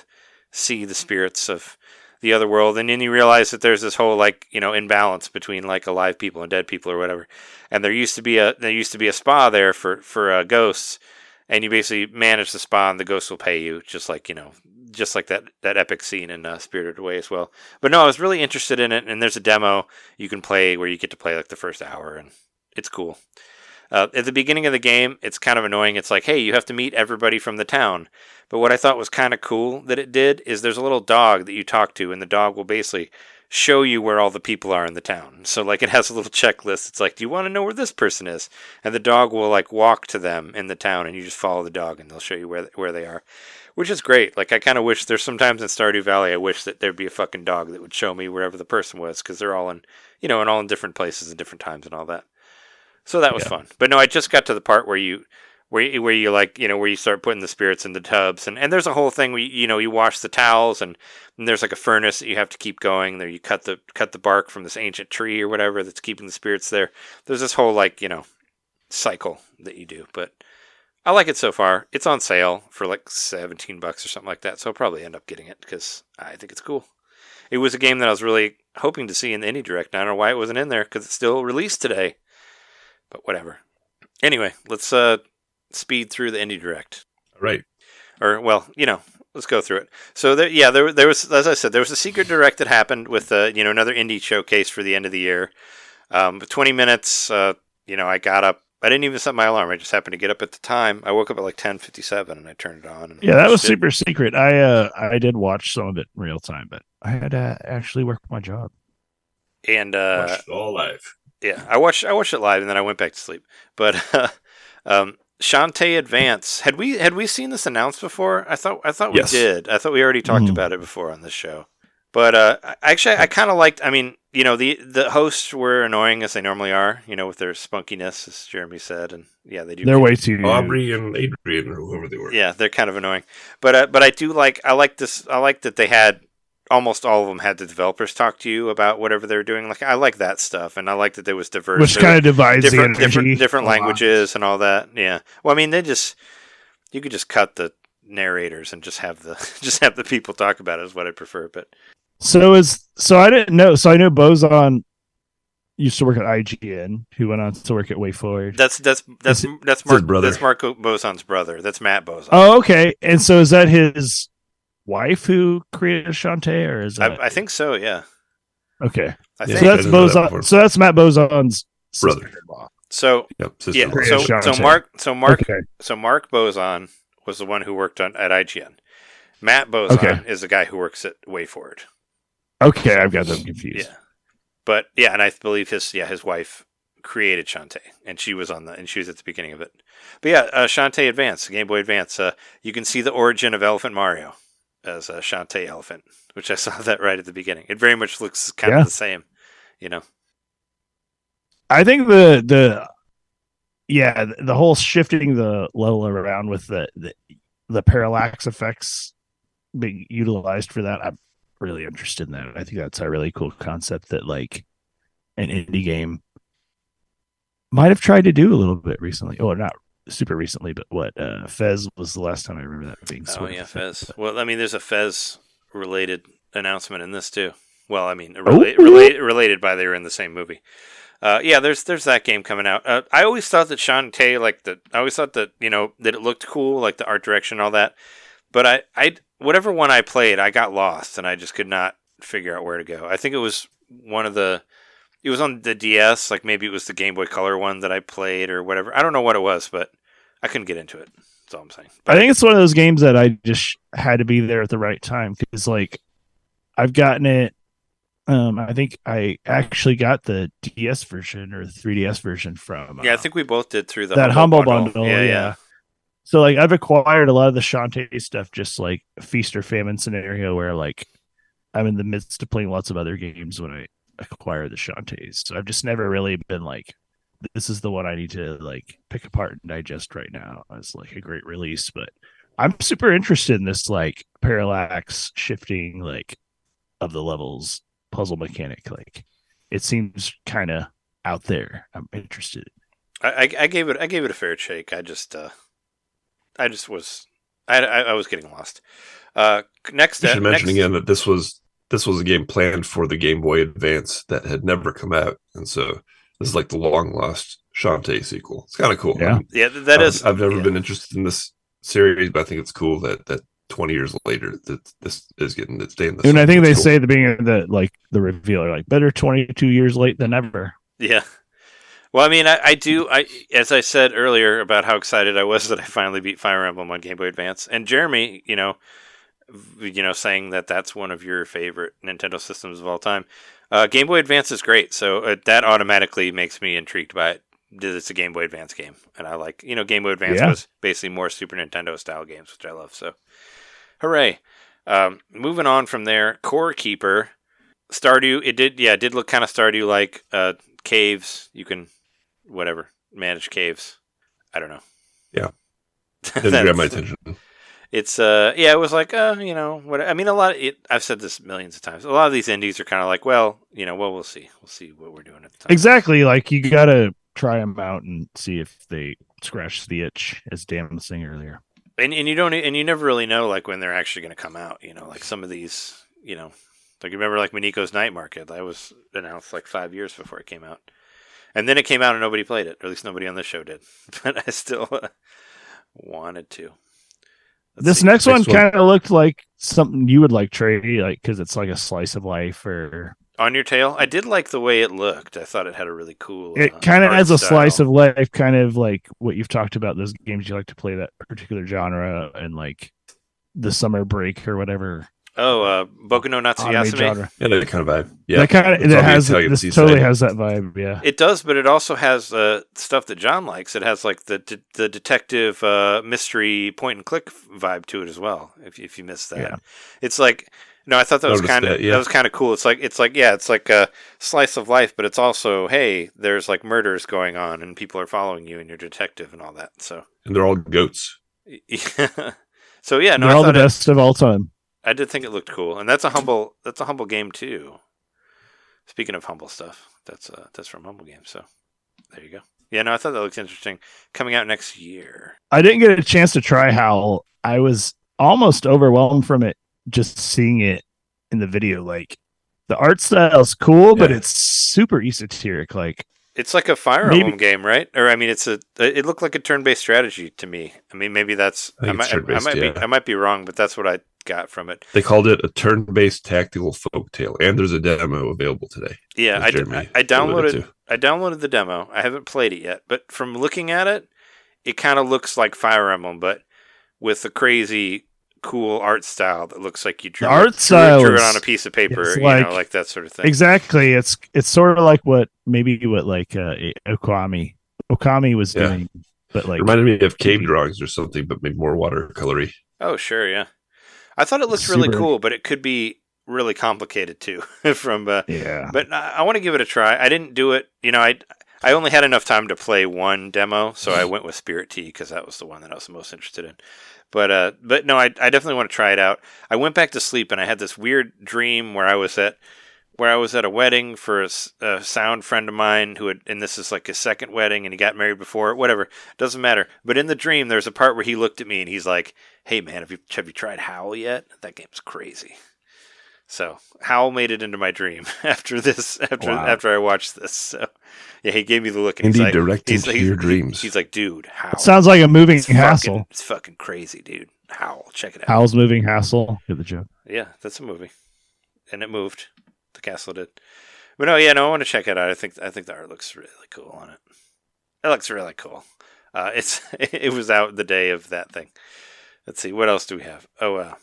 Speaker 2: see the spirits of the other world and then you realize that there's this whole like you know imbalance between like alive people and dead people or whatever. And there used to be a there used to be a spa there for for uh, ghosts and you basically manage the spa and the ghosts will pay you just like you know just like that that epic scene in uh, spirited away as well. But no i was really interested in it and there's a demo you can play where you get to play like the first hour and it's cool uh, at the beginning of the game, it's kind of annoying. It's like, hey, you have to meet everybody from the town. But what I thought was kind of cool that it did is there's a little dog that you talk to, and the dog will basically show you where all the people are in the town. So like it has a little <laughs> checklist. It's like, do you want to know where this person is? And the dog will like walk to them in the town, and you just follow the dog, and they'll show you where where they are, which is great. Like I kind of wish there's sometimes in Stardew Valley, I wish that there'd be a fucking dog that would show me wherever the person was, because they're all in, you know, and all in different places and different times and all that. So that was
Speaker 5: Yeah.
Speaker 2: fun. But no, I just got to the part where you where you, where you like you know where you start putting the spirits in the tubs. And, and there's a whole thing where you, you know you wash the towels and, and there's like a furnace that you have to keep going. There you cut the cut the bark from this ancient tree or whatever that's keeping the spirits there. There's this whole like you know cycle that you do. But I like it so far. It's on sale for like 17 bucks or something like that. So I'll probably end up getting it because I think it's cool. It was a game that I was really hoping to see in the indie direct. I don't know why it wasn't in there because it's still released today but whatever anyway let's uh speed through the indie direct
Speaker 5: All right.
Speaker 2: or well, you know, let's go through it. So there, yeah, there, there was, as I said, there was a secret direct that happened with, uh, you know, another indie showcase for the end of the year. Um, but 20 minutes, uh, you know, I got up. I didn't even set my alarm. I just happened to get up at the time. I woke up at like 10:57 and I turned it on. And
Speaker 4: Yeah, that was
Speaker 2: it.
Speaker 4: super secret. I uh I did watch some of it in real time, but I had to actually work my job.
Speaker 2: And uh,
Speaker 5: Watched it all live.
Speaker 2: Yeah, I watched I watched it live and then I went back to sleep. But <laughs> uh, um, Shantae Advance had we had we seen this announced before? I thought I thought we
Speaker 5: Yes.
Speaker 2: did. I thought we already talked
Speaker 4: Mhm.
Speaker 2: about it before on this show. But uh, actually, I kind of liked. I mean, you know, the the hosts were annoying as they normally are. You know, with their spunkiness, as Jeremy said, and yeah, they do.
Speaker 4: They're way too
Speaker 5: Aubrey and Adrian or whoever they were.
Speaker 2: Yeah, they're kind of annoying. But uh, but I do like I like this. I like that they had almost all of them had the developers talk to you about whatever they were doing. Like I like that stuff, and I like that there was diverse.
Speaker 4: which kind of divides
Speaker 2: different
Speaker 4: the
Speaker 2: different different languages and all that. Yeah. Well, I mean, they just you could just cut the narrators and just have the <laughs> just have the people talk about it is what I prefer. But
Speaker 4: So is so I didn't know. So I know Bozon used to work at IGN, who went on to work at WayForward.
Speaker 2: that's that's that's
Speaker 4: Is
Speaker 2: that's Mark
Speaker 5: brother.
Speaker 2: that's Marco Bozon's brother. That's Matt Bozon.
Speaker 4: Oh, okay. And so is that his wife who created Shantae, or is that
Speaker 2: I, I think so. Yeah.
Speaker 4: okay?
Speaker 2: I
Speaker 5: Yeah.
Speaker 2: think
Speaker 4: So that's
Speaker 5: didn't that
Speaker 4: Bozon. So that's Matt Bozon's
Speaker 5: Brother.
Speaker 4: sister-in-law.
Speaker 2: so.
Speaker 5: Yep.
Speaker 2: Yeah. So so Mark so Mark
Speaker 4: Okay.
Speaker 2: so Mark Bozon was the one who worked on at IGN. Matt Bozon
Speaker 4: Okay.
Speaker 2: is the guy who works at WayForward.
Speaker 4: Okay, I've got them confused.
Speaker 2: Yeah. But yeah, and I believe his yeah his wife created Shantae, and she was on the and she was at the beginning of it. But yeah, uh, Shantae Advance, Game Boy Advance. Uh, you can see the origin of Elephant Mario as a Shantae elephant, which I <laughs> saw that right at the beginning. It very much looks kind
Speaker 4: Yeah.
Speaker 2: of the same, you know.
Speaker 4: I think the the yeah the- the whole shifting the level around with the the, the parallax effects being utilized for that. I'm really interested in that. I think that's a really cool concept that like an indie game might have tried to do a little bit recently. Oh, not super recently, but what uh Fez was the last time I remember that being.
Speaker 2: Oh yeah. Fez. Well, I mean, there's a Fez related announcement in this too. Well, I mean, rela-
Speaker 4: Ooh.
Speaker 2: related related by they were in the same movie. Uh, yeah, there's there's that game coming out. Uh, I always thought that Shantae, like the, I always thought that you know that it looked cool, like the art direction and all that. But I, I, whatever one I played, I got lost and I just could not figure out where to go. I think it was one of the, it was on the DS, like maybe it was the Game Boy Color one that I played or whatever. I don't know what it was, but I couldn't get into it. That's all I'm saying.
Speaker 4: I think it's one of those games that I just had to be there at the right time because, like, I've gotten it. Um, I think I actually got the DS version or the 3DS version from.
Speaker 2: Yeah, I
Speaker 4: uh,
Speaker 2: think we both did through the
Speaker 4: that humble bundle.
Speaker 2: Yeah,
Speaker 4: yeah,
Speaker 2: yeah.
Speaker 4: So like, I've acquired a lot of the Shantae stuff, just like feast or famine scenario, where like I'm in the midst of playing lots of other games when I acquire the Shantaes. So I've just never really been like, this is the one I need to like pick apart and digest right now as like a great release. But I'm super interested in this like parallax shifting like of the levels puzzle mechanic. Like it seems kind of out there. I'm interested.
Speaker 2: I, I, I gave it I gave it a fair shake. I just uh, I just was I, I, I was getting lost. Uh, next,
Speaker 5: I
Speaker 2: uh,
Speaker 5: should mention
Speaker 2: next-
Speaker 5: again that this was this was a game planned for the Game Boy Advance that had never come out, and so this is like the long lost Shantae sequel. It's kind of cool.
Speaker 4: Yeah.
Speaker 2: Yeah, that is.
Speaker 5: I've- I've never
Speaker 2: yeah.
Speaker 5: been interested in this series, but I think it's cool that that 20 years later that this is getting its day in the sun. And.
Speaker 4: I think they
Speaker 5: cool.
Speaker 4: say at the beginning of the like the reveal, are like better 22 years late than ever.
Speaker 2: Yeah. Well, I mean, I, I do. I as I said earlier about how excited I was <laughs> that I finally beat Fire Emblem on Game Boy Advance, and Jeremy, you know, v- you know, saying that that's one of your favorite Nintendo systems of all time. Uh, game Boy Advance is great, so uh, that automatically makes me intrigued by it. It's a Game Boy Advance game, and I like, you know, Game Boy Advance
Speaker 4: Yeah.
Speaker 2: was basically more Super Nintendo style games, which I love. So, hooray! Um, moving on from there, Core Keeper, Stardew. It did, yeah, it did look kind of Stardew like. Uh, caves, you can, whatever, manage caves. I don't know.
Speaker 5: Yeah. <laughs> Didn't grab my attention.
Speaker 2: It's uh yeah, it was like uh you know what I mean a lot. Of it, I've said this millions of times. A lot of these indies are kind of like well you know well we'll see we'll see what we're doing at the time.
Speaker 4: Exactly. Like you gotta try them out and see if they scratch the itch, as Dan was saying earlier.
Speaker 2: And and you don't and you never really know like when they're actually going to come out. You know like some of these you know like you remember like Mineko's Night Market that was announced like five years before it came out, and then it came out and nobody played it, or at least nobody on this show did. <laughs> But I still uh, wanted to. Let's
Speaker 4: this
Speaker 2: see.
Speaker 4: next, one
Speaker 5: Next one.
Speaker 4: kind of looked like something you would like, Trey, like because it's like a slice of life, or
Speaker 2: on your tail, I did like the way it looked. I thought it had a really cool.
Speaker 4: it
Speaker 2: uh,
Speaker 4: kind of
Speaker 2: art
Speaker 4: has a
Speaker 2: style.
Speaker 4: slice of life, kind of like what you've talked about. Those games you like to play that particular genre, and like the summer break or whatever
Speaker 2: Oh, uh, Boku no
Speaker 4: anime
Speaker 2: Natsuyasumi.
Speaker 4: genre.
Speaker 5: Yeah, that kind of vibe. Yeah,
Speaker 4: that kind of
Speaker 5: It's
Speaker 4: it has this
Speaker 5: seaside.
Speaker 4: totally has that vibe. Yeah,
Speaker 2: It does, but it also has uh, stuff that John likes. It has like the de- the detective uh, mystery point and click vibe to it as well. If if you missed that,
Speaker 4: Yeah.
Speaker 2: it's like no, I thought that was kind of
Speaker 5: that, yeah.
Speaker 2: that was kind of cool. It's like it's like yeah, it's like a slice of life, but it's also hey, there's like murders going on and people are following you and you're detective and all that. So
Speaker 5: and they're all goats. <laughs>
Speaker 2: so yeah, no,
Speaker 4: they're
Speaker 2: I
Speaker 4: all the
Speaker 2: thought it,
Speaker 4: best of all time.
Speaker 2: I did think it looked cool, and that's a humble that's a humble game too. Speaking of humble stuff, that's uh that's from Humble Games. So there you go. Yeah, no, I thought that looked interesting. Coming out next year.
Speaker 4: I didn't get a chance to try Howl. I was almost overwhelmed from it just seeing it in the video. Like the art style is cool, but it's super esoteric. Like
Speaker 2: It's like a Fire
Speaker 4: Maybe-
Speaker 2: Emblem game, right? Or I mean, it's a it looked like a turn-based strategy to me. I mean, maybe that's
Speaker 5: I
Speaker 2: I, might I,
Speaker 5: turn-based,
Speaker 2: might be. I might be wrong, but that's what I got from it.
Speaker 5: They called it a turn-based tactical folktale, and there's a demo available today.
Speaker 2: Yeah, I, I, I downloaded. I downloaded the demo. I haven't played it yet, but from looking at it, it kind of looks like Fire Emblem, but with a crazy cool art style that looks like you drew,
Speaker 4: art
Speaker 2: it,
Speaker 4: style
Speaker 2: drew it
Speaker 4: is-
Speaker 2: on a piece of paper,
Speaker 4: it's
Speaker 2: you
Speaker 4: like-
Speaker 2: know, like that sort of thing.
Speaker 4: exactly, it's it's sort of like what maybe what like uh, Okami Okami was
Speaker 5: Yeah.
Speaker 4: doing, but like
Speaker 5: Reminded me of cave drawings or something, but maybe more watercolory.
Speaker 2: Oh, sure, yeah. I thought it looked really
Speaker 4: Super-
Speaker 2: cool, but it could be really complicated too. <laughs> from uh,
Speaker 4: yeah,
Speaker 2: but I, I want to give it a try. I didn't do it. You know, I I only had enough time to play one demo, so I went with Spirittea because that was the one that I was most interested in. But uh, but no, I I definitely want to try it out. I went back to sleep and I had this weird dream where I was at where I was at a wedding for a sound friend of mine who had, and this is like his second wedding, and he got married before. Whatever, doesn't matter. But in the dream, there's a part where he looked at me and he's like, "Hey man, have you have you tried Howl yet? That game's crazy." So Howl made it into my dream <laughs> after this after
Speaker 4: Wow.
Speaker 2: after I watched this. So yeah, he gave me the look and he's
Speaker 5: Indeed,
Speaker 2: like,
Speaker 5: direct
Speaker 2: he's,
Speaker 5: into
Speaker 2: he's-
Speaker 5: your dreams.
Speaker 2: He's like, dude, Howl.
Speaker 4: it sounds like a moving
Speaker 2: it's
Speaker 4: hassle.
Speaker 2: Fucking, it's fucking crazy, dude. Howl, check it out.
Speaker 4: Howl's moving hassle. Get the joke.
Speaker 2: Yeah, that's a movie, and it moved. The castle did. But no, yeah, no, I want to check it out. I think I think the art looks really cool on it. It looks really cool. Uh, it's <laughs> it was out the day of that thing. Let's see, what else do we have? Oh, uh,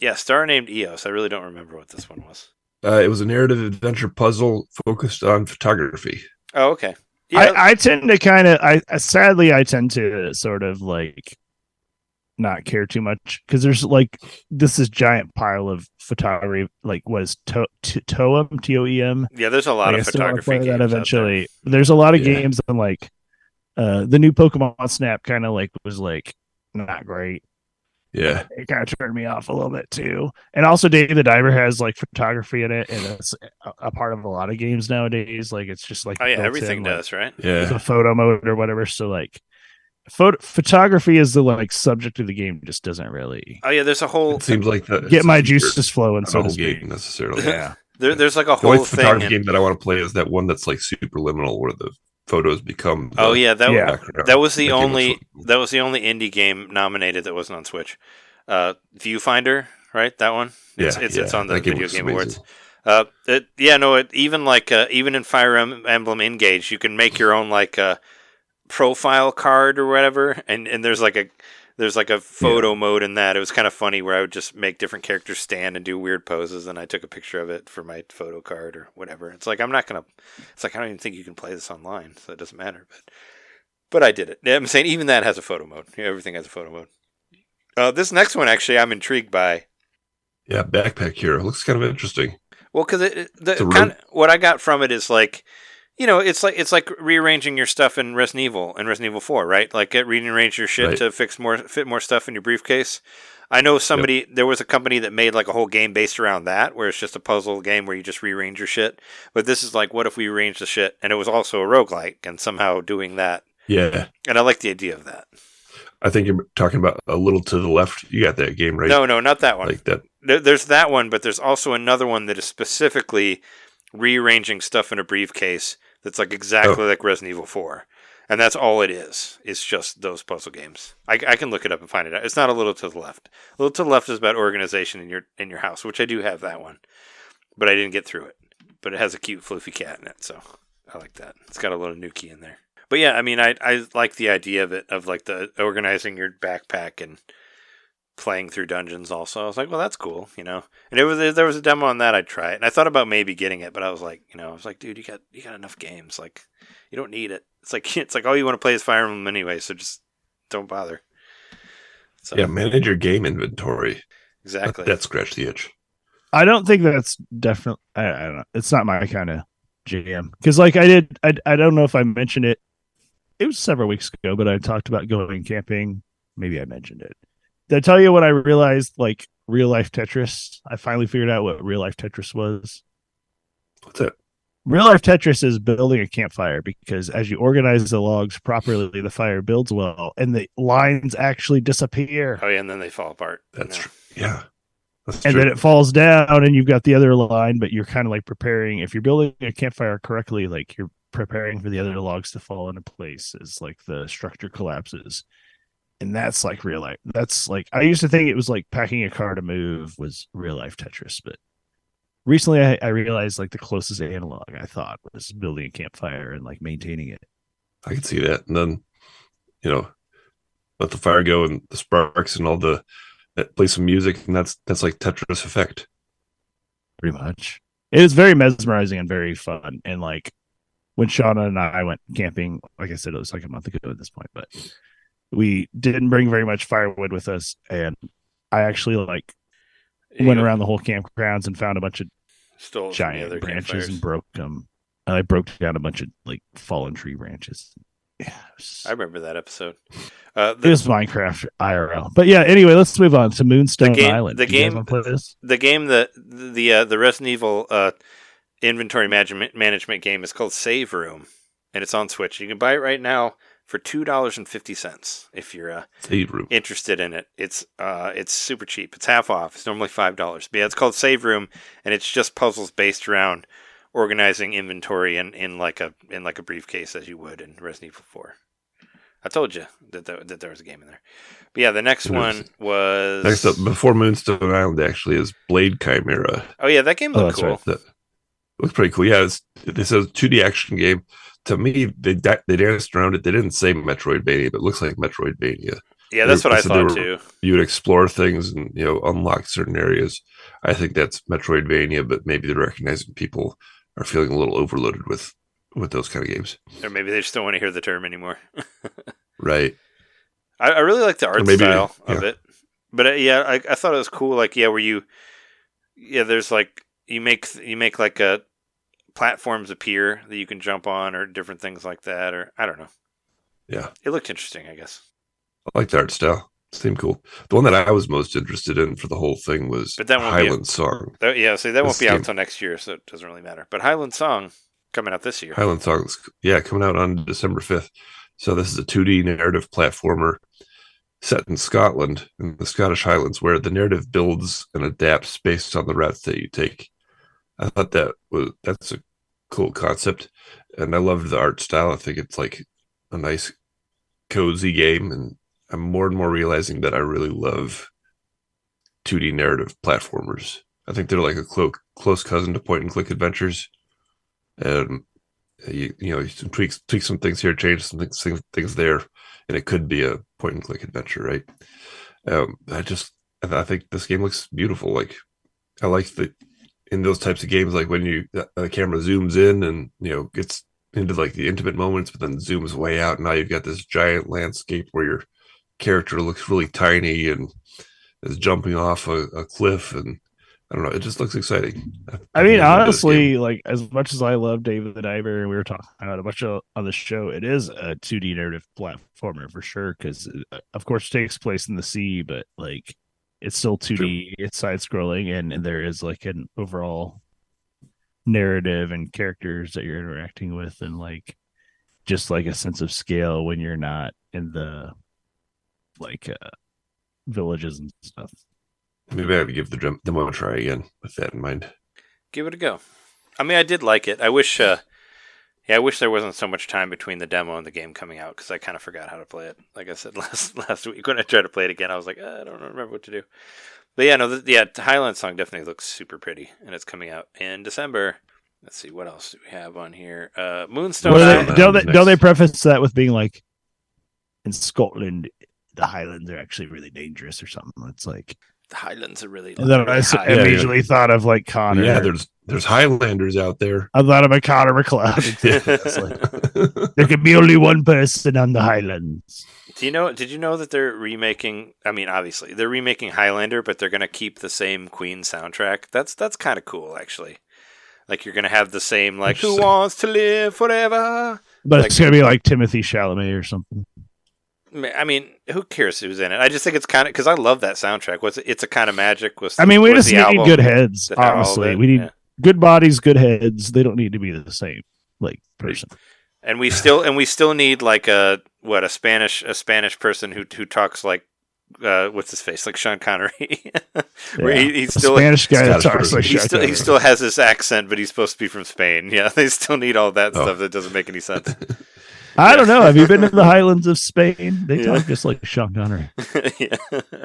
Speaker 2: yeah, Star named Eos. I really don't remember what this one was.
Speaker 5: Uh, it was a narrative adventure puzzle focused on photography.
Speaker 2: Oh, okay. Yeah,
Speaker 4: I, I tend to kind of I I- sadly I tend to sort of like not care too much because there's like this is giant pile of photography like what is to, to, toem t-o-e-m
Speaker 2: yeah. There's a lot
Speaker 4: Like,
Speaker 2: of
Speaker 4: I still wanna
Speaker 2: photography games
Speaker 4: that
Speaker 2: out there.
Speaker 4: eventually there's a lot of
Speaker 5: Yeah.
Speaker 4: games and like uh the new pokemon snap kind of like was like not great
Speaker 5: Yeah,
Speaker 4: it kind of turned me off a little bit too and also dave the diver has like photography in it and it's a, a part of a lot of games nowadays like it's just like
Speaker 2: Oh yeah, everything
Speaker 4: in, like,
Speaker 2: does, right?
Speaker 5: yeah.
Speaker 4: the photo mode or whatever. So like, photo photography is the like subject of the game. Just doesn't really
Speaker 2: Oh yeah, there's a whole
Speaker 5: It seems like the
Speaker 4: get my
Speaker 5: it's not
Speaker 4: juices flowing,
Speaker 5: a
Speaker 4: so
Speaker 5: whole game necessarily.
Speaker 4: Yeah, <laughs>
Speaker 2: there, there's like a
Speaker 5: The
Speaker 2: whole
Speaker 5: only
Speaker 2: thing.
Speaker 5: photography
Speaker 2: in-
Speaker 5: game that I want to play is that one that's like super liminal, where the photos become. The
Speaker 2: oh yeah, that
Speaker 4: Yeah.
Speaker 5: background.
Speaker 2: That was the
Speaker 5: That
Speaker 2: only
Speaker 5: looks
Speaker 2: that was the only indie game nominated that wasn't on Switch. Uh, Viewfinder, right? That one. It's
Speaker 5: Yeah,
Speaker 2: it's, it's on the
Speaker 5: that game
Speaker 2: Video
Speaker 5: looks
Speaker 2: Game
Speaker 5: amazing.
Speaker 2: Awards. Uh, it, yeah, no, it, even like uh, even in Fire Emblem Engage, you can make your own like uh, profile card or whatever, and and there's like a there's like a photo mode in that. It was kind of funny where I would just make different characters stand and do weird poses, and I took a picture of it for my photo card or whatever. It's like I'm not gonna. It's like I don't even think you can play this online, so it doesn't matter. But but I did it. I'm saying even that has a photo mode. Everything has a photo mode. Uh, this next one actually, I'm intrigued by.
Speaker 5: Yeah, backpack hero looks kind of interesting.
Speaker 2: Well, because it, it-
Speaker 5: It's a
Speaker 2: the kind what I got from it is like, you know, it's like it's like rearranging your stuff in Resident Evil and Resident Evil Four, right? Like get rearrange your shit
Speaker 5: Right.
Speaker 2: to fix more fit more stuff in your briefcase. I know somebody there was a company that made like a whole game based around that, where it's just a puzzle game where you just rearrange your shit. But this is like, what if we arrange the shit and it was also a roguelike and somehow doing that.
Speaker 5: Yeah.
Speaker 2: And I like the idea of that.
Speaker 5: I think you're talking about a little to the left. You got that game right.
Speaker 2: No, no, not that one.
Speaker 5: like that.
Speaker 2: There's that one, but there's also another one that is specifically rearranging stuff in a briefcase that's like oh. exactly
Speaker 5: Oh.
Speaker 2: like Resident Evil 4. And that's all it is. It's just those puzzle games. I, I can look it up and find it out. It's not a little to the left. A little to the left is about organization in your in your house, which I do have that one, but I didn't get through it. But it has a cute floofy cat in it, so I like that. It's got a little Nuki in there. But yeah, I mean, I I like the idea of it of like the organizing your backpack and playing through dungeons. Also, I was like, well, that's cool, you know. And it was there was a demo on that. I'd try it, and I thought about maybe getting it, but I was like, you know, I was like, dude, you got you got enough games, like you don't need it. It's like <laughs> it's like all you want to play is Fire Emblem anyway, so just don't bother. So
Speaker 5: Yeah, manage your game inventory.
Speaker 2: exactly.
Speaker 5: That scratched the itch.
Speaker 4: I don't think that's definitely. I, I don't know. It's not my kind of jam because, like, I did. I I don't know if I mentioned it. It was several weeks ago, but I talked about going camping. Maybe I mentioned it. Did I tell you when I realized like real life Tetris? I finally figured out what real life Tetris was.
Speaker 5: What's it?
Speaker 4: Real life Tetris is building a campfire because as you organize the logs properly, the fire builds well and the lines actually disappear.
Speaker 2: oh yeah, and then they fall apart.
Speaker 5: That's
Speaker 2: Yeah.
Speaker 5: true. Yeah. That's
Speaker 4: and
Speaker 5: true.
Speaker 4: then it falls down and you've got the other line but you're kind of like preparing if you're building a campfire correctly like you're preparing for the other logs to fall into place as like the structure collapses and that's like real life that's like i used to think it was like packing a car to move was real life tetris but recently I, I realized like the closest analog i thought was building a campfire and like maintaining it
Speaker 5: I can see that. And then, you know, let the fire go and the sparks and all the uh, play some music, and that's that's like Tetris effect.
Speaker 4: pretty much. It is very mesmerizing and very fun. And like when Shauna and I went camping, like I said, it was like a month ago at this point, but we didn't bring very much firewood with us. And I actually like went
Speaker 2: know,
Speaker 4: around the whole campgrounds and found a bunch of
Speaker 2: stole
Speaker 4: giant branches
Speaker 2: campfires.
Speaker 4: and broke them. And I broke down a bunch of like fallen tree branches. Yeah, was,
Speaker 2: I remember that episode. Uh,
Speaker 4: it was Minecraft IRL. But yeah, anyway, let's move on to Moonstone
Speaker 2: The game-
Speaker 4: Island.
Speaker 2: the
Speaker 4: Do
Speaker 2: game-
Speaker 4: wanna play this?
Speaker 2: the game that the uh, the Resident Evil uh, inventory management management game is called Save Room, and it's on Switch. You can buy it right now for two dollars and fifty cents if you're uh, interested in it. It's uh, it's super cheap. It's half off. It's normally five dollars. But yeah, it's called Save Room, and it's just puzzles based around organizing inventory in, in like a in like a briefcase as you would in Resident Evil Four. I told you that there, that there was a game in there. But yeah, the next one was
Speaker 5: Next up, before Moonstone Island, actually, is Blade Chimera.
Speaker 2: Oh yeah, that game
Speaker 4: Oh,
Speaker 2: looked
Speaker 4: that's
Speaker 2: cool.
Speaker 4: right.
Speaker 5: That looks pretty cool. Yeah, it's, this is a 2D action game. To me, they they danced around it. They didn't say Metroidvania, but it looks like Metroidvania.
Speaker 2: Yeah, that's what I thought
Speaker 5: were-
Speaker 2: too.
Speaker 5: You would explore things and you know unlock certain areas. I think that's Metroidvania, but maybe they're recognizing people are feeling a little overloaded with with those kind of games.
Speaker 2: Or maybe they just don't want to hear the term anymore. <laughs>
Speaker 5: Right.
Speaker 2: I, I really like the art
Speaker 5: maybe-
Speaker 2: style of it, but uh, yeah, I, I thought it was cool. Like, yeah, where you, yeah, there's like you make you make like a platforms appear that you can jump on, or different things like that, or I don't know.
Speaker 5: Yeah.
Speaker 2: It looked interesting, I guess.
Speaker 5: I like the art style. Seemed cool. The one that I was most interested in for the whole thing was
Speaker 2: But that won't a-
Speaker 5: Highland Song.
Speaker 2: That, yeah, see, that won't be out until next year, so it doesn't really matter. But Highland Song coming out this year.
Speaker 5: Highland Songs, yeah, coming out on December 5th. So this is a 2D narrative platformer set in Scotland, in the Scottish Highlands, where the narrative builds and adapts based on the routes that you take. I thought that was that's a cool concept, and I love the art style. I think it's like a nice, cozy game, and I'm more and more realizing that I really love 2D narrative platformers. I think they're like a clo- close cousin to point and click adventures. And you you know you tweak tweak some things here, change some things, things there, and it could be a point and click adventure, right? Um, I just I think this game looks beautiful. Like I like the in those types of games, like when you the, the camera zooms in and you know gets into like the intimate moments, but then zooms way out. Now you've got this giant landscape where your character looks really tiny and is jumping off a, a cliff and I don't know. It just looks exciting.
Speaker 4: I mean,
Speaker 5: love this game.
Speaker 4: honestly, like as much as I love David the Diver, and we were talking about a bunch of on the show, it is a 2D narrative platformer for sure. Because uh, of course, it takes place in the sea, but like it's still 2D. It's side scrolling, and, and there is like an overall narrative and characters that you're interacting with, and like just like a sense of scale when you're not in the like uh, villages and stuff.
Speaker 5: maybe I have to give the demo a try again with that in mind.
Speaker 2: Give it a go. I mean, I did like it. I wish, uh, yeah, I wish there wasn't so much time between the demo and the game coming out because I kind of forgot how to play it. Like I said <laughs> last last week when I tried to play it again, I was like, "Uh, I don't remember what to do. But yeah, no, the, yeah, the Highland song definitely looks super pretty, and it's coming out in December. Let's see, what else do we have on here? Uh, Moonstone.
Speaker 4: Well,
Speaker 2: Island.
Speaker 4: they, don't they, don't they preface that with being like in Scotland, the Highlands are actually really dangerous or something? It's like
Speaker 2: the Highlands are really.
Speaker 4: and then I
Speaker 2: really
Speaker 4: s-
Speaker 2: high.
Speaker 5: yeah.
Speaker 4: immediately thought of like Connor.
Speaker 5: Yeah, there's there's Highlanders out there.
Speaker 4: I thought of a Connor MacLeod. <laughs> <laughs> Like, there could be only one person on the Highlands.
Speaker 2: Do you know? Did you know that they're remaking? I mean, obviously they're remaking Highlander, but they're going to keep the same Queen soundtrack. That's that's kind of cool, actually. Like you're going to have the same like "Who Wants to Live Forever."
Speaker 4: But
Speaker 2: Like-
Speaker 4: it's gonna be like Timothée Chalamet or something.
Speaker 2: I mean, who cares who's in it? I just think it's kind of because I love that soundtrack. What's it? It's a kind of magic. Was
Speaker 4: I mean, we
Speaker 2: was
Speaker 4: just need
Speaker 2: album
Speaker 4: good heads.
Speaker 2: that had all of
Speaker 4: Honestly, we need
Speaker 2: yeah.
Speaker 4: good bodies, good heads. They don't need to be the same like person.
Speaker 2: and we still and we still need like a what a Spanish a Spanish person who who talks like uh, what's his face like Sean Connery. <laughs> Where
Speaker 4: Yeah.
Speaker 2: he, he's
Speaker 4: A
Speaker 2: still
Speaker 4: Spanish guy that
Speaker 5: Scottish
Speaker 4: talks
Speaker 5: person.
Speaker 4: like
Speaker 2: he
Speaker 4: Sean
Speaker 2: still he still has this accent, but he's supposed to be from Spain. <laughs> Yeah, they still need all that
Speaker 5: Oh.
Speaker 2: stuff that doesn't make any sense. <laughs>
Speaker 4: I don't know. Have you been to the <laughs> Highlands of Spain? They
Speaker 2: Yeah.
Speaker 4: talk just like Sean Connery. <laughs>
Speaker 2: yeah.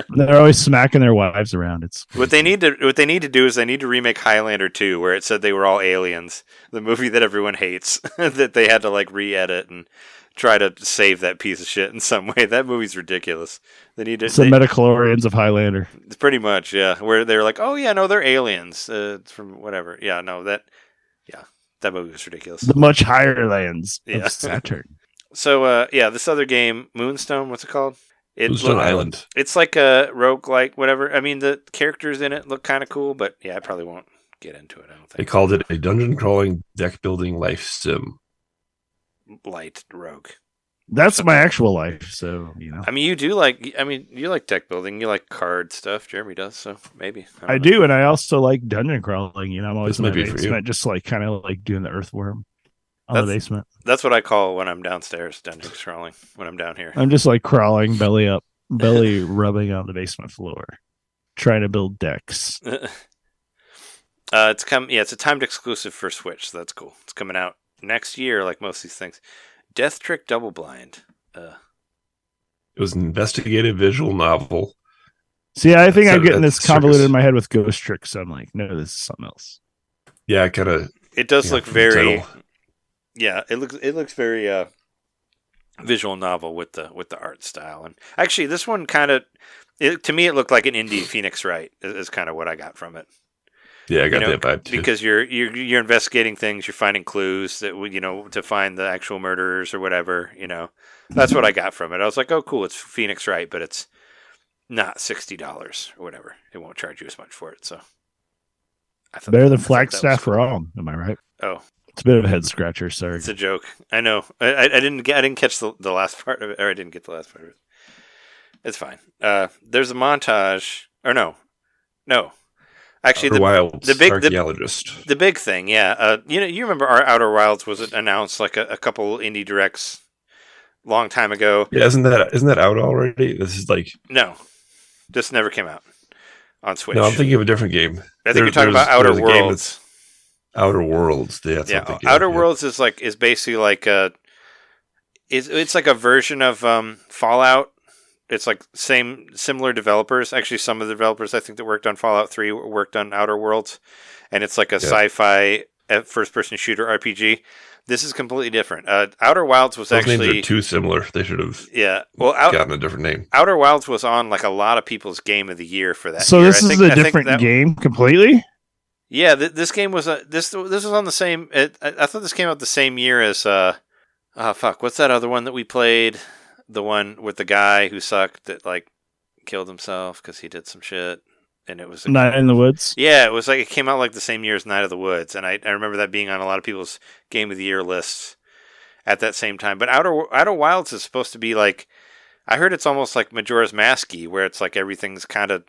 Speaker 4: They're always smacking their wives around. It's
Speaker 2: What they need to what they need to do is they need to remake Highlander 2 where it said they were all aliens, the movie that everyone hates <laughs> that they had to like re-edit and try to save that piece of shit in some way. That movie's ridiculous. They need to
Speaker 4: it's the
Speaker 2: they-
Speaker 4: midi-chlorians of Highlander.
Speaker 2: It's pretty much, yeah. Where they're like, oh yeah, no, they're aliens uh, it's from whatever. Yeah, no, that, yeah, that movie was ridiculous.
Speaker 4: The much higher lands
Speaker 2: Yeah.
Speaker 4: of Saturn.
Speaker 2: So, uh, yeah, this other game, Moonstone, what's it called? It
Speaker 5: Bluestone
Speaker 2: look-
Speaker 5: Island.
Speaker 2: It's like a rogue like whatever. I mean, the characters in it look kind of cool, but yeah, I probably won't get into it. I don't think They
Speaker 5: called it a dungeon crawling deck building life sim.
Speaker 2: Light rogue.
Speaker 4: That's my actual life. So you know,
Speaker 2: I mean, you do like. I mean, you like deck building. You like card stuff. Jeremy does, so maybe. don't
Speaker 4: I do, and I also like dungeon crawling. You know, I'm always
Speaker 5: This
Speaker 4: in
Speaker 5: might be for you.
Speaker 4: just like kind of like doing the earthworm on
Speaker 2: That's-
Speaker 4: the basement.
Speaker 2: That's what I call when I'm downstairs dungeon crawling. When I'm down here.
Speaker 4: I'm just like crawling, belly up, <laughs> belly rubbing on the basement floor, trying to build decks. <laughs>
Speaker 2: uh, it's come. Yeah, it's a timed exclusive for Switch. So that's cool. It's coming out next year, like most of these things. Death Trick Double Blind. Uh,
Speaker 5: It was an investigative visual novel.
Speaker 4: See, I think
Speaker 5: That's
Speaker 4: I'm getting this convoluted
Speaker 5: circus.
Speaker 4: in my head with ghost Trick, So I'm like, no, this is something else.
Speaker 5: Yeah, kind of.
Speaker 2: it does
Speaker 5: Yeah,
Speaker 2: look
Speaker 5: from
Speaker 2: very.
Speaker 5: Title.
Speaker 2: Yeah, it looks it looks very uh, visual novel with the with the art style, and actually this one kind of. To me, it looked like an indie Phoenix Wright. Is, is kind of what I got from it.
Speaker 5: Yeah, I got
Speaker 2: You know,
Speaker 5: that vibe too.
Speaker 2: because you're you're you're investigating things, you're finding clues that you know to find the actual murderers or whatever. You know, that's what I got from it. I was like, oh, cool, it's Phoenix Wright, but it's not sixty dollars or whatever. It won't charge you as much for it. So I thought
Speaker 4: Better
Speaker 2: that-
Speaker 4: than
Speaker 2: I thought that was
Speaker 4: Flagstaff
Speaker 2: cool.
Speaker 4: wrong. Am I right?
Speaker 2: Oh,
Speaker 4: It's a bit of a head scratcher. Sorry.
Speaker 2: it's a joke. I know. I, I, I didn't get. I didn't catch the, the last part of it, or I didn't get the last part of it. It's fine. Uh, there's a montage, or no, no. Actually,
Speaker 5: Outer
Speaker 2: the,
Speaker 5: Wilds,
Speaker 2: the big- the-
Speaker 5: archaeologist.
Speaker 2: The big thing, yeah. Uh, you know, you remember our Outer Wilds was announced like a, a couple indie directs long time ago.
Speaker 5: yeah, isn't that isn't that out already? This is like
Speaker 2: No, this never came out on Switch.
Speaker 5: no, I'm thinking of a different game.
Speaker 2: I think
Speaker 5: there-
Speaker 2: you're talking about Outer
Speaker 5: there's a game
Speaker 2: Worlds.
Speaker 5: Outer Worlds. Yeah,
Speaker 2: Yeah,
Speaker 5: I'm thinking
Speaker 2: Outer
Speaker 5: yeah.
Speaker 2: Worlds is like is basically like a it's it's like a version of um, Fallout. It's like same similar developers. Actually, some of the developers I think that worked on Fallout Three worked on Outer Worlds, and it's like a
Speaker 5: Yeah.
Speaker 2: sci-fi uh, first-person shooter RPG. This is completely different. Uh, Outer Wilds was
Speaker 5: Those names
Speaker 2: actually
Speaker 5: are too similar. They should have
Speaker 2: yeah. Well, out,
Speaker 5: gotten a different name.
Speaker 2: Outer Wilds was on like a lot of people's game of the year for that.
Speaker 4: So
Speaker 2: year.
Speaker 4: this
Speaker 2: I
Speaker 4: is
Speaker 2: think-
Speaker 4: a
Speaker 2: I
Speaker 4: different
Speaker 2: that-
Speaker 4: game completely.
Speaker 2: Yeah, th- this game was a this this was on the same. It, I, I thought this came out the same year as uh, oh fuck, what's that other one that we played? The one with the guy who sucked that like killed himself because he did some shit. and it was a
Speaker 4: Not in the woods.
Speaker 2: Yeah, it was like it came out like the same year as Night of the Woods, and I, I remember that being on a lot of people's Game of the Year lists at that same time. But Outer Outer Wilds is supposed to be like I heard it's almost like Majora's Masky, where it's like everything's kind of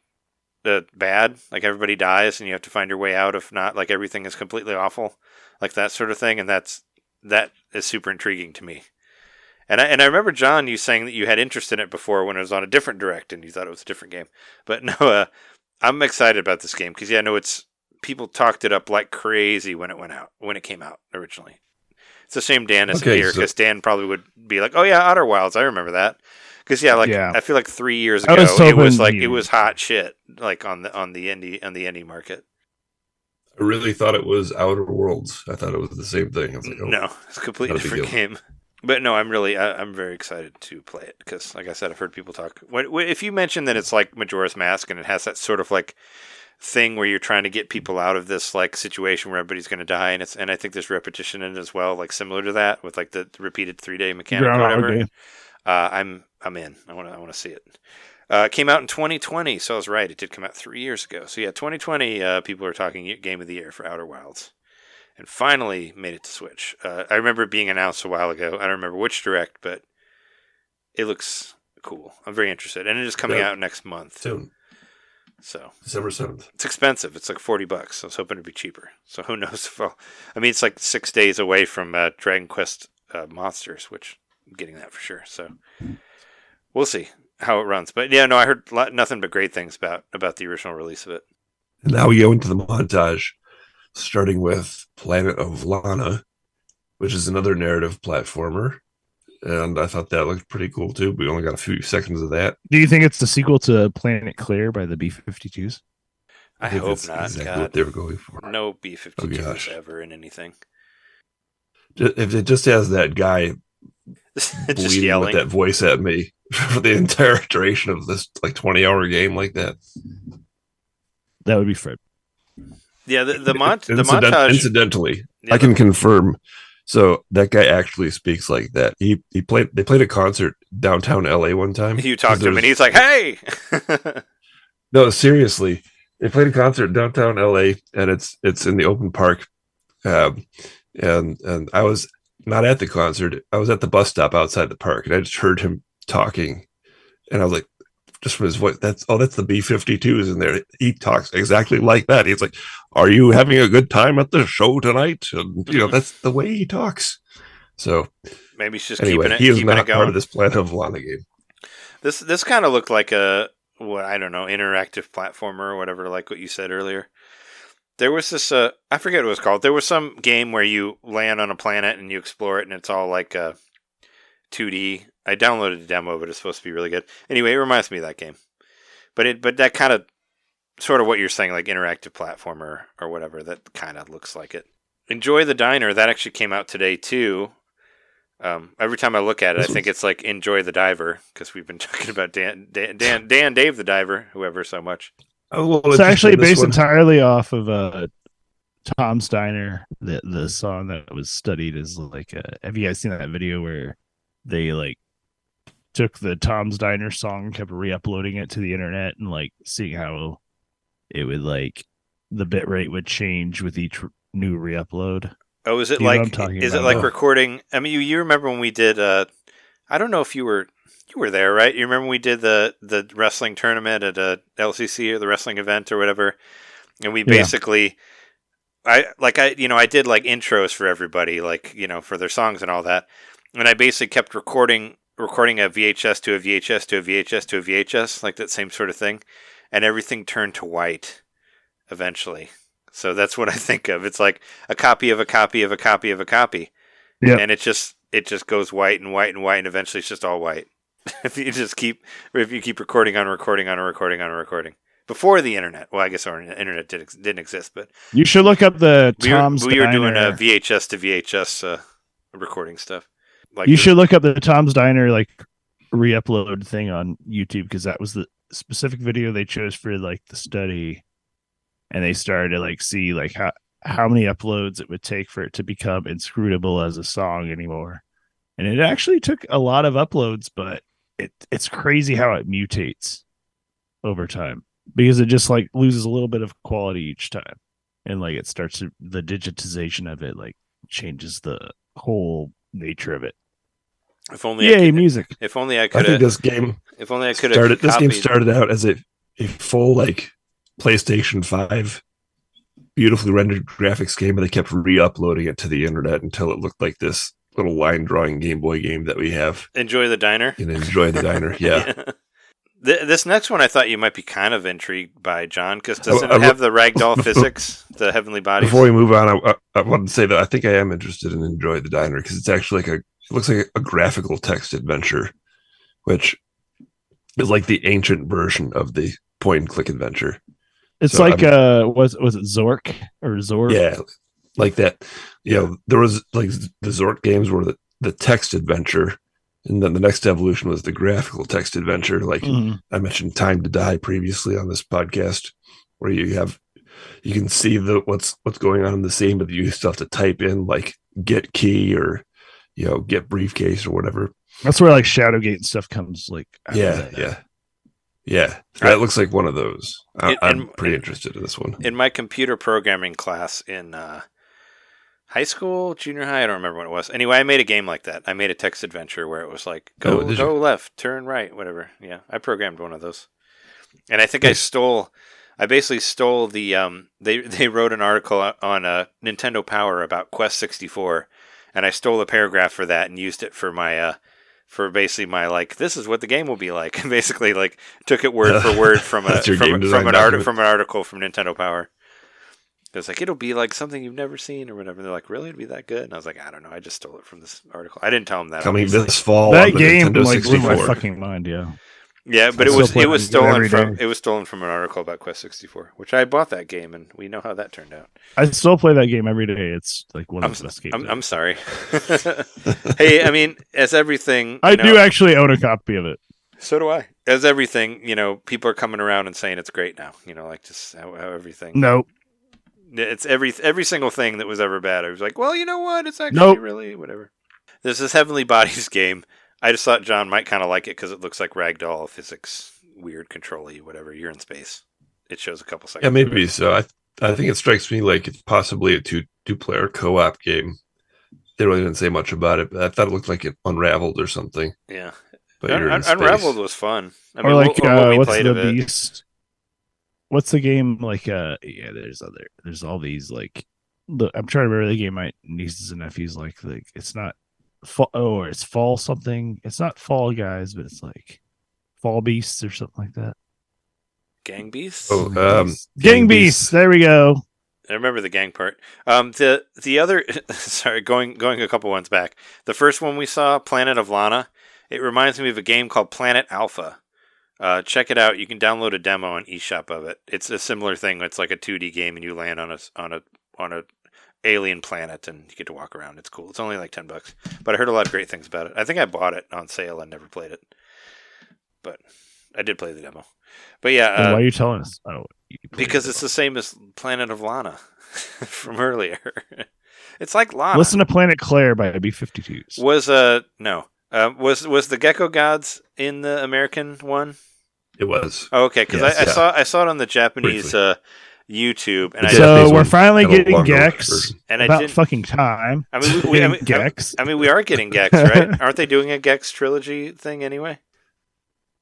Speaker 2: uh, bad, like everybody dies, and you have to find your way out. If not, like everything is completely awful, like that sort of thing. And that's that is super intriguing to me. And I, and I remember John, you saying that you had interest in it before when it was on a different direct, and you thought it was a different game. But <laughs> no, uh, I'm excited about this game because yeah, I know it's people talked it up like crazy when it went out when it came out originally. It's a shame Dan isn't
Speaker 5: Okay,
Speaker 2: here
Speaker 5: so-
Speaker 2: because Dan probably would be like, "Oh yeah, Outer Wilds, I remember that." Because yeah, like
Speaker 4: Yeah.
Speaker 2: I feel like three years ago,
Speaker 4: was
Speaker 2: it was
Speaker 4: hoping
Speaker 2: like it was hot shit, like on the on the indie on the indie market.
Speaker 5: I really thought it was Outer Worlds. I thought it was the same thing. I was like, oh,
Speaker 2: No, it's a completely
Speaker 5: Not a
Speaker 2: different game. But no, I'm really I, I'm very excited to play it because, like I said, I've heard people talk. What, what, if you mention that it's like Majora's Mask and it has that sort of like thing where you're trying to get people out of this like situation where everybody's going to die, and it's and I think there's repetition in it as well, like similar to that with like the repeated three day mechanic or whatever.
Speaker 4: Day.
Speaker 2: Uh, I'm I'm in. I want to I want to see it. Uh, it came out in 2020, so I was right. It did come out three years ago. So yeah, 2020. Uh, people are talking Game of the Year for Outer Wilds, and finally made it to Switch. Uh, I remember it being announced a while ago. I don't remember which direct, but it looks cool. I'm very interested, and it is coming
Speaker 5: Yeah.
Speaker 2: out next month.
Speaker 5: soon,
Speaker 2: So
Speaker 5: December seventh.
Speaker 2: it's expensive. It's like 40 bucks. I was hoping it'd be cheaper. So who knows if I'll. I mean, it's like six days away from uh, Dragon Quest uh, Monsters, which getting that for sure. So we'll see how it runs. But yeah, no, I heard lo- nothing but great things about about the original release of it.
Speaker 5: And now we go into the montage, starting with Planet of Lana, which is another narrative platformer. And I thought that looked pretty cool too. We only got a few seconds of that.
Speaker 4: Do you think it's the sequel to Planet Claire by the B52s?
Speaker 2: I,
Speaker 5: think
Speaker 2: hope not.
Speaker 5: Exactly
Speaker 2: God,
Speaker 5: what they were going for.
Speaker 2: no B 52s
Speaker 5: Oh, gosh.
Speaker 2: ever in anything.
Speaker 5: If it just has that guy <laughs>
Speaker 2: Just
Speaker 5: bleeding
Speaker 2: yelling.
Speaker 5: with that voice at me <laughs> for the entire duration of this like twenty hour game like that.
Speaker 4: That would be Fred.
Speaker 2: Yeah, the the, mon- the
Speaker 5: Incident-
Speaker 2: montage.
Speaker 5: Incidentally,
Speaker 2: yeah,
Speaker 5: I can confirm. So that guy actually speaks like that. He he played. They played a concert downtown L.A. one time.
Speaker 2: you talked to him and he's like, "Hey." <laughs>
Speaker 5: No, seriously. They played a concert downtown LA and it's it's in the open park. Um, and and I was not at the concert. I was at the bus stop outside the park and I just heard him talking. And I was like, just from his voice, that's oh, that's the B 52s in there. He talks exactly like that. He's like, Are you having a good time at the show tonight? And you know, that's the way he talks. So
Speaker 2: Maybe he's just
Speaker 5: anyway,
Speaker 2: keeping it,
Speaker 5: he is not
Speaker 2: going.
Speaker 5: part of this plan of Lana game.
Speaker 2: This this kind of looked like a what I don't know interactive platformer or whatever, like what you said earlier. There was this uh, I forget what it was called. There was some game where you land on a planet and you explore it, and it's all like uh, 2D. I downloaded the demo, but it's supposed to be really good. Anyway, it reminds me of that game. But it but that kind of sort of what you're saying, like interactive platformer or whatever. That kind of looks like it. Enjoy the Diner. That actually came out today too. Um, every time I look at it, I think it's like enjoy the diver because we've been <laughs> talking about Dan, Dan, Dan, Dan, Dave the diver, whoever so much.
Speaker 5: Well,
Speaker 4: It's actually based
Speaker 5: one-
Speaker 4: entirely off of uh, Tom's Diner. The the song that was studied is like, uh, have you guys seen that video where they like took the Tom's Diner song, kept re-uploading it to the internet, and like seeing how it would like the bit rate would change with each new re-upload.
Speaker 2: Oh, is it
Speaker 4: You
Speaker 2: like
Speaker 4: I'm talking
Speaker 2: is it like
Speaker 5: Oh.
Speaker 2: recording? I mean, you, you remember when we did? Uh, I don't know if you were you were there, right? You remember we did the the wrestling tournament at a LCC or the wrestling event or whatever, and we
Speaker 4: Yeah.
Speaker 2: basically. I like I you know I did like intros for everybody like you know for their songs and all that, and I basically kept recording recording a VHS to a VHS to a VHS to a VHS like that same sort of thing, and everything turned to white eventually. So that's what I think of. It's like a copy of a copy of a copy of a copy.
Speaker 4: Yep.
Speaker 2: And it just it just goes white and white and white and eventually it's just all white. <laughs> if you just keep if you keep recording on recording on a recording on a recording. Before the internet. Well, I guess our internet did, ex- didn't exist, but
Speaker 4: You should look up the
Speaker 2: we were,
Speaker 4: Tom's
Speaker 2: we were doing a VHS to VHS uh, recording stuff. Like
Speaker 4: you
Speaker 2: the-
Speaker 4: should look up the Tom's Diner like re-upload thing on YouTube because that was the specific video they chose for like the study, and they started to like see like how how many uploads it would take for it to become inscrutable as a song anymore, and it actually took a lot of uploads, but it it's crazy how it mutates over time. because it just like loses a little bit of quality each time, and like it starts to the digitization of it like changes the whole nature of it.
Speaker 2: If only I
Speaker 4: Yay,
Speaker 2: could,
Speaker 4: music!
Speaker 2: if only I could
Speaker 5: I
Speaker 2: could
Speaker 5: think this game
Speaker 2: if only I could have
Speaker 5: started. This game started out as a, a full like PlayStation Five, beautifully rendered graphics game, and they kept re-uploading it to the internet until it looked like this little line drawing Game Boy game that we have
Speaker 2: Enjoy the diner.
Speaker 5: in Enjoy the Diner. <laughs> Yeah,
Speaker 2: Th- This next one I thought you might be kind of intrigued by, John, because doesn't
Speaker 5: I-
Speaker 2: it have the ragdoll <laughs> physics, the heavenly body?
Speaker 5: Before we move on, I, I, I wanted to say that I think I am interested in Enjoy the Diner because it's actually like a it looks like a graphical text adventure, which is like the ancient version of the point and click adventure.
Speaker 4: It's
Speaker 5: So
Speaker 4: like uh, was was it Zork or Zork?
Speaker 5: Yeah, like that. You know, there was like the Zork games were the, the text adventure, and then the next evolution was the graphical text adventure. Like
Speaker 4: Mhm.
Speaker 5: I mentioned, Time to Die previously on this podcast, where you have you can see the what's what's going on in the scene, but you still have to type in like get key or you know get briefcase or whatever.
Speaker 4: That's where like Shadowgate and stuff comes like. after
Speaker 5: Yeah, yeah, yeah. That looks like one of those. I,
Speaker 2: It-
Speaker 5: I'm
Speaker 2: and-
Speaker 5: pretty interested in this one.
Speaker 2: in my computer programming class in uh, high school, junior high, I don't remember when it was. Anyway, I made a game like that. I made a text adventure where it was like go
Speaker 5: Oh, did you?
Speaker 2: go left, turn right, whatever. Yeah, I programmed one of those, and I think I stole. I basically stole the. Um, they <laughs> they wrote an article on uh, Nintendo Power about Quest sixty four, and I stole a paragraph for that and used it for my. Uh, for basically my like, this is what the game will be like. <laughs> basically, like took it word for <laughs> word from a from, from an art, from an article from Nintendo Power. It was like it'll be like something you've never seen or whatever. They're like, really, it'd be that good? And I was like, I don't know. I just stole it from this article. I didn't tell them that.
Speaker 5: Coming
Speaker 2: obviously.
Speaker 5: this fall,
Speaker 4: that
Speaker 5: on the
Speaker 4: game
Speaker 5: Nintendo
Speaker 4: like blew my
Speaker 5: 64.
Speaker 4: fucking mind. Yeah,
Speaker 2: yeah, but
Speaker 4: I
Speaker 2: it was it was stolen from
Speaker 4: day.
Speaker 2: it was stolen from an article about Quest sixty four, which I bought that game, and we know how that turned out.
Speaker 4: I still play that game every day. It's like one
Speaker 2: I'm,
Speaker 4: of the best games.
Speaker 2: I'm. I'm sorry. <laughs> <laughs> hey, I mean, as everything,
Speaker 4: I
Speaker 2: you
Speaker 4: do actually own a copy of it.
Speaker 2: So do I. As everything, you know, people are coming around and saying it's great now. You know, like just how, how everything.
Speaker 4: Nope.
Speaker 2: It's every every single thing that was ever bad. I was like, well, you know what? It's actually
Speaker 4: Nope.
Speaker 2: really whatever. There's this Heavenly Bodies <laughs> game. I just thought John might kind of like it because it looks like ragdoll physics, weird control-y, whatever. You're in space. It shows a couple seconds.
Speaker 5: Yeah, maybe
Speaker 2: it.
Speaker 5: so. I I think it strikes me like it's possibly a two two player co op game. They really didn't say much about it, but I thought it looked like it unraveled or something.
Speaker 2: Yeah,
Speaker 5: But
Speaker 2: Un-
Speaker 5: you're in
Speaker 2: Un-
Speaker 5: space.
Speaker 2: Unraveled was fun. I mean,
Speaker 4: or like
Speaker 2: what, what
Speaker 4: uh,
Speaker 2: we
Speaker 4: what's
Speaker 2: played
Speaker 4: the
Speaker 2: of it.
Speaker 4: beast? What's the game like? Uh, yeah, there's other. There's all these like. The, I'm trying to remember the game my nieces and nephews like. Like it's not. Fall, oh, or it's fall something. It's not Fall Guys, but it's like Fall Beasts or something like that.
Speaker 2: Gang Beasts.
Speaker 5: Oh, um,
Speaker 4: Gang Beasts. There we go.
Speaker 2: I remember the gang part. Um, the the other, <laughs> sorry, going going a couple ones back. The first one we saw, Planet of Lana. It reminds me of a game called Planet Alpha. Uh, check it out. You can download a demo on eShop of it. It's a similar thing. It's like a 2D game, and you land on a on a on a alien planet, and you get to walk around. It's cool. It's only like ten bucks, but I heard a lot of great things about it. I think I bought it on sale and never played it, but I did play the demo. But yeah, uh,
Speaker 4: why are you telling us? Oh, you
Speaker 2: because
Speaker 4: it.
Speaker 2: it's the same as Planet of Lana <laughs> from earlier. <laughs> it's like Lana.
Speaker 4: Listen to Planet Claire by B52s.
Speaker 2: was uh no uh, was was the Gecko Gods in the American one?
Speaker 5: It was.
Speaker 2: Oh, okay, because
Speaker 5: Yes,
Speaker 2: I, I saw I saw it on the Japanese uh, YouTube, and I
Speaker 5: Japanese
Speaker 4: so we're finally getting
Speaker 5: longer
Speaker 4: Gex.
Speaker 5: version.
Speaker 2: and I
Speaker 4: About
Speaker 2: didn't.
Speaker 4: fucking time.
Speaker 2: I mean, we, we, I <laughs> mean,
Speaker 4: Gex.
Speaker 2: I mean, we are getting Gex, right? <laughs> Aren't they doing a Gex trilogy thing anyway?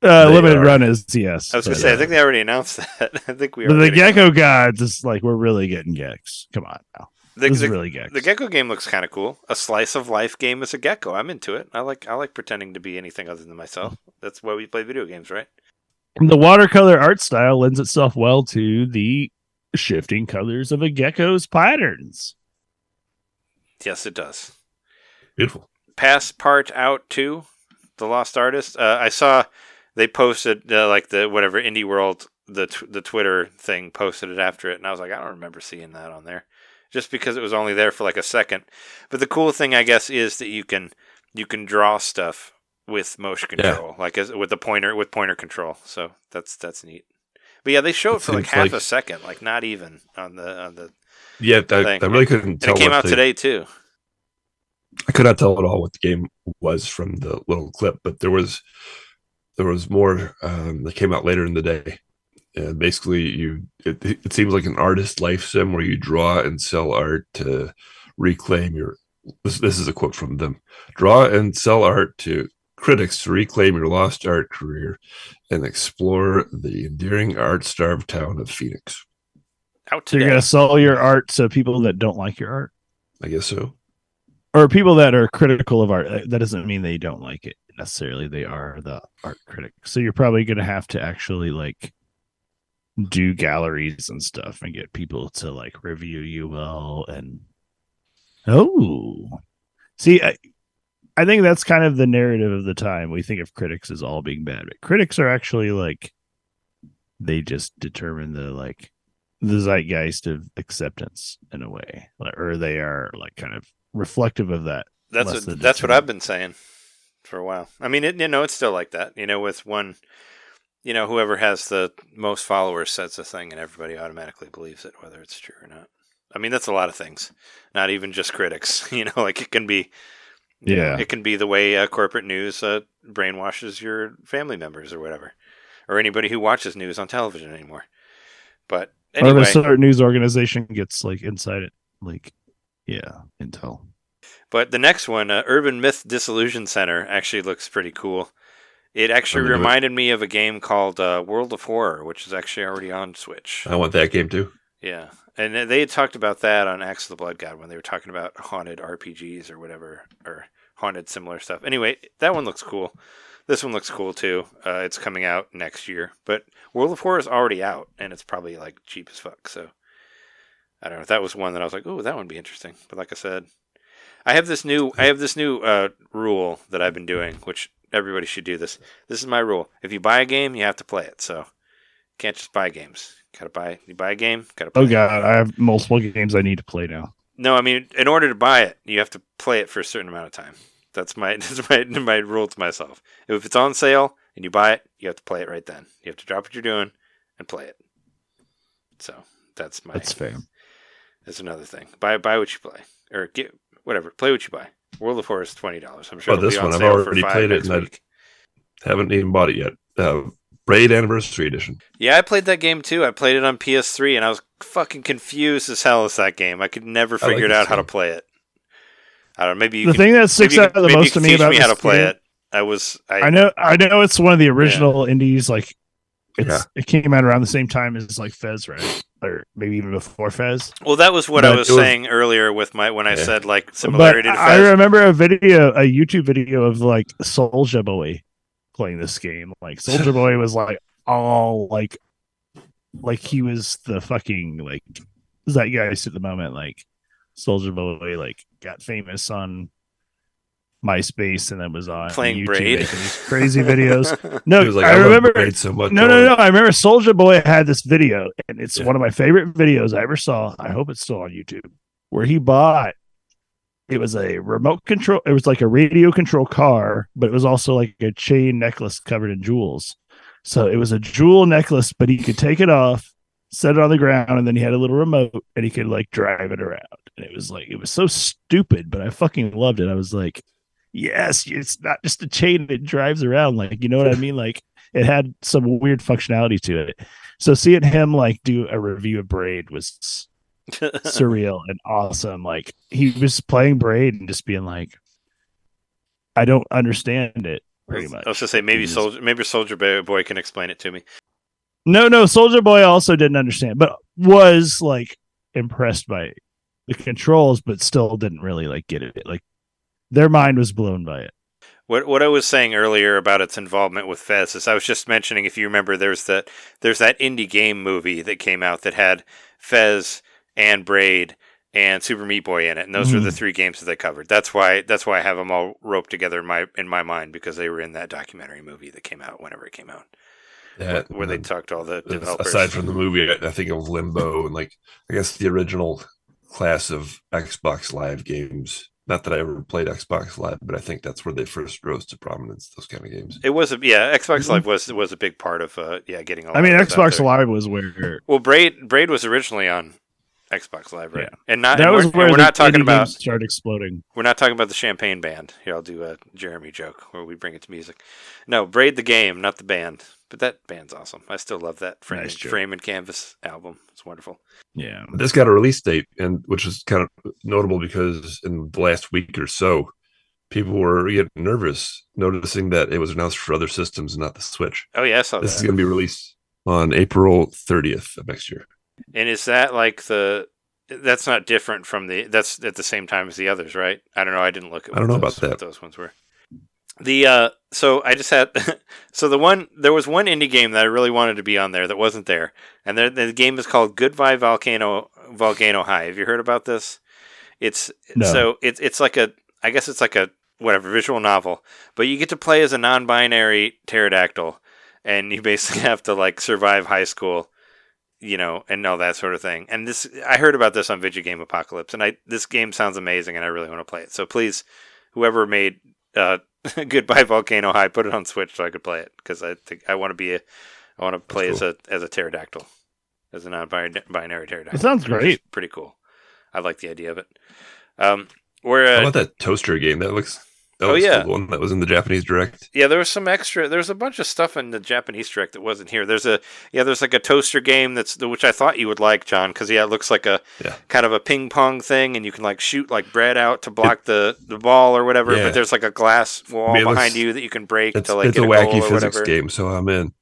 Speaker 4: Uh, limited
Speaker 5: are.
Speaker 4: run is yes.
Speaker 2: I was gonna
Speaker 4: but,
Speaker 2: say, I
Speaker 4: uh,
Speaker 2: think they already announced <laughs> that. I think we are.
Speaker 4: But the
Speaker 2: getting-
Speaker 4: Gecko Gods is like we're really getting Gex. Come on now.
Speaker 2: The,
Speaker 4: this
Speaker 2: the-
Speaker 4: is really.
Speaker 2: The Gecko game looks kind of cool. A slice of life game as a gecko. I'm into it. I like I like pretending to be anything other than myself. That's why we play video games, right?
Speaker 4: the watercolor art style lends itself well to the shifting colors of a gecko's patterns.
Speaker 2: Yes, it does.
Speaker 5: Beautiful.
Speaker 2: Passpartout to The Lost Artist. Uh, I saw they posted uh, like the whatever Indie World the tw- the Twitter thing posted it after it, and I was like, I don't remember seeing that on there, just because it was only there for like a second. But the cool thing, I guess, is that you can you can draw stuff with motion
Speaker 5: Yeah.
Speaker 2: control, like as, with the pointer with pointer control. So that's that's neat. But yeah, they show it
Speaker 5: It
Speaker 2: for like half
Speaker 5: like-
Speaker 2: a second, like not even on the on the.
Speaker 5: Yeah, I. I really couldn't
Speaker 2: And
Speaker 5: tell.
Speaker 2: it came out today too.
Speaker 5: I could not tell at all what the game was from the little clip, but there was there was more um, that came out later in the day. And basically you it, it seems like an artist life sim where you draw and sell art to reclaim your. This, this is a quote from them: "Draw and sell art to critics to reclaim your lost art career and explore the endearing art-starved town of Phoenix."
Speaker 2: Out
Speaker 4: So you're gonna sell your art to people that don't like your art,
Speaker 5: I guess so.
Speaker 4: or people that are critical of art. That doesn't mean they don't like it necessarily. They are the art critic. So you're probably gonna have to actually like do galleries and stuff and get people to like review you well and oh see I, I think that's kind of the narrative of the time we think of critics as all being bad but critics are actually like they just determine the like the zeitgeist of acceptance in a way or they are like kind of reflective of that
Speaker 2: That's what, that's what. I've been saying for a while. I mean, it, you know, it's still like that. You know, with one, you know, whoever has the most followers says a thing, and everybody automatically believes it, whether it's true or not. I mean, that's a lot of things. Not even just critics. <laughs> You know, like it can be.
Speaker 4: Yeah.
Speaker 2: it can be the way uh, corporate news uh, brainwashes your family members or whatever, or anybody who watches news on television anymore. But
Speaker 4: or
Speaker 2: anyway,
Speaker 4: if a certain news organization gets like inside it like yeah intel
Speaker 2: But the next one, uh, Urban Myth Dissolution Center, actually looks pretty cool. It actually reminded me of a game called uh, World of Horror, which is actually already on Switch.
Speaker 5: I want that game too.
Speaker 2: Yeah, and they had talked about that on Axe of the Blood God when they were talking about haunted RPGs or whatever, or haunted similar stuff. Anyway, that one looks cool. This one looks cool too. Uh, it's coming out next year, but World of Horror is already out, and it's probably like cheap as fuck. So I don't know. That was one that I was like, "Oh, that would be interesting." But like I said, I have this new I have this new uh, rule that I've been doing, which everybody should do this. This is my rule: if you buy a game, you have to play it. So you can't just buy games. Gotta buy. You buy a game. Gotta. Oh, play
Speaker 4: oh
Speaker 2: it.
Speaker 4: god i have multiple games i need to play now
Speaker 2: No, I mean, in order to buy it, you have to play it for a certain amount of time. That's my <laughs> that's my my rule to myself. If it's on sale and you buy it, you have to play it right then. You have to drop what you're doing and play it. So that's my
Speaker 4: that's fair
Speaker 2: that's another thing. Buy buy what you play or get whatever. Play what you buy. World of Horror is twenty dollars. I'm sure.
Speaker 5: Oh, this
Speaker 2: be on
Speaker 5: one, I've already played it
Speaker 2: next
Speaker 5: and I- Haven't even bought it yet. Uh, Braid Anniversary Edition.
Speaker 2: Yeah, I played that game too. I played it on PS3 and I was fucking confused as hell as that game. I could never
Speaker 5: I like
Speaker 2: figure out how to play it. I don't know. Maybe you
Speaker 4: the
Speaker 2: could,
Speaker 4: thing that sticks
Speaker 2: maybe you
Speaker 4: out the most to me about
Speaker 2: me how to play
Speaker 4: game-
Speaker 2: it. I was. I,
Speaker 4: I know, I know it's one of the original indies. Like, it's
Speaker 5: Yeah.
Speaker 4: it came out around the same time as like Fez, right? Or maybe even before Fez.
Speaker 2: Well, that was what I was
Speaker 5: was-
Speaker 2: saying earlier with my when I
Speaker 5: Yeah.
Speaker 2: said like
Speaker 4: But
Speaker 2: similarity to
Speaker 4: I remember a video, a YouTube video of like Soulja Boy playing this game. Like Soulja Boy was like all like, like he was the fucking like zeitgeist at the moment. Like Soulja Boy like got famous on MySpace and then was on
Speaker 2: Playing
Speaker 4: YouTube
Speaker 2: Braid.
Speaker 4: making these crazy videos. <laughs> No,
Speaker 5: He was like,
Speaker 4: I
Speaker 5: love
Speaker 4: remember
Speaker 5: Braid so much.
Speaker 4: no, no, no. I remember Soulja Boy had this video, and it's
Speaker 5: Yeah.
Speaker 4: one of my favorite videos I ever saw. I hope it's still on YouTube, where he bought. It was a remote control. It was like a radio control car, but it was also like a chain necklace covered in jewels. So it was a jewel necklace, but he could take it off, set it on the ground, and then he had a little remote, and he could like drive it around. And it was like it was so stupid, but I fucking loved it. I was like, yes, it's not just a chain that drives around. Like you know what I mean? Like it had some weird functionality to it. So seeing him like do a review of Braid was <laughs> surreal and awesome. Like he was playing Braid and just being like, I don't understand it pretty much.
Speaker 2: I was gonna say maybe
Speaker 4: was-
Speaker 2: Soldier maybe Soulja Boy Boy can explain it to me.
Speaker 4: No, no, Soulja Boy also didn't understand, but was like impressed by the controls, but still didn't really like get it. Like their mind was blown by it.
Speaker 2: What what I was saying earlier about its involvement with Fez is I was just mentioning if you remember there's that there's that indie game movie that came out that had Fez and Braid and Super Meat Boy in it, and those were the
Speaker 4: Mhm.
Speaker 2: three games that they covered. That's why that's why I have them all roped together in my in my mind because they were in that documentary movie that came out whenever it came out,
Speaker 5: Yeah,
Speaker 2: where they talked to all the developers.
Speaker 5: aside from the movie, I, I think of Limbo and like I guess the original class of Xbox Live games. Not that I ever played Xbox Live, but I think that's where they first rose to prominence. Those kind of games.
Speaker 2: it was a, yeah, Xbox Live was was a big part of uh, yeah getting. A lot
Speaker 4: I mean,
Speaker 2: of those out
Speaker 4: Xbox. Live was where
Speaker 2: Well, Braid Braid was originally on Xbox Live, right?
Speaker 4: Yeah.
Speaker 2: And not
Speaker 4: that
Speaker 2: and
Speaker 4: was
Speaker 2: we're,
Speaker 4: where
Speaker 2: we're
Speaker 4: the
Speaker 2: not talking about
Speaker 4: games started exploding.
Speaker 2: we're not talking about the Champaign Band. Here, I'll do a Jeremy joke where we bring it to music. No, Braid the game, not the band. But that band's awesome. I still love that frame,
Speaker 4: Nice
Speaker 2: frame and canvas album. It's wonderful.
Speaker 4: Yeah.
Speaker 5: This got a release date, and which is kind of notable because in the last week or so, people were getting nervous, noticing that it was announced for other systems, not the Switch.
Speaker 2: Oh yeah, I saw
Speaker 5: This is going to be released on April 30th of next year.
Speaker 2: And is that like the? That's not different from the. That's at the same time as the others, right? I don't know. I didn't look at.
Speaker 5: I don't know
Speaker 2: those,
Speaker 5: about that.
Speaker 2: Those ones were. The uh, so I just had <laughs> so the one there was one indie game that I really wanted to be on there that wasn't there, and the, the game is called Goodbye Volcano Volcano High. Have you heard about this? It's
Speaker 4: No.
Speaker 2: so it's it's like a I guess it's like a whatever visual novel, but you get to play as a non-binary pterodactyl, and you <laughs> basically have to like survive high school, you know, and all that sort of thing. And this I heard about this on Video Game Apocalypse, and I this game sounds amazing, and I really want to play it. So please, whoever made uh, <laughs> Goodbye Volcano High, put it on Switch so I could play it because I think I want to be a I want to play
Speaker 5: cool.
Speaker 2: as a as a pterodactyl, as a non-binary pterodactyl.
Speaker 4: It sounds
Speaker 2: which is
Speaker 4: great.
Speaker 2: pretty cool. I like the idea of it. Um, where
Speaker 5: How
Speaker 2: uh,
Speaker 5: about that toaster game? That looks. That
Speaker 2: Oh, yeah.
Speaker 5: the one that was in the Japanese direct.
Speaker 2: Yeah, there was some extra. There's a bunch of stuff in the Japanese direct that wasn't here. There's a yeah, there's like a toaster game that's the which I thought you would like, John, because yeah, it looks like a
Speaker 5: Yeah.
Speaker 2: kind of a ping pong thing, and you can like shoot like bread out to block the the ball or whatever.
Speaker 5: Yeah.
Speaker 2: But there's like a glass wall behind you that you can break
Speaker 5: It's,
Speaker 2: to like
Speaker 5: it's a
Speaker 2: get
Speaker 5: wacky physics
Speaker 2: whatever.
Speaker 5: game, so I'm in.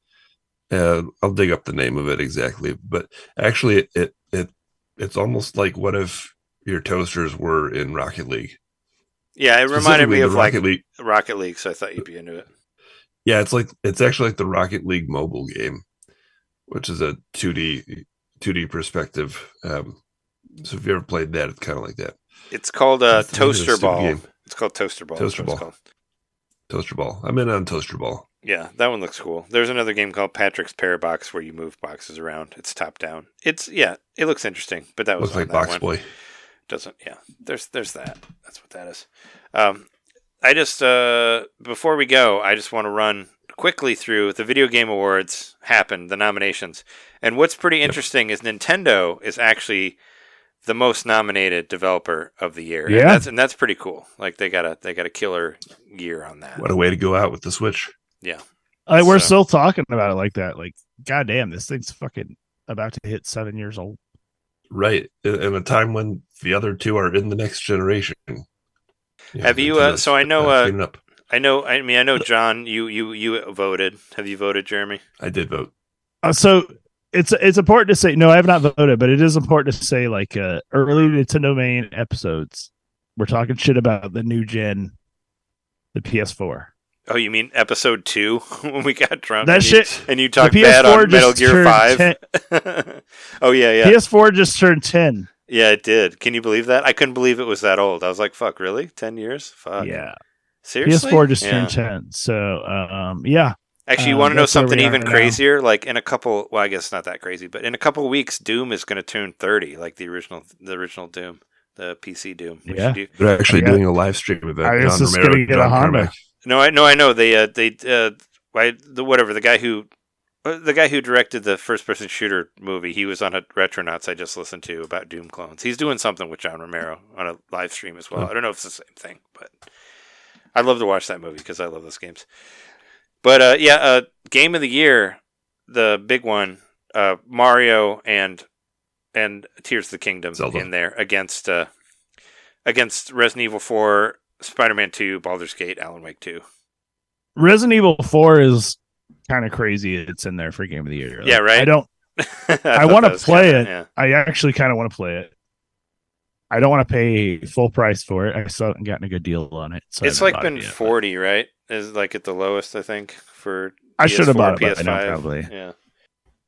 Speaker 5: Uh, I'll dig up the name of it exactly, but actually, it, it it it's almost like what if your toasters were in Rocket League?
Speaker 2: Yeah, it reminded me of like
Speaker 5: Rocket League.
Speaker 2: Rocket League, so I thought you'd be into it.
Speaker 5: Yeah, it's like it's actually like the Rocket League mobile game, which is a 2D 2D perspective. Um, so if you ever played that, it's kind of like that.
Speaker 2: It's called uh,
Speaker 5: I think it's a
Speaker 2: Toaster Ball.
Speaker 5: game.
Speaker 2: It's called Toaster Ball.
Speaker 5: Toaster
Speaker 2: that's what it's
Speaker 5: Ball. Toaster Ball. I'm in on Toaster Ball.
Speaker 2: Yeah, that one looks cool. There's another game called Patrick's Parabox where you move boxes around. It's top down. It's yeah, it looks interesting, but that was
Speaker 5: Looks like Box
Speaker 2: one.
Speaker 5: Boy.
Speaker 2: Doesn't yeah. There's there's that. That's what that is. Um, I just uh before we go, I just want to run quickly through the video game awards happened, the nominations, and what's pretty interesting is Nintendo is actually the most nominated developer of the year. And
Speaker 4: Yeah.
Speaker 2: that's and that's pretty cool. Like they got a they got a killer year on that.
Speaker 5: What a way to go out with the Switch.
Speaker 4: Like, we're
Speaker 2: So-
Speaker 4: still talking about it like that. Like, goddamn, this thing's fucking about to hit seven years old.
Speaker 5: Right. In in a time when the other two are in the next generation. Yeah,
Speaker 2: Have you, uh, so I know, uh. I know. I mean, I know, John. You you you voted. Have you voted, Jeremy?
Speaker 5: I did vote.
Speaker 4: Uh, so it's it's important to say no, I have not voted, but it is important to say like uh early NintenDomain episodes. We're talking shit about the new gen, the PS4.
Speaker 2: Oh, you mean episode two <laughs> when we got drunk?
Speaker 4: That
Speaker 2: and you,
Speaker 4: shit.
Speaker 2: And you talked bad on Metal Gear Five. <laughs> oh yeah, yeah,
Speaker 4: PS4 just turned ten.
Speaker 2: Yeah. It did. Can you believe that? I couldn't believe it was that old. I was like, "Fuck, really? Ten years? Fuck."
Speaker 4: Yeah,
Speaker 2: Seriously.
Speaker 4: PS4 just
Speaker 2: Yeah.
Speaker 4: turned ten. So um, yeah,
Speaker 2: Actually, you
Speaker 4: Uh,
Speaker 2: want to know something
Speaker 4: we are
Speaker 2: even
Speaker 4: now.
Speaker 2: crazier? Like in a couple. Well, I guess not that crazy, but in a couple weeks, Doom is going to turn thirty, like the original, the original Doom, the PC Doom. which
Speaker 4: Yeah.
Speaker 2: you-
Speaker 5: They're actually
Speaker 4: Yeah.
Speaker 5: doing a live stream event.
Speaker 4: I was
Speaker 5: John Romero,
Speaker 4: gonna get a
Speaker 5: John
Speaker 4: Honda.
Speaker 5: Carmack.
Speaker 2: No, I no, I know they uh, they uh, I, the whatever the guy who the guy who directed the first person shooter movie. He was on a Retronauts I just listened to about Doom clones. He's doing something with John Romero on a live stream as well. I don't know if it's the same thing, but I'd love to watch that movie because I love those games. But uh, yeah, uh, game of the year, the big one, uh, Mario and and Tears of the Kingdom
Speaker 5: Zelda.
Speaker 2: in there against uh, against Resident Evil Four, Spider Man Two, Baldur's Gate, Alan Wake Two.
Speaker 4: Resident Evil Four is kind of crazy. It's in there for game of the year.
Speaker 2: Yeah, right?
Speaker 4: I don't. <laughs>
Speaker 2: I,
Speaker 4: I want to play
Speaker 2: kinda-
Speaker 4: it.
Speaker 2: Yeah.
Speaker 4: I actually kind of want to play it. I don't want to pay full price for it. I still haven't gotten a good deal on it. So
Speaker 2: It's like been
Speaker 4: it yet, but
Speaker 2: forty, right? Is like at the lowest, I think, for
Speaker 4: I should have bought it by now,
Speaker 2: PS5.
Speaker 4: probably.
Speaker 2: Yeah.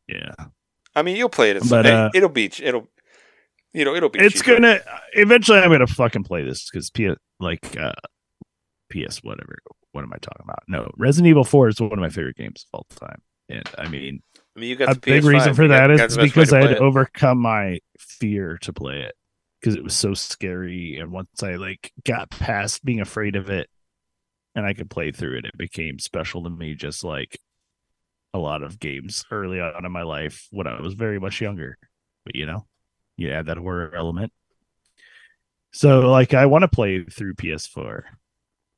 Speaker 4: Yeah,
Speaker 2: I mean, you'll play it. At
Speaker 4: But, uh,
Speaker 2: it'll be. It'll. You know, it'll be.
Speaker 4: it's
Speaker 2: cheaper.
Speaker 4: gonna eventually. I'm gonna fucking play this because P like uh PS whatever. What am I talking about? No, Resident Evil Four is one of my favorite games of all time, and I mean
Speaker 2: I mean, you got
Speaker 4: a
Speaker 2: the
Speaker 4: big
Speaker 2: PS5,
Speaker 4: reason for
Speaker 2: you
Speaker 4: that
Speaker 2: got
Speaker 4: is because I had
Speaker 2: it.
Speaker 4: overcome my fear to play it because it was so scary. And once I like got past being afraid of it and I could play through it, it became special to me, just like a lot of games early on in my life when I was very much younger. But you know, you add that horror element. So like I want to play through PS4.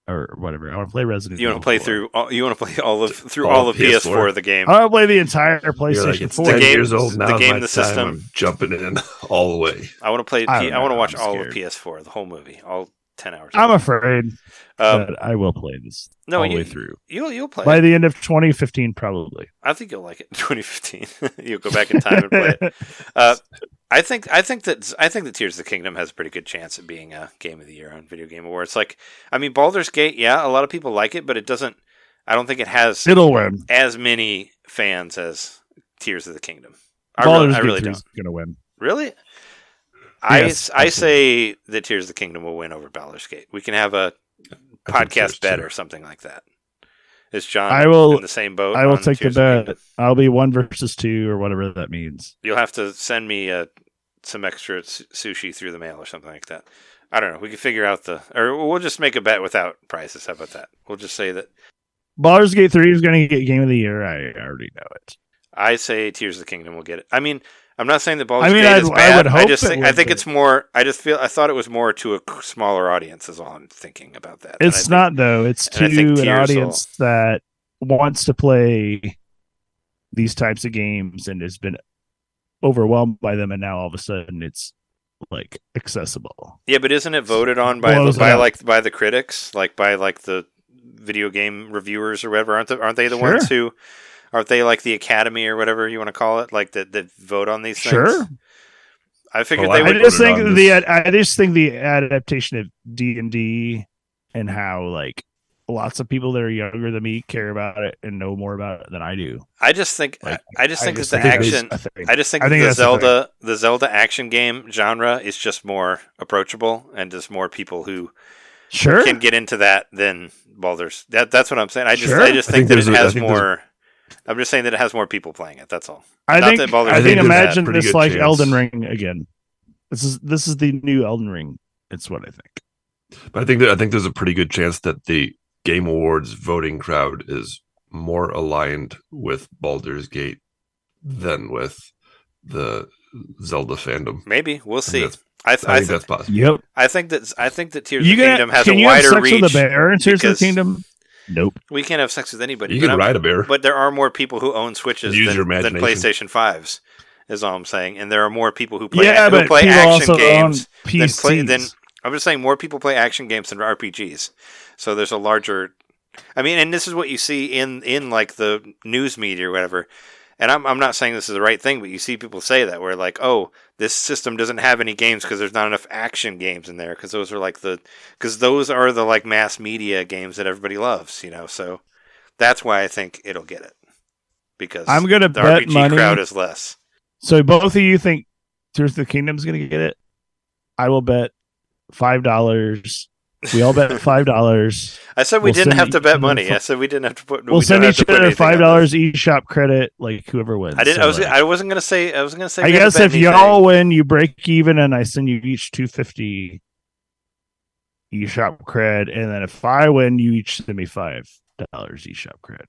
Speaker 4: Or whatever. I want to play Resident.
Speaker 2: You want to play
Speaker 4: 4.
Speaker 2: through? All, you want to play all of <laughs> through
Speaker 5: All
Speaker 2: all
Speaker 5: of
Speaker 2: of PS4,
Speaker 5: PS4
Speaker 2: the game.
Speaker 4: I want to play the entire PlayStation
Speaker 5: like, it's
Speaker 4: 4.
Speaker 5: 10
Speaker 2: game-
Speaker 5: years old
Speaker 2: the game, the system.
Speaker 5: I'm jumping in <laughs> all the way.
Speaker 2: I want to play.
Speaker 4: I
Speaker 2: P-
Speaker 4: don't
Speaker 2: I want to watch all of. PS4, the whole movie, all ten hours.
Speaker 4: I'm afraid
Speaker 2: Um,
Speaker 4: that I will play this
Speaker 2: no,
Speaker 4: all
Speaker 2: you,
Speaker 4: the way through.
Speaker 2: You'll you'll play.
Speaker 4: By
Speaker 2: it.
Speaker 4: the end of 2015, probably.
Speaker 2: I think you'll like it. <laughs> 2015. you'll go back in time and play it. Uh, I think I think that I think that Tears of the Kingdom has a pretty good chance at being a game of the year on Video Game Awards. Like, I mean, Baldur's Gate, yeah, a lot of people like it, but it doesn't. I don't think it has
Speaker 4: It'll win.
Speaker 2: as many fans as Tears of the Kingdom. I
Speaker 4: Baldur's
Speaker 2: really, I
Speaker 4: Gate
Speaker 2: really don't.
Speaker 4: is going to win.
Speaker 2: Really? I,
Speaker 4: Yes,
Speaker 2: I
Speaker 4: absolutely.
Speaker 2: say that Tears of the Kingdom will win over Baldur's Gate. We can have a
Speaker 5: I
Speaker 2: podcast bet or something like that. Is John
Speaker 4: I will-
Speaker 2: in the same boat?
Speaker 4: I will take the bet. I'll be one versus two or whatever that means.
Speaker 2: You'll have to send me uh, some extra sushi through the mail or something like that. I don't know. We can figure out the, or we'll just make a bet without prices. How about that? We'll just say that
Speaker 4: Baldur's Gate 3 is going to get Game of the Year. I already know it.
Speaker 2: I say Tears of the Kingdom will get it. I mean, I'm not saying that Baldur's
Speaker 4: I mean,
Speaker 2: Gate
Speaker 4: I'd-
Speaker 2: is
Speaker 4: I
Speaker 2: bad. I,
Speaker 4: hope
Speaker 2: just think I think
Speaker 4: but-
Speaker 2: it's more. I just feel I thought it was more to a smaller audience. Is all I'm thinking about that. I
Speaker 4: It's
Speaker 2: think-
Speaker 4: not, though. It's to an audience that wants to play these types of games and has been overwhelmed by them. And now all of a sudden it's like accessible.
Speaker 2: Yeah, but isn't it voted on by the, by
Speaker 4: up.
Speaker 2: like by the critics, like by like the video game reviewers or whatever? Aren't the, aren't they the
Speaker 4: Sure.
Speaker 2: ones who aren't they like the Academy or whatever you want to call it? Like that that vote on these things.
Speaker 4: Sure.
Speaker 2: I figured
Speaker 5: Oh,
Speaker 2: they
Speaker 5: I
Speaker 4: I
Speaker 2: would.
Speaker 4: just think the
Speaker 5: this.
Speaker 4: I just think the adaptation of D and D and how like lots of people that are younger than me care about it and know more about it than I do.
Speaker 2: I just think
Speaker 4: Like,
Speaker 2: I just think that the
Speaker 4: think
Speaker 2: action.
Speaker 4: a.
Speaker 2: I just think,
Speaker 4: I think
Speaker 2: the
Speaker 4: that's the.
Speaker 2: Zelda the Zelda action game genre is just more approachable and just more people who
Speaker 4: sure.
Speaker 2: can get into that than Baldur's. That that's what I'm saying. I just
Speaker 4: Sure.
Speaker 2: I just
Speaker 5: I
Speaker 2: think,
Speaker 5: think
Speaker 2: that it
Speaker 5: a- I
Speaker 2: has
Speaker 5: think there's-
Speaker 2: more. I'm just saying that it has more people playing it. That's all.
Speaker 4: I
Speaker 2: Not
Speaker 4: think
Speaker 2: that Baldur's
Speaker 4: I
Speaker 2: Gate
Speaker 4: think imagine this
Speaker 5: good
Speaker 4: like
Speaker 5: chance.
Speaker 4: Elden Ring again. This is this is the new Elden Ring. It's what I think.
Speaker 5: But I think that I think there's a pretty good chance that the Game Awards voting crowd is more aligned with Baldur's Gate than with the Zelda fandom.
Speaker 2: Maybe we'll see. I th-
Speaker 5: I
Speaker 2: I,
Speaker 5: think
Speaker 2: th-
Speaker 5: that's possible.
Speaker 4: Yep.
Speaker 2: I think that I think that Tears
Speaker 4: You
Speaker 2: of the
Speaker 4: gonna,
Speaker 2: Kingdom has
Speaker 4: can
Speaker 2: a
Speaker 4: you have
Speaker 2: wider
Speaker 4: sex
Speaker 2: reach.
Speaker 4: with a bear in Tears of the Kingdom? Nope.
Speaker 2: We can't have sex with anybody.
Speaker 5: You can
Speaker 2: I'm-
Speaker 5: ride a bear.
Speaker 2: But there are more people who own Switches
Speaker 5: Use
Speaker 2: than, than. PlayStation Fives. Is all I'm saying, and there are more people who play
Speaker 4: yeah,
Speaker 2: who
Speaker 4: but
Speaker 2: play action games than play than. I'm just saying more people play action games than RPGs. So there's a larger. I mean, and this is what you see in in like the news media or whatever. And I'm I'm not saying this is the right thing, but you see people say that where like, oh, this system doesn't have any games because there's not enough action games in there because those are like the because those are the like mass media games that everybody loves, you know. So that's why I think it'll get it because
Speaker 4: I'm gonna
Speaker 2: the
Speaker 4: bet
Speaker 2: RPG
Speaker 4: money.
Speaker 2: crowd is less.
Speaker 4: So both of you think Tears of the Kingdom's going to get it? I will bet five dollars. We all bet <laughs> five dollars.
Speaker 2: I said we
Speaker 4: We'll
Speaker 2: didn't have to bet money.
Speaker 4: fi-
Speaker 2: I said we didn't have to put.
Speaker 4: We'll
Speaker 2: we
Speaker 4: send each other five
Speaker 2: this.
Speaker 4: dollars eShop credit, like whoever wins.
Speaker 2: I did. I
Speaker 4: So,
Speaker 2: was.
Speaker 4: like,
Speaker 2: I wasn't gonna say. I was gonna say.
Speaker 4: I
Speaker 2: we had to
Speaker 4: guess if
Speaker 2: anything.
Speaker 4: y'all win, you break even, and I send you each two fifty eShop cred, and then if I win, you each send me five dollars eShop cred.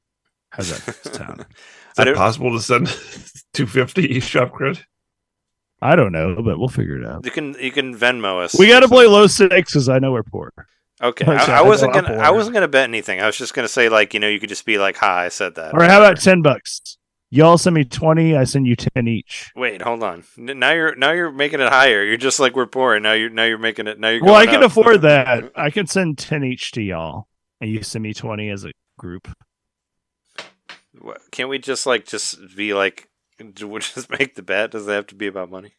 Speaker 4: How's that <laughs> sound?
Speaker 5: Is
Speaker 2: I
Speaker 5: possible to send <laughs> 250 shop cred?
Speaker 4: I don't know, but we'll figure it out.
Speaker 2: You can. You can Venmo us.
Speaker 4: We got to play low stakes because I know we're poor.
Speaker 2: Okay, <laughs> I, I
Speaker 4: I
Speaker 2: wasn't gonna. I wasn't gonna bet anything. I was just gonna say like you know you could just be like, "Hi, I said that."
Speaker 4: Or how about ten bucks? Y'all send me twenty, I send you ten each.
Speaker 2: Wait, hold on. Now you're now you're making it higher. You're just like we're poor, and now you're now you're making it. Now you're.
Speaker 4: Well, I can
Speaker 2: up.
Speaker 4: afford that. I can send ten each to y'all, and you send me twenty as a group.
Speaker 2: What- Can't we just like just be like, we'll <laughs> just make the bet? Does it have to be about money?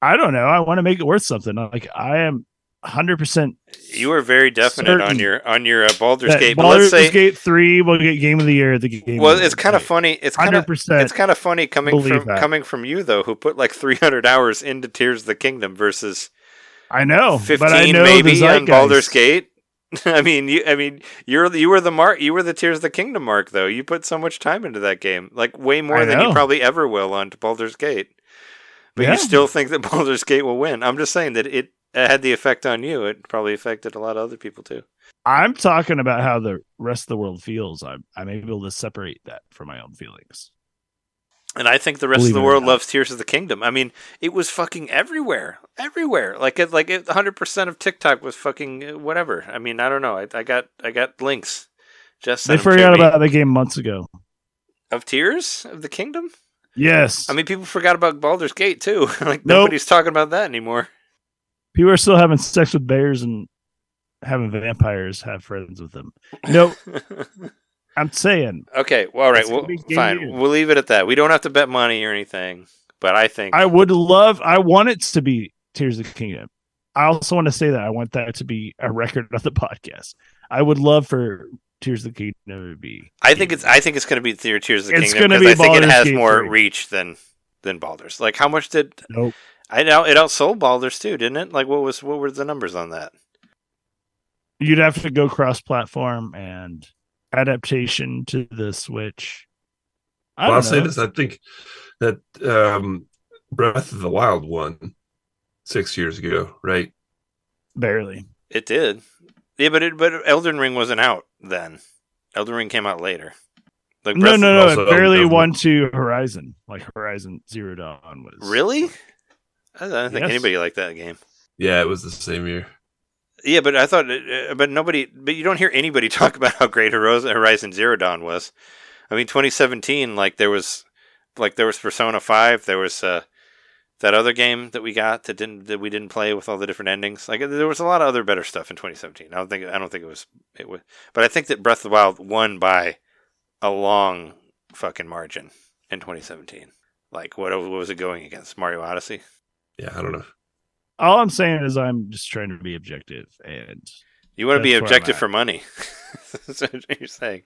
Speaker 4: I don't know. I want to make it worth something. Like I am hundred percent
Speaker 2: You were very definite on your on your uh, Baldur's Gate.
Speaker 4: Baldur's
Speaker 2: let's say,
Speaker 4: Gate three will get Game of the Year the game.
Speaker 2: well, it's kind of funny. It's kind of it's kind of funny coming from
Speaker 4: that.
Speaker 2: coming from you though, who put like 300 hours into Tears of the Kingdom versus
Speaker 4: I know,
Speaker 2: 15
Speaker 4: but I know
Speaker 2: maybe on Baldur's. Gate. <laughs> I mean, you. I mean, you're you were the mark. You were the Tears of the Kingdom mark, though. You put so much time into that game, like way more
Speaker 4: I
Speaker 2: than you probably ever will on Baldur's Gate. But
Speaker 4: Yeah.
Speaker 2: you still think that <laughs> Baldur's Gate will win. I'm just saying that it had the effect on you. It probably affected a lot of other people too.
Speaker 4: I'm talking about how the rest of the world feels. I'm I'm able to separate that from my own feelings.
Speaker 2: And I think the rest
Speaker 4: Believe
Speaker 2: of the world loves Tears of the Kingdom. I mean, it was fucking everywhere, everywhere. Like it, like 100% of TikTok was fucking uh, whatever. I mean, I don't know. I, I got I got links. Just
Speaker 4: They
Speaker 2: sent 'em to
Speaker 4: forgot about the game months ago.
Speaker 2: of Tears of the Kingdom.
Speaker 4: Yes.
Speaker 2: I mean, people forgot about Baldur's Gate too. <laughs> like
Speaker 4: Nope.
Speaker 2: nobody's talking about that anymore.
Speaker 4: people are still having sex with bears and having vampires have friends with them. No, <laughs> I'm saying
Speaker 2: okay, well, all right, well, fine.
Speaker 4: year.
Speaker 2: We'll leave it at that. We don't have to bet money or anything. But I think
Speaker 4: I would love. I want it to be Tears of the Kingdom. I also want to say that I want that to be a record of the podcast. I would love for Tears of the Kingdom to be.
Speaker 2: I think it's I think it's going to be Tear- Tears of the
Speaker 4: It's
Speaker 2: Kingdom because
Speaker 4: be
Speaker 2: I think it has
Speaker 4: Gate
Speaker 2: more
Speaker 4: 3.
Speaker 2: reach than than Baldur's. Like how much did
Speaker 4: Nope.
Speaker 2: I know it outsold Baldur's too, didn't it? Like what was what were the numbers on that?
Speaker 4: You'd have to go cross-platform and adaptation to the Switch. I
Speaker 5: Well, I'll
Speaker 4: don't
Speaker 5: say this: I think that um, Breath of the Wild won six years ago, right?
Speaker 4: Barely.
Speaker 2: It did. Yeah, but it, but Elden Ring wasn't out then. Elden Ring came out later. Like
Speaker 4: No, no, no.
Speaker 5: also
Speaker 4: It barely
Speaker 5: Elden-
Speaker 4: won to Horizon. Like Horizon Zero Dawn was.
Speaker 2: Really? I don't think
Speaker 4: Yes.
Speaker 2: anybody liked that game.
Speaker 5: Yeah, it was the same year.
Speaker 2: Yeah, but I thought, uh, but nobody, but you don't hear anybody <laughs> talk about how great Horizon Zero Dawn was. I mean, 2017, like there was, like there was Persona Five, there was uh, that other game that we got that didn't that we didn't play with all the different endings. Like there was a lot of other better stuff in 2017. I don't think I don't think it was it was, but I think that Breath of the Wild won by a long fucking margin in 2017. Like what, what was it going against? Mario Odyssey.
Speaker 5: Yeah, I don't know.
Speaker 4: All I'm saying is I'm just trying to be objective and
Speaker 2: You want to be
Speaker 4: That's where I'm
Speaker 2: objective for money. <laughs> That's what you're saying.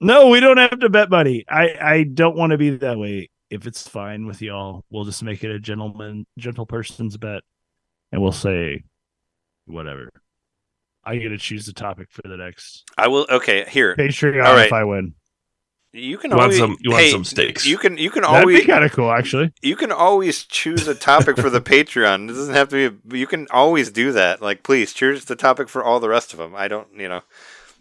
Speaker 4: No, we don't have to bet money. I I don't want to be that way. If it's fine with y'all, we'll just make it a gentleman, gentle person's bet, and we'll say whatever. I get to choose the topic for the next
Speaker 2: I will. Okay, here
Speaker 4: Patreon
Speaker 2: All right.
Speaker 4: if I win.
Speaker 2: You can
Speaker 5: You want
Speaker 2: always
Speaker 5: some? You want
Speaker 2: hey,
Speaker 5: some steaks?
Speaker 2: You can you can
Speaker 4: That'd
Speaker 2: always
Speaker 4: be kind of cool, actually.
Speaker 2: you can always choose a topic for the <laughs> Patreon. It doesn't have to be. A, you can always do that. Like, please choose the topic for all the rest of them. I don't. You know,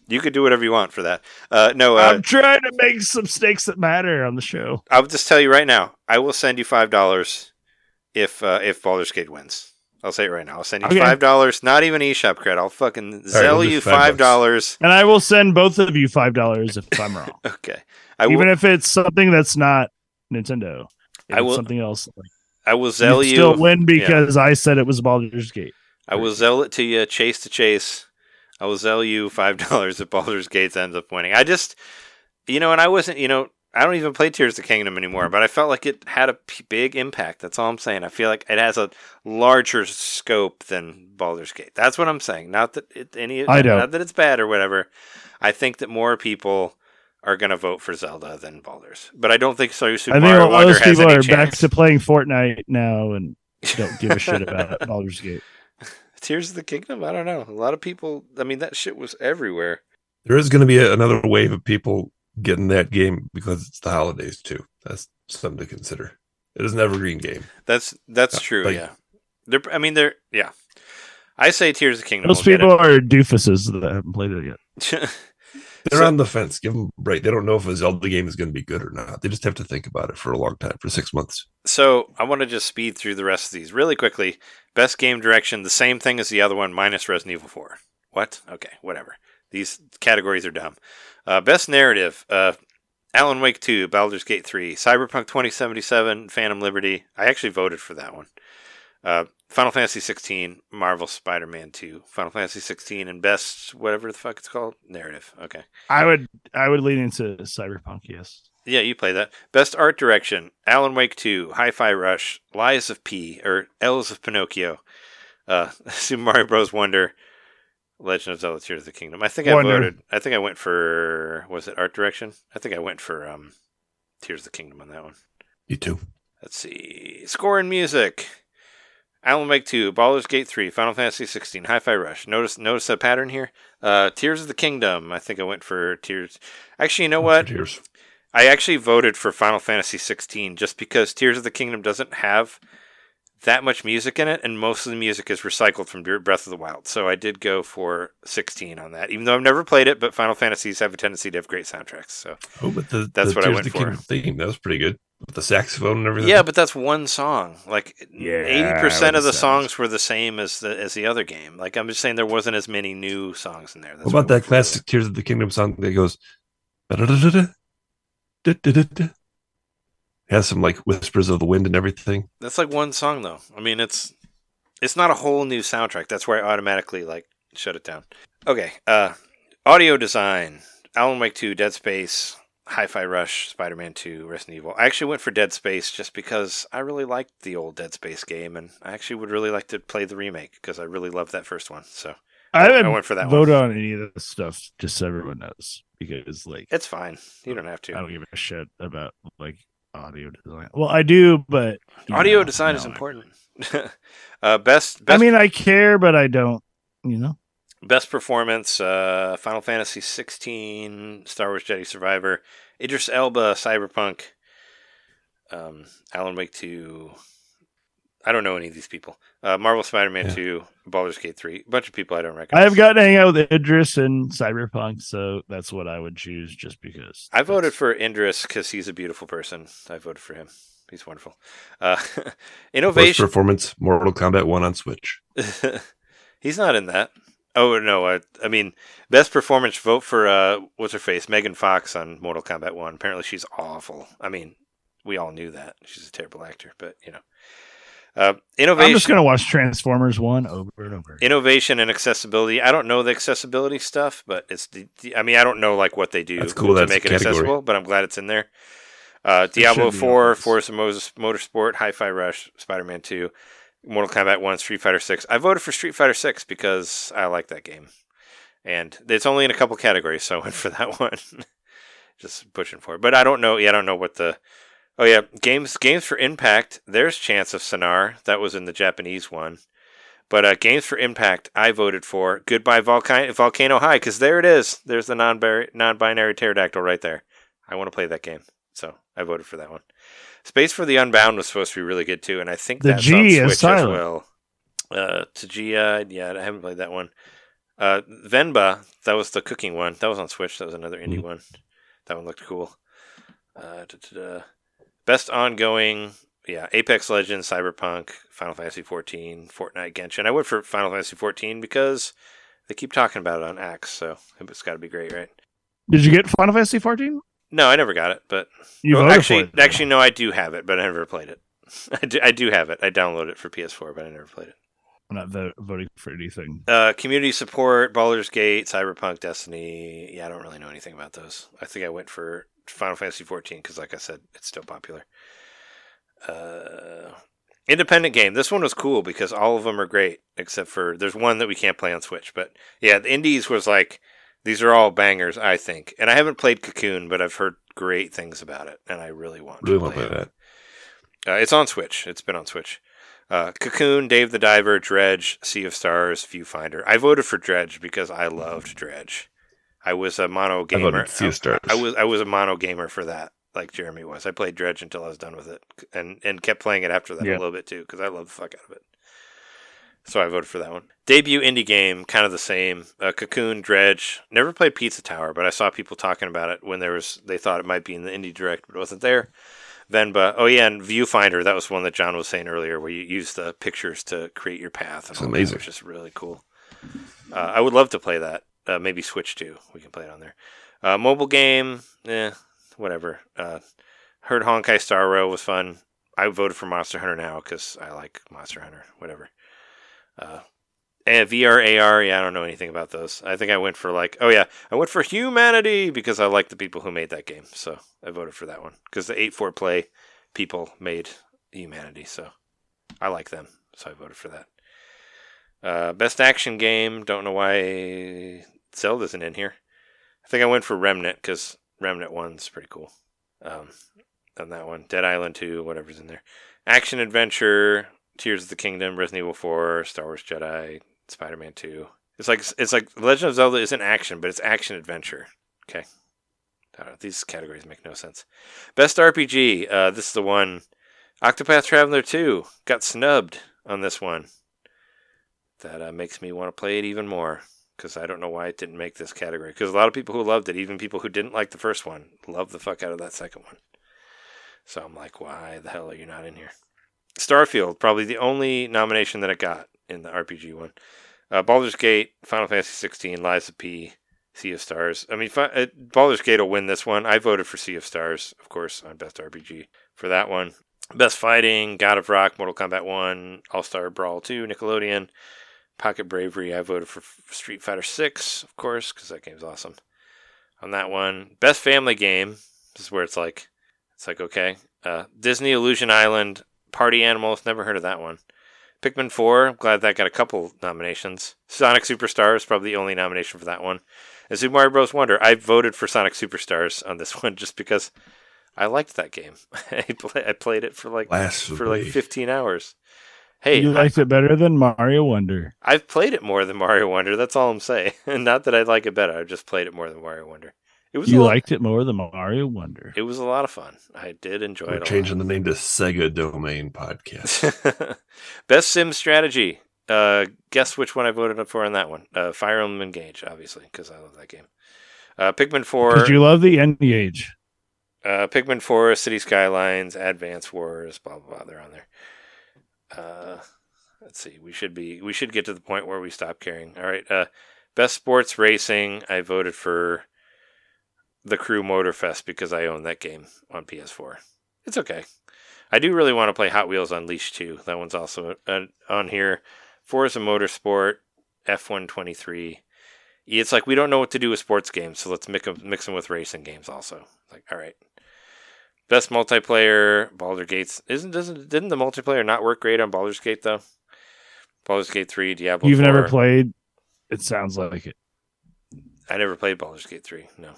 Speaker 2: you could do whatever you want for that. Uh, no, uh,
Speaker 4: I'm trying to make some stakes that matter on the show.
Speaker 2: I'll just tell you right now. I will send you five dollars if uh, if Baldur's Gate wins. I'll say it right now. I'll send you
Speaker 4: Okay.
Speaker 2: five dollars. Not even eShop credit. I'll fucking sell
Speaker 5: we'll
Speaker 2: you
Speaker 5: five
Speaker 2: five dollars.
Speaker 4: And I will send both of you five dollars if I'm wrong, <laughs>
Speaker 2: Okay. I will.
Speaker 4: even if it's something that's not Nintendo. If
Speaker 2: I will-
Speaker 4: something else. Like,
Speaker 2: I will sell
Speaker 4: you
Speaker 2: you.
Speaker 4: still win because I said it was Baldur's Gate.
Speaker 2: I will sell it to you, chase to chase. I will sell you five dollars if Baldur's Gates ends up winning. I just, you know, and I wasn't, you know, I don't even play Tears of the Kingdom anymore, but I felt like it had a p- big impact. That's all I'm saying. I feel like it has a larger scope than Baldur's Gate. That's what I'm saying. Not that it, any,
Speaker 4: I don't.
Speaker 2: not that it's bad or whatever. I think that more people are going to vote for Zelda than Baldur's, but I don't think so. Super
Speaker 4: I think
Speaker 2: Mario
Speaker 4: all
Speaker 2: Wonder
Speaker 4: those
Speaker 2: has
Speaker 4: people
Speaker 2: any
Speaker 4: are back to playing Fortnite now and don't give a <laughs> shit about Baldur's Gate. <laughs>
Speaker 2: Tears of the Kingdom. I don't know. A lot of people. I mean, that shit was everywhere.
Speaker 5: There is going to be a, another wave of people getting that game because it's the holidays too. That's something to consider. It is an evergreen game.
Speaker 2: That's that's
Speaker 5: Uh,
Speaker 2: true.
Speaker 5: like-
Speaker 2: yeah, they're. I mean, they're. Yeah, I say Tears of the Kingdom.
Speaker 4: Those
Speaker 2: will
Speaker 4: people are doofuses that haven't played it yet. <laughs>
Speaker 5: They're
Speaker 2: So-
Speaker 5: on the fence. Give them a break. They don't know if a Zelda game is going to be good or not. They just have to think about it for a long time, for six months.
Speaker 2: so I want to just speed through the rest of these really quickly. Best game direction, the same thing as the other one, minus Resident Evil Four. What? Okay, whatever. These categories are dumb. Uh, best narrative, uh, Alan Wake 2, Baldur's Gate 3, Cyberpunk 2077, Phantom Liberty. I actually voted for that one. Uh, Final Fantasy 16, Marvel Spider-Man 2, Final Fantasy 16, and best whatever the fuck it's called narrative. Okay,
Speaker 4: I would I would lean into Cyberpunk, yes.
Speaker 2: yeah, you play that. Best art direction, Alan Wake 2, Hi-Fi Rush, Lies of P, or Elves of Pinocchio, uh, <laughs> Super Mario Bros. Wonder, Legend of Zelda: Tears of the Kingdom. I think I
Speaker 4: Wonder.
Speaker 2: voted. I think I went for was it art direction? I think I went for um, Tears of the Kingdom on that one.
Speaker 5: You too.
Speaker 2: Let's see. Score and music. Alan Wake 2, Baldur's Gate 3, Final Fantasy 16, Hi-Fi Rush. Notice notice a pattern here. Uh, Tears of the Kingdom. I think I went for Tears. Actually, you know what?
Speaker 5: Tears.
Speaker 2: I actually voted for Final Fantasy 16 just because Tears of the Kingdom doesn't have that much music in it, and most of the music is recycled from Breath of the Wild. So I did go for 16 on that, even though I've never played it. But Final Fantasies have a tendency to have great soundtracks. So
Speaker 5: Oh, but the,
Speaker 2: That's
Speaker 5: the
Speaker 2: what I
Speaker 5: Tears
Speaker 2: went
Speaker 5: of the
Speaker 2: for.
Speaker 5: Kingdom theme that was pretty good with the saxophone and everything.
Speaker 2: yeah, but that's one song. Like
Speaker 4: Yeah,
Speaker 2: 80% of the
Speaker 4: that
Speaker 2: songs were the same as the as the other game. Like I'm just saying, there wasn't as many new songs in there. That's
Speaker 5: What
Speaker 2: what
Speaker 5: about
Speaker 2: I
Speaker 5: that classic Tears of the Kingdom song that goes "Da-da-da-da-da, da-da-da-da"? Has some like whispers of the wind and everything.
Speaker 2: That's like one song though. I mean, it's it's not a whole new soundtrack. That's where I automatically like shut it down. Okay, uh, audio design: Alan Wake 2, Dead Space, Hi-Fi Rush, Spider-Man 2, Resident Evil. I actually went for Dead Space just because I really liked the old Dead Space game, and I actually would really like to play the remake because I really loved that first one. So
Speaker 4: I haven't
Speaker 2: I went for that
Speaker 4: vote
Speaker 2: one.
Speaker 4: on any of this stuff, just so everyone knows, because like
Speaker 2: It's fine. You don't have to.
Speaker 4: I don't give a shit about like audio design. Well, I do, but
Speaker 2: Audio
Speaker 4: know,
Speaker 2: design is important. <laughs> uh, best,
Speaker 4: I mean, I care, but I don't. You know,
Speaker 2: Best performance: uh, Final Fantasy 16, Star Wars Jedi Survivor, Idris Elba, Cyberpunk, um, Alan Wake 2. I don't know any of these people. Uh, Marvel Spider-Man
Speaker 5: Yeah.
Speaker 2: 2, Baldur's Gate 3. A bunch of people I don't recognize.
Speaker 4: I've gotten to hang out with Idris and Cyberpunk, so that's what I would choose, just because.
Speaker 2: I voted for Indris because he's a beautiful person. I voted for him. He's wonderful. Uh, <laughs>
Speaker 5: Worst
Speaker 2: innovation.
Speaker 5: performance: Mortal Kombat One on Switch. <laughs>
Speaker 2: He's not in that. Oh no, I, I mean best performance vote for uh what's her face Megan Fox on Mortal Kombat One. Apparently she's awful. I mean, we all knew that she's a terrible actor, but you know, uh,
Speaker 4: I'm just gonna watch Transformers one over and over.
Speaker 2: innovation and accessibility. I don't know the accessibility stuff, but it's the, the- I mean I don't know like what they do
Speaker 5: That's cool,
Speaker 2: to
Speaker 5: that's
Speaker 2: make it
Speaker 5: category.
Speaker 2: accessible, but I'm glad it's in there. Uh,
Speaker 4: should
Speaker 2: Diablo Four,
Speaker 4: obvious.
Speaker 2: Forza Moses, Motorsport, Hi-Fi Rush, Spider-Man Two, Mortal Kombat One, Street Fighter Six. I voted for Street Fighter Six because I like that game, and it's only in a couple categories, so I went for that <laughs> one. Just pushing for it, but I don't know. Yeah, I don't know what the. Oh yeah, games games for Impact. There's Chants of Sennaar. That was in the Japanese one. But uh, games for Impact, I voted for Goodbye Volcano, Volcano High because there it is. There's the non non-binary pterodactyl right there. I want to play that game, so I voted for that one. Space for the Unbound was supposed to be really good too, and I think
Speaker 4: The
Speaker 2: that's
Speaker 4: G
Speaker 2: on
Speaker 4: is
Speaker 2: Switch as
Speaker 4: silent.
Speaker 2: well. Uh, Tchia, yeah, I haven't played that one. Uh, Venba, that was the cooking one. That was on Switch. That was another indie
Speaker 5: Mhm.
Speaker 2: one. That one looked cool. Uh. Best ongoing, yeah, Apex Legends, Cyberpunk, Final Fantasy 14, Fortnite, Genshin. I went for Final Fantasy 14 because they keep talking about it on Axe, so it's got to be great, right?
Speaker 4: Did you get Final Fantasy 14?
Speaker 2: No, I never got it, but
Speaker 4: You
Speaker 2: Well, actually,
Speaker 4: it.
Speaker 2: actually, no, I do have it, but I never played it. <laughs> I do, I do have it. I downloaded it for PS4, but I never played it.
Speaker 4: I'm not vo- voting for anything.
Speaker 2: Uh, community support, Baldur's Gate, Cyberpunk, Destiny. Yeah, I don't really know anything about those. I think I went for Final Fantasy 14 because, like I said, it's still popular. Uh, independent game. This one was cool because all of them are great, except for there's one that we can't play on Switch. But yeah, the indies was like these are all bangers, I think. And I haven't played Cocoon, but I've heard great things about it, and I really want
Speaker 5: Really
Speaker 2: to
Speaker 5: want
Speaker 2: play
Speaker 5: to play
Speaker 2: it.
Speaker 5: that.
Speaker 2: Uh, it's on Switch. It's been on Switch. Uh, Cocoon, Dave the Diver, Dredge, Sea of Stars, Viewfinder. I voted for Dredge because I loved Dredge. I was a mono
Speaker 5: I
Speaker 2: gamer.
Speaker 5: of Stars.
Speaker 2: I was I was a mono gamer for that, like Jeremy was. I played Dredge until I was done with it, and and kept playing it after that
Speaker 4: Yeah.
Speaker 2: a little bit too because I love the fuck out of it. So I voted for that one. Debut indie game, kind of the same. Uh, Cocoon, Dredge. Never played Pizza Tower, but I saw people talking about it when there was. They thought it might be in the indie direct, but it wasn't there. Venba. Oh yeah, and Viewfinder. That was one that John was saying earlier, where you use the pictures to create your path. And
Speaker 5: It's
Speaker 2: that,
Speaker 5: amazing.
Speaker 2: which is really cool. Uh, I would love to play that. Uh, maybe Switch too. We can play it on there. Uh, mobile game, eh, whatever. Uh, heard Honkai Star Rail was fun. I voted for Monster Hunter now because I like Monster Hunter. Whatever. And VR, AR, yeah, I don't know anything about those. I think I went for like, oh yeah, I went for Humanity because I like the people who made that game. So I voted for that one because the 8 4 play people made Humanity. So I like them. So I voted for that. Uh, best action game, don't know why Zelda isn't in here. I think I went for Remnant because Remnant 1's pretty cool. Um, on that one. Dead Island 2, whatever's in there. Action Adventure, Tears of the Kingdom, Resident Evil 4, Star Wars Jedi, Spider Man 2. It's like it's like Legend of Zelda isn't action, but it's action adventure. Okay. Know, these categories make no sense. Best RPG. Uh, this is the one Octopath Traveler 2 got snubbed on this one. That uh, makes me want to play it even more because I don't know why it didn't make this category. Because a lot of people who loved it, even people who didn't like the first one, loved the fuck out of that second one. So I'm like, why the hell are you not in here? Starfield, probably the only nomination that it got in the RPG one. Uh, Baldur's Gate, Final Fantasy 16, Lies of P, Sea of Stars. I mean, fi- uh, Baldur's Gate will win this one. I voted for Sea of Stars, of course, on Best RPG for that one. Best Fighting, God of Rock, Mortal Kombat 1, All Star Brawl 2, Nickelodeon, Pocket Bravery. I voted for Street Fighter 6, of course, because that game's awesome. On that one, Best Family Game. This is where it's like, it's like okay. Uh, Disney Illusion Island, Party Animals. Never heard of that one. Pikmin 4. I'm glad that got a couple nominations. Sonic Superstars, probably the only nomination for that one. And Super Mario Bros. Wonder. I voted for Sonic Superstars on this <laughs> one just because I liked that game. <laughs> I, play, I played it for like for like 15 hours. Hey,
Speaker 4: you liked it better than Mario Wonder.
Speaker 2: I've played it more than Mario Wonder. That's all I'm saying. And <laughs> Not that I like it better. I've just played it more than Mario Wonder. It was
Speaker 4: You
Speaker 2: a lot,
Speaker 4: liked it more than Mario Wonder.
Speaker 2: It was a lot of fun. I did enjoy
Speaker 5: We're
Speaker 2: it. A
Speaker 5: changing the name to Sega Domain Podcast. <laughs>
Speaker 2: Best sim strategy. Uh, guess which one I voted up for on that one? Uh, Fire Emblem Engage, obviously, because I love that game. Uh, Pikmin Four.
Speaker 4: Because you love the Engage.
Speaker 2: Uh, Pikmin 4, City Skylines, Advance Wars, blah blah blah. They're on there. Uh, let's see. We should be. We should get to the point where we stop caring. All right. Uh, best sports racing. I voted for the Crew Motorfest because I own that game on PS4. It's okay. I do really want to play Hot Wheels Unleashed too. That one's also on here. Forza Motorsport, F123. It's like we don't know what to do with sports games, so let's mix 'em- mix them with racing games also. Like, all right. Best multiplayer, Baldur's Gates. Isn't doesn't didn't the multiplayer not work great on Baldur's Gate though? Baldur's Gate three, Diablo.
Speaker 4: You've never played. It sounds like it.
Speaker 2: I never played Baldur's Gate three. No,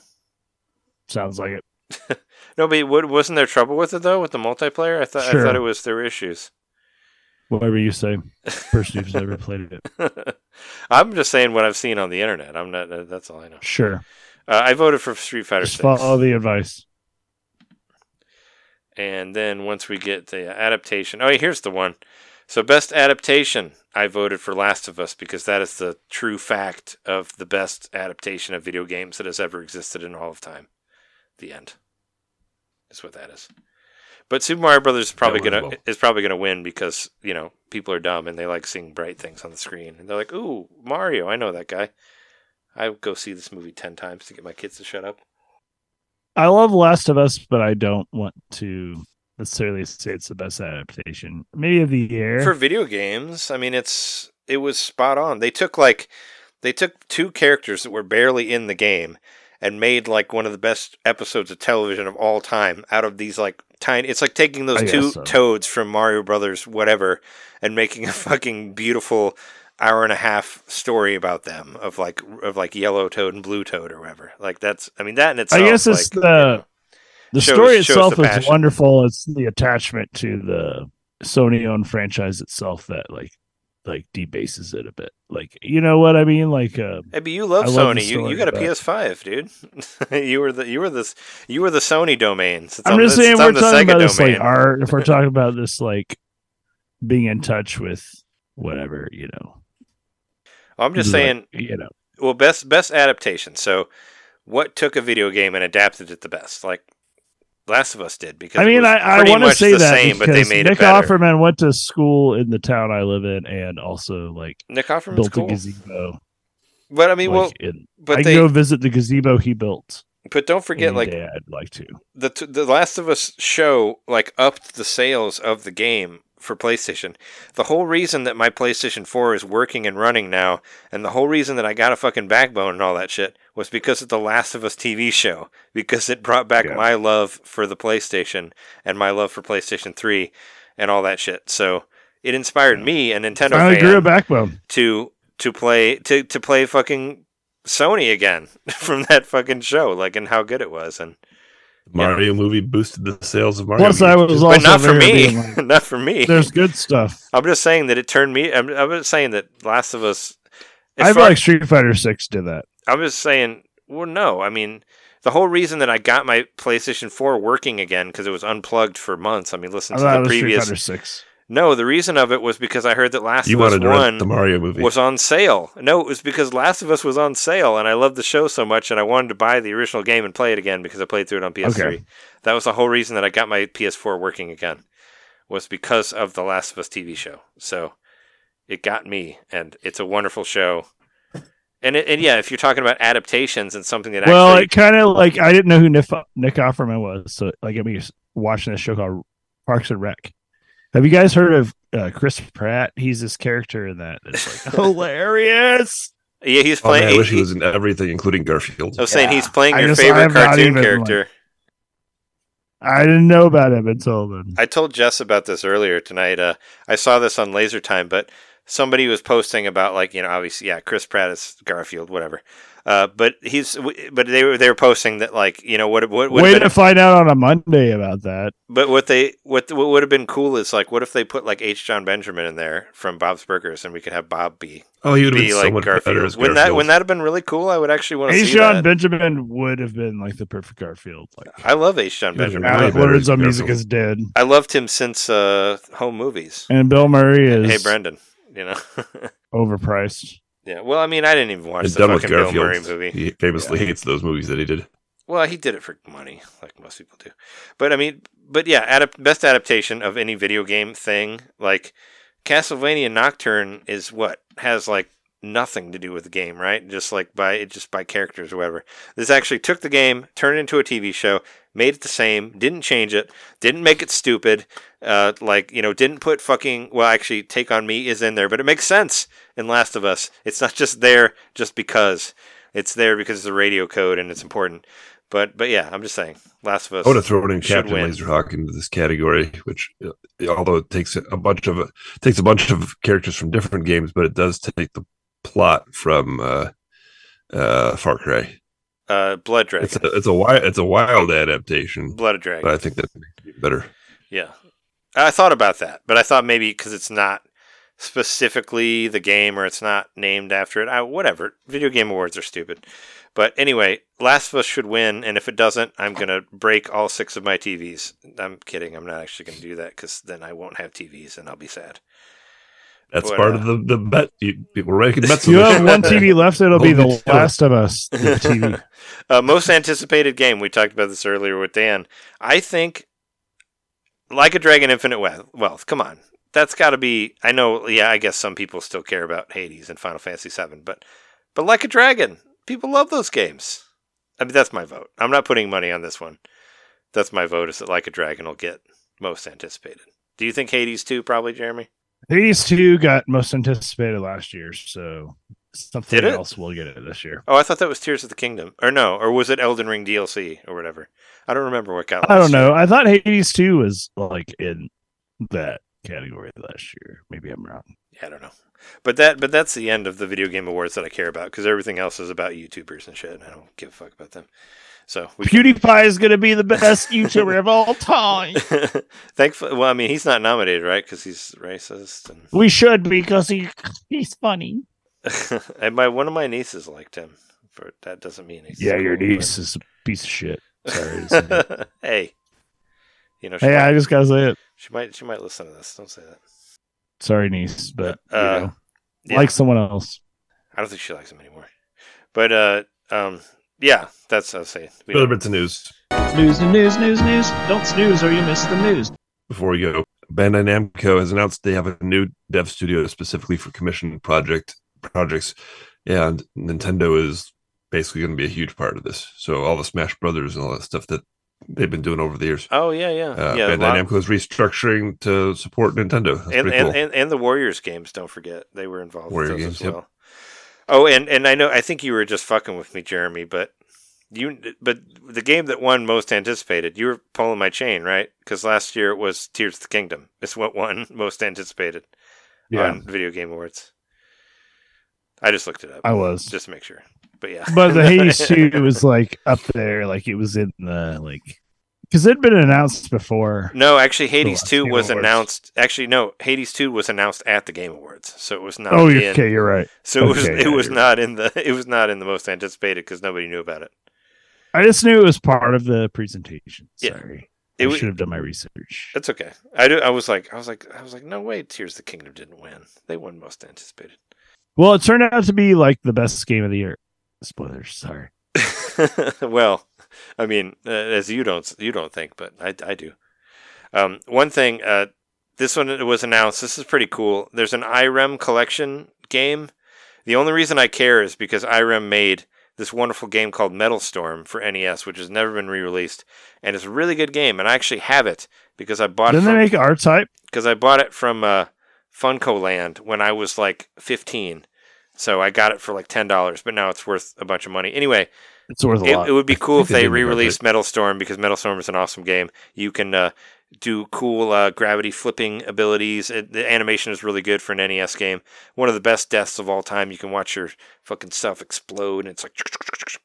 Speaker 4: Sounds like it. <laughs>
Speaker 2: no, but wasn't there trouble with it though with the multiplayer? I thought I thought it was there were issues.
Speaker 4: Whatever you say. <laughs> Person who's never played it. <laughs>
Speaker 2: I'm just saying what I've seen on the internet. I'm not. uh, That's all I know.
Speaker 4: Sure.
Speaker 2: Uh, I voted for Street Fighter
Speaker 4: Just
Speaker 2: six.
Speaker 4: follow the advice.
Speaker 2: And then once we get the adaptation, oh, here's the one. So best adaptation, I voted for Last of Us because that is the true fact of the best adaptation of video games that has ever existed in all of time. The end. Is what that is. But Super Mario Brothers is probably
Speaker 5: one as
Speaker 2: gonna
Speaker 5: well.
Speaker 2: is probably gonna win because you know people are dumb and they like seeing bright things on the screen and they're like, "Ooh, Mario! I know that guy." I would go see this movie ten times to get my kids to shut up.
Speaker 4: I love Last of Us, but I don't want to necessarily say it's the best adaptation. Maybe of the year.
Speaker 2: for video games i mean it's it was spot on they took like they took two characters that were barely in the game and made like one of the best episodes of television of all time out of these like tiny it's like taking those
Speaker 4: I
Speaker 2: two
Speaker 4: so.
Speaker 2: toads from mario brothers whatever and making a <laughs> fucking beautiful hour and a half story about them of like of like yellow toad and blue toad or whatever like that's i mean that in
Speaker 4: I guess it's
Speaker 2: like,
Speaker 4: the
Speaker 2: you know,
Speaker 4: the
Speaker 2: shows-
Speaker 4: story itself is wonderful. It's the attachment to the Sony owned franchise itself that like like debases it a bit. Like you know what I mean? Like uh
Speaker 2: Hey, but you love
Speaker 4: I love
Speaker 2: Sony. You, you got a PS5, dude. <laughs> you were the you were this you were the Sony domain. Since
Speaker 4: I'm just saying we're talking about this like art. If we're <laughs> talking about this like being in touch with whatever you know,
Speaker 2: I'm just
Speaker 4: like,
Speaker 2: saying.
Speaker 4: you know,
Speaker 2: Well, best best adaptation. So, what took a video game and adapted it the best? Like Last of Us did because
Speaker 4: I mean, I, I want to say
Speaker 2: the
Speaker 4: that
Speaker 2: same, but they made
Speaker 4: Nick. Offerman went to school in the town I live in, and also like
Speaker 2: Nick Offerman
Speaker 4: built
Speaker 2: cool,
Speaker 4: a gazebo.
Speaker 2: but I mean,
Speaker 4: like,
Speaker 2: well,
Speaker 4: in,
Speaker 2: but
Speaker 4: I
Speaker 2: they
Speaker 4: go visit the gazebo he built.
Speaker 2: but don't forget like
Speaker 4: I'd like to.
Speaker 2: the t- the Last of Us show like upped the sales of the game for PlayStation. The whole reason that my PlayStation 4 is working and running now, and the whole reason that I got a fucking backbone and all that shit was because of the Last of Us TV show. <laughs> Because it brought back
Speaker 4: Yeah.
Speaker 2: my love for the PlayStation and my love for PlayStation 3 and all that shit. So it inspired me, a Nintendo
Speaker 4: Finally grew a
Speaker 2: fan,
Speaker 4: backbone.
Speaker 2: to to play to to play fucking Sony again <laughs> from that fucking show, like and how good it was and.
Speaker 5: Mario movie boosted the sales of Mario.
Speaker 4: Plus, I was
Speaker 5: too.
Speaker 4: also
Speaker 2: But not for me.
Speaker 4: like, <laughs>
Speaker 2: not for me.
Speaker 4: There's good stuff.
Speaker 2: I'm just saying that it turned me. I'm, I'm just saying that Last of Us.
Speaker 4: I feel like Street Fighter Six did that.
Speaker 2: I'm just saying. Well, no. I mean, The whole reason that I got my PlayStation 4 working again because it was unplugged for months. I mean, listen
Speaker 4: I
Speaker 2: to the
Speaker 4: was Street
Speaker 2: previous.
Speaker 4: Fighter Six.
Speaker 2: No, the reason of it was because I heard that Last
Speaker 5: You
Speaker 2: of Us
Speaker 5: wanted to
Speaker 2: One
Speaker 5: the Mario movie.
Speaker 2: was on sale. No, it was because Last of Us was on sale, and I loved the show so much, and I wanted to buy the original game and play it again because I played through it on PS3.
Speaker 4: Okay.
Speaker 2: That was the whole reason that I got my PS4 working again, was because of the Last of Us TV show. So it got me, and it's a wonderful show. And it, and yeah, if you're talking about adaptations and something that
Speaker 4: Well,
Speaker 2: actually
Speaker 4: it kind of like I didn't know who Nick, Nick Offerman was, so like got me watching this show called Parks and Rec. Have you guys heard of uh, Chris Pratt? He's this character in that. It's like <laughs> hilarious.
Speaker 2: yeah, he's
Speaker 5: Oh, man,
Speaker 2: playing.
Speaker 5: I wish he
Speaker 2: he-
Speaker 5: was in everything, including Garfield.
Speaker 2: I was saying he's playing your
Speaker 4: just-
Speaker 2: favorite cartoon
Speaker 4: even,
Speaker 2: character.
Speaker 4: I didn't know about him until then.
Speaker 2: I told Jess about this earlier tonight. Uh, I saw this on Laser Time, but somebody was posting about like you know obviously yeah Chris Pratt is Garfield whatever. Uh, but he's but they were they were posting that like you know what what would
Speaker 4: Way
Speaker 2: have
Speaker 4: to
Speaker 2: been
Speaker 4: find out on a Monday about that.
Speaker 2: but what they what what would have been cool is like what if they put like H John Benjamin in there from Bob's Burgers and we could have Bob be
Speaker 5: Oh, he would have
Speaker 2: be
Speaker 5: been
Speaker 2: like
Speaker 5: so much
Speaker 2: Garfield.
Speaker 5: as
Speaker 2: Wouldn't that
Speaker 5: Garfield.
Speaker 2: wouldn't that have been really cool? I would actually want to
Speaker 4: H. John
Speaker 2: that.
Speaker 4: Benjamin would have been like the perfect Garfield. Like
Speaker 2: I love H John
Speaker 5: He would have
Speaker 2: Benjamin.
Speaker 5: been way
Speaker 4: Words on Music is dead,
Speaker 2: I loved him since uh, Home Movies.
Speaker 4: and Bill Murray is
Speaker 2: Hey Brendan, you know. <laughs>
Speaker 4: overpriced.
Speaker 2: Yeah. Well, I mean, I didn't even watch
Speaker 5: And
Speaker 2: the
Speaker 5: done with
Speaker 2: fucking Bill Murray
Speaker 5: Garfield.
Speaker 2: movie.
Speaker 5: He famously hates those movies that he did.
Speaker 2: Well, he did it for money, like most people do. But I mean, but yeah, adap- best adaptation of any video game thing, like Castlevania Nocturne, is what has like nothing to do with the game, right? Just like by just by characters or whatever. This actually took the game, turned it into a TV show, made it the same, didn't change it, didn't make it stupid. Uh, like you know, didn't put fucking. Well, actually, Take on Me is in there, but it makes sense in Last of Us. It's not just there just because. It's there because it's a radio code and it's important. But but yeah, I'm just saying, Last of Us.
Speaker 5: I would have thrown in Captain
Speaker 2: win.
Speaker 5: Laserhawk into this category, which although it takes a bunch of takes a bunch of characters from different games, but it does take the plot from uh, uh, Far Cry.
Speaker 2: uh, Blood Dragon.
Speaker 5: It's a it's a wild it's a wild adaptation,
Speaker 2: Blood Dragon.
Speaker 5: but I think that better.
Speaker 2: Yeah. I thought about that, but I thought maybe because it's not specifically the game or it's not named after it. I, whatever. Video game awards are stupid. But anyway, Last of Us should win, and if it doesn't, I'm going to break all six of my TVs. I'm kidding. I'm not actually going to do that because then I won't have TVs and I'll be sad.
Speaker 5: That's
Speaker 2: But,
Speaker 5: part
Speaker 2: uh,
Speaker 5: of the the bet. You, we're making bets. <laughs>
Speaker 4: You have <laughs> one TV left. It'll be The. Last of Us <laughs> the TV.
Speaker 2: uh, most anticipated game. We talked about this earlier with Dan. I think, like a Dragon Infinite Wealth. Wealth come on, that's got to be. I know. Yeah, I guess some people still care about Hades and Final Fantasy VII, but but like a Dragon, people love those games. I mean, that's my vote. I'm not putting money on this one. That's my vote. Is that Like a Dragon will get most anticipated. Do you think Hades 2? Probably, Jeremy.
Speaker 4: Hades 2 got most anticipated last year, so something else will get it this year.
Speaker 2: Oh, I thought that was Tears of the Kingdom, or no, or was it Elden Ring DLC or whatever? I don't remember what got.
Speaker 4: I don't
Speaker 2: year.
Speaker 4: know. I thought Hades 2 was like in that category last year. Maybe I'm wrong.
Speaker 2: Yeah, I don't know. But that but that's the end of the video game awards that I care about because everything else is about YouTubers and shit. And I don't give a fuck about them. So we
Speaker 4: PewDiePie is going to be the best YouTuber of all <laughs> time. <laughs>
Speaker 2: thankfully, well, I mean, he's not nominated, right? Because he's racist. And,
Speaker 4: We should because he he's funny. <laughs>
Speaker 2: and my one of my nieces liked him. But that doesn't mean he's
Speaker 4: Yeah, your
Speaker 2: cool,
Speaker 4: niece is a piece of shit. Sorry. to say it.
Speaker 2: but- hey, you know, she,
Speaker 4: hey,
Speaker 2: might,
Speaker 4: I just gotta say it.
Speaker 2: she might she might listen to this. Don't say that.
Speaker 4: Sorry, niece, but you
Speaker 2: Uh,
Speaker 4: know,
Speaker 2: yeah.
Speaker 4: like someone else.
Speaker 2: I don't think she likes him anymore. But uh, um, yeah, that's what I was saying. We
Speaker 5: Other
Speaker 2: don't-
Speaker 5: bits of news
Speaker 4: News, news, news, news. Don't snooze or you miss the news.
Speaker 5: before we go. Bandai Namco has announced they have a new dev studio specifically for commission project projects, and Nintendo is basically going to be a huge part of this. So all the Smash Brothers and all that stuff that they've been doing over the years.
Speaker 2: Oh yeah, yeah,
Speaker 5: Uh,
Speaker 2: yeah. a
Speaker 5: Bandai Namco is restructuring to support Nintendo. That's
Speaker 2: and,
Speaker 5: pretty
Speaker 2: and,
Speaker 5: cool.
Speaker 2: and and the Warriors games. Don't forget they were involved
Speaker 5: Warrior
Speaker 2: with those
Speaker 5: games,
Speaker 2: as
Speaker 5: yep.
Speaker 2: Oh, and and I know I think you were just fucking with me, Jeremy, but you but the game that won most anticipated, you were pulling my chain, right? Because last year it was Tears of the Kingdom. It's what won <laughs> most anticipated
Speaker 4: Yeah,
Speaker 2: on Video Game Awards. I just looked it up
Speaker 4: I was.
Speaker 2: just to make sure. But yeah,
Speaker 4: but the <laughs> Hades 2 was like up there, like it was in the like because it'd been announced before.
Speaker 2: No, actually, Hades Two was
Speaker 4: Awards.
Speaker 2: announced. Actually, no, Hades Two was announced at the Game Awards, so it was not.
Speaker 4: Oh,
Speaker 2: in,
Speaker 4: okay, you're right.
Speaker 2: So it was
Speaker 4: Okay,
Speaker 2: it was not in the <laughs> it was not in the most anticipated because nobody knew about it.
Speaker 4: I just knew it was part of the presentation.
Speaker 2: Yeah.
Speaker 4: Sorry.
Speaker 2: It
Speaker 4: I should have done my research.
Speaker 2: That's okay. I do. I was like, I was like, I was like, no way. Tears of the Kingdom didn't win. They won most anticipated.
Speaker 4: Well, it turned out to be like the best game of the year. Spoilers. Sorry. <laughs>
Speaker 2: well, I mean, uh, as you don't you don't think, but I, I do. Um, one thing, uh, this one was announced. This is pretty cool. There's an IREM collection game. The only reason I care is because IREM made this wonderful game called Metal Storm for NES, which has never been re-released, and it's a really good game. And I actually have it because I bought
Speaker 4: Didn't
Speaker 2: it
Speaker 4: they
Speaker 2: from,
Speaker 4: make R Type?
Speaker 2: because I bought it from uh, FuncoLand when I was like 15. So I got it for like ten dollars, but now it's worth a bunch of money. Anyway,
Speaker 4: It's worth a
Speaker 2: it,
Speaker 4: lot.
Speaker 2: it would be cool if
Speaker 5: they
Speaker 2: they
Speaker 5: did make
Speaker 2: re-released Metal Storm because Metal Storm is an awesome game. You can uh, do cool uh, gravity flipping abilities. It, the animation is really good for an NES game. One of the best deaths of all time. You can watch your fucking stuff explode, and it's like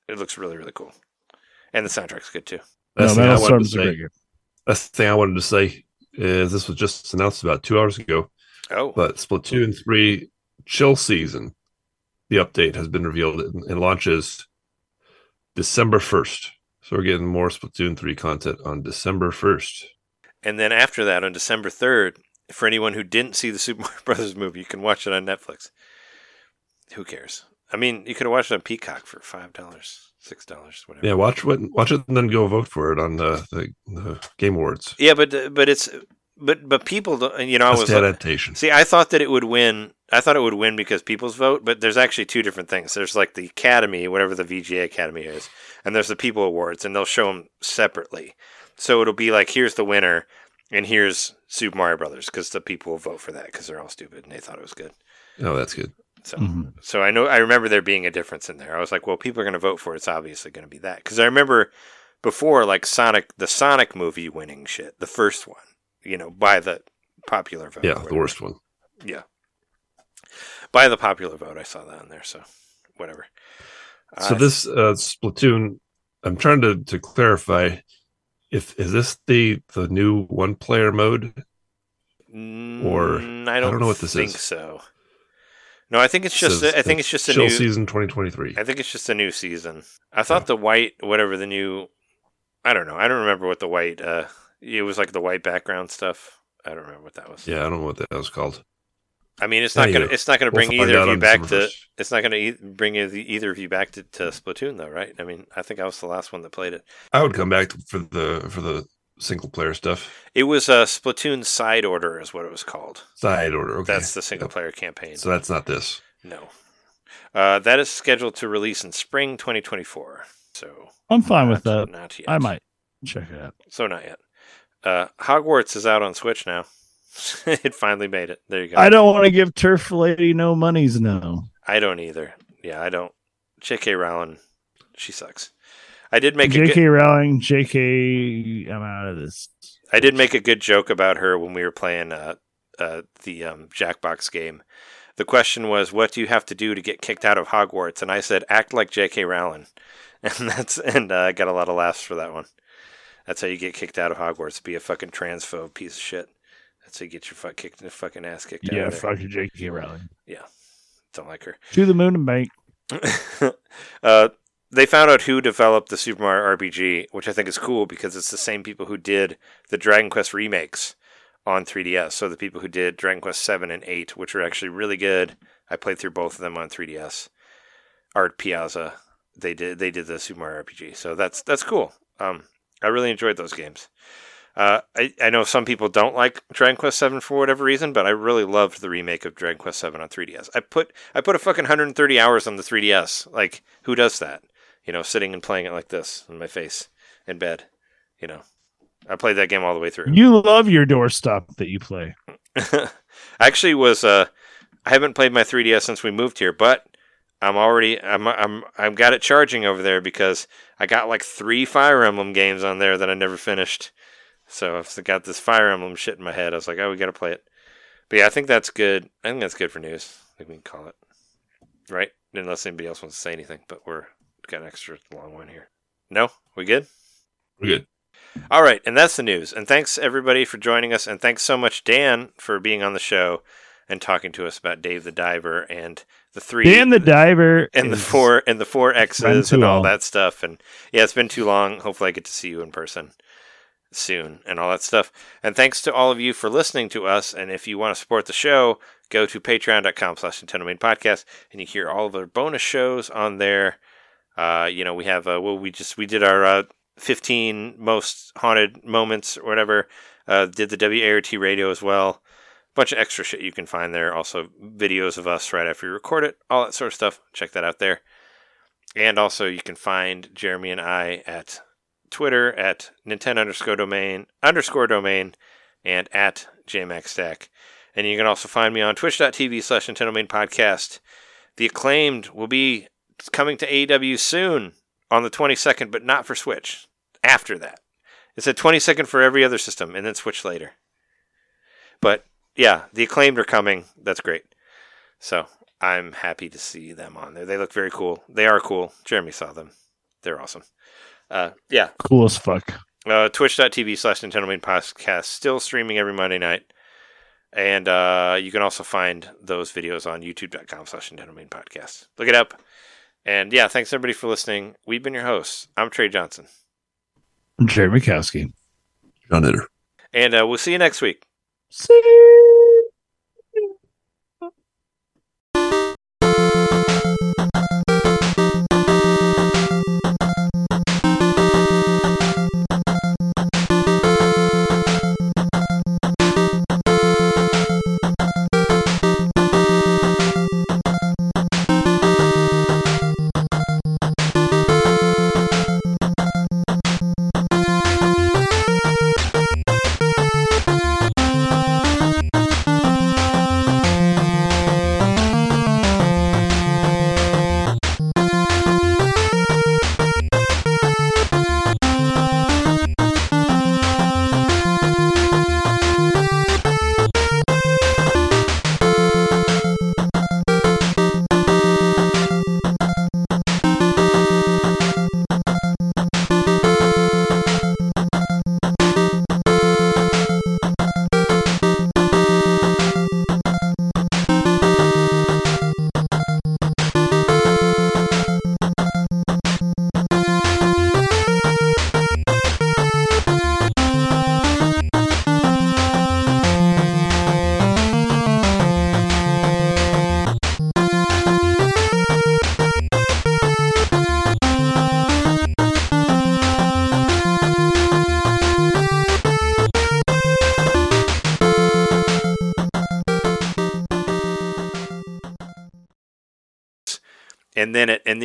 Speaker 2: it looks really really cool. And the soundtrack's good too.
Speaker 5: That's the thing I
Speaker 4: Metal
Speaker 5: wanted to
Speaker 4: Storm's a
Speaker 5: say.
Speaker 4: great game.
Speaker 5: That's the thing I wanted to say. Is this was just announced about two hours ago,
Speaker 2: Oh,
Speaker 5: but Splatoon three chill season, the update has been revealed and, and launches December first. So we're getting more Splatoon three content on December first.
Speaker 2: and then after that, on December third, for anyone who didn't see the Super Mario <laughs> Brothers movie, you can watch it on Netflix. Who cares? I mean, you could have watched it on Peacock for five dollars, six dollars, whatever.
Speaker 5: Yeah, watch what watch it and then go vote for it on the the, the Game Awards.
Speaker 2: Yeah, but but it's but but people, don't, you know, I
Speaker 5: Best
Speaker 2: was like,
Speaker 5: adaptation.
Speaker 2: see, I thought that it would win. I thought it would win because people's vote, but there's actually two different things. There's like the Academy, whatever the VGA Academy is, and there's the People Awards, and they'll show them separately. So it'll be like, here's the winner, and here's Super Mario Brothers, because the people will vote for that because they're all stupid and they thought it was good.
Speaker 5: Oh, that's good.
Speaker 2: So,
Speaker 4: Mhm.
Speaker 2: so I know I remember there being a difference in there. I was like, well, people are going to vote for it. It's obviously going to be that because I remember before like Sonic, the Sonic movie winning shit, the first one, you know, by the popular vote.
Speaker 5: Yeah, the worst one.
Speaker 2: Yeah, by the popular vote, I saw that in there. So, whatever.
Speaker 5: So
Speaker 2: Uh,
Speaker 5: this uh, Splatoon, I'm trying to to clarify if is this the the new one player mode? or-
Speaker 2: mm, I don't,
Speaker 5: know what this
Speaker 2: think
Speaker 5: is.
Speaker 2: so. No, I think it's just.
Speaker 5: Says
Speaker 2: I think it's just a new.
Speaker 5: season 2023.
Speaker 2: I think it's just a new season. I thought the white, whatever the new, I don't know. I don't remember what the white. uh It was like the white background stuff. I don't remember what that was.
Speaker 5: Yeah, I don't know what that was called.
Speaker 2: I mean, it's not
Speaker 5: Anywho,
Speaker 2: gonna. It's not gonna
Speaker 5: we'll
Speaker 2: bring either of you back to.
Speaker 5: 1st.
Speaker 2: It's not gonna e- bring either either of you back to, to Splatoon, though, right? I mean, I think I was the last one that played it.
Speaker 5: I would come back for the for the single player stuff.
Speaker 2: It was a Splatoon side order, is what it was called.
Speaker 5: Side order. Okay,
Speaker 2: That's the single
Speaker 5: Yep.
Speaker 2: player campaign.
Speaker 5: So that's not this.
Speaker 2: no, uh, that is scheduled to release in spring 2024. So
Speaker 4: I'm fine with that.
Speaker 2: Not yet.
Speaker 4: I might check it out.
Speaker 2: So not yet. Uh, Hogwarts is out on Switch now. <laughs> it finally made it. There you go.
Speaker 4: I don't want to give TERF Lady no monies. No.
Speaker 2: I don't either. Yeah, I don't. J.K. Rowling, she sucks. I did make a
Speaker 4: J.K.
Speaker 2: good,
Speaker 4: Rowling, J.K. I'm out of this.
Speaker 2: I did make a good joke about her when we were playing uh, uh, the um, Jackbox game. The question was, "What do you have to do to get kicked out of Hogwarts?" And I said, "Act like J.K. Rowling," <laughs> and that's and uh, I got a lot of laughs for that one. That's how you get kicked out of Hogwarts. Be a fucking transphobe piece of shit. That's how you get your fuck kicked, fucking ass kicked
Speaker 4: Yeah,
Speaker 2: out. of there.
Speaker 4: fuck you, J.K. Rowling.
Speaker 2: Yeah, don't like her.
Speaker 4: To the moon and bank. <laughs>
Speaker 2: uh, they found out who developed the Super Mario RPG, which I think is cool because it's the same people who did the Dragon Quest remakes on 3DS. So the people who did Dragon Quest 7 and 8, which are actually really good. I played through both of them on 3DS. ArtePiazza, they did they did the Super Mario RPG. So that's that's cool. Um, I really enjoyed those games. Uh, I, I know some people don't like Dragon Quest Seven for whatever reason, but I really loved the remake of Dragon Quest Seven on 3DS. I put I put a fucking 130 hours on the 3DS. Like who does that? You know, sitting and playing it like this in my face in bed. You know, I played that game all the way through.
Speaker 4: You love your doorstop that you play. <laughs>
Speaker 2: I actually was uh I haven't played my 3DS since we moved here, but I'm already I'm I'm I've got it charging over there because I got like 3 Fire Emblem games on there that I never finished. So I've got this Fire Emblem shit in my head. I was like, "Oh, we got to play it." But yeah, I think that's good. I think that's good for news. I think we can call it. Right? Unless anybody else wants to say anything, but we're got an extra long one here. No? We good?
Speaker 5: We're good.
Speaker 2: All right, and that's the news. And thanks everybody for joining us, and thanks so much Dan for being on the show and talking to us about Dave the Diver and the three
Speaker 4: Dan the Diver
Speaker 2: and the four and the four X's and all
Speaker 4: all.
Speaker 2: that stuff. And yeah, it's been too long. Hopefully, I get to see you in person soon and all that stuff. And thanks to all of you for listening to us. And if you want to support the show, go to patreon.com slash NintenDomain Podcast and you hear all of our bonus shows on there. Uh, you know, we have, uh, well, we just, we did our uh, 15 most haunted moments or whatever. Uh, did the WART radio as well. Bunch of extra shit you can find there. Also, videos of us right after we record it, all that sort of stuff. Check that out there. And also, you can find Jeremy and I at Twitter at Nintendo underscore domain underscore domain and at JMaxStack. And you can also find me on twitch.tv slash NintenDomain Podcast. The acclaimed will be coming to AEW soon on the 22nd, but not for Switch. After that. It's a 22nd for every other system, and then Switch later. But yeah, the acclaimed are coming. That's great. So I'm happy to see them on there. They look very cool. They are cool. Jeremy saw them. They're awesome. Uh, yeah,
Speaker 4: cool as fuck.
Speaker 2: uh, twitch.tv slash NintenDomain Podcast, still streaming every Monday night. And uh, you can also find those videos on youtube.com slash NintenDomain Podcast. Look it up. And yeah, thanks everybody for listening. We've been your hosts. I'm Trey Johnson.
Speaker 4: I'm Jerry Mikowski.
Speaker 5: John Hitter.
Speaker 2: And uh, we'll see you next week.
Speaker 4: See?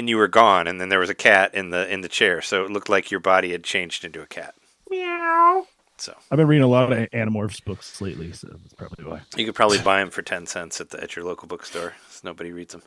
Speaker 2: Then it, and then you were gone, and then there was a cat in the in the chair, so it looked like your body had changed into a cat. Meow. So
Speaker 4: I've been reading a lot of Animorphs books lately, so that's probably why.
Speaker 2: you could probably buy them for ten cents at the at your local bookstore. 'cause Nobody reads them.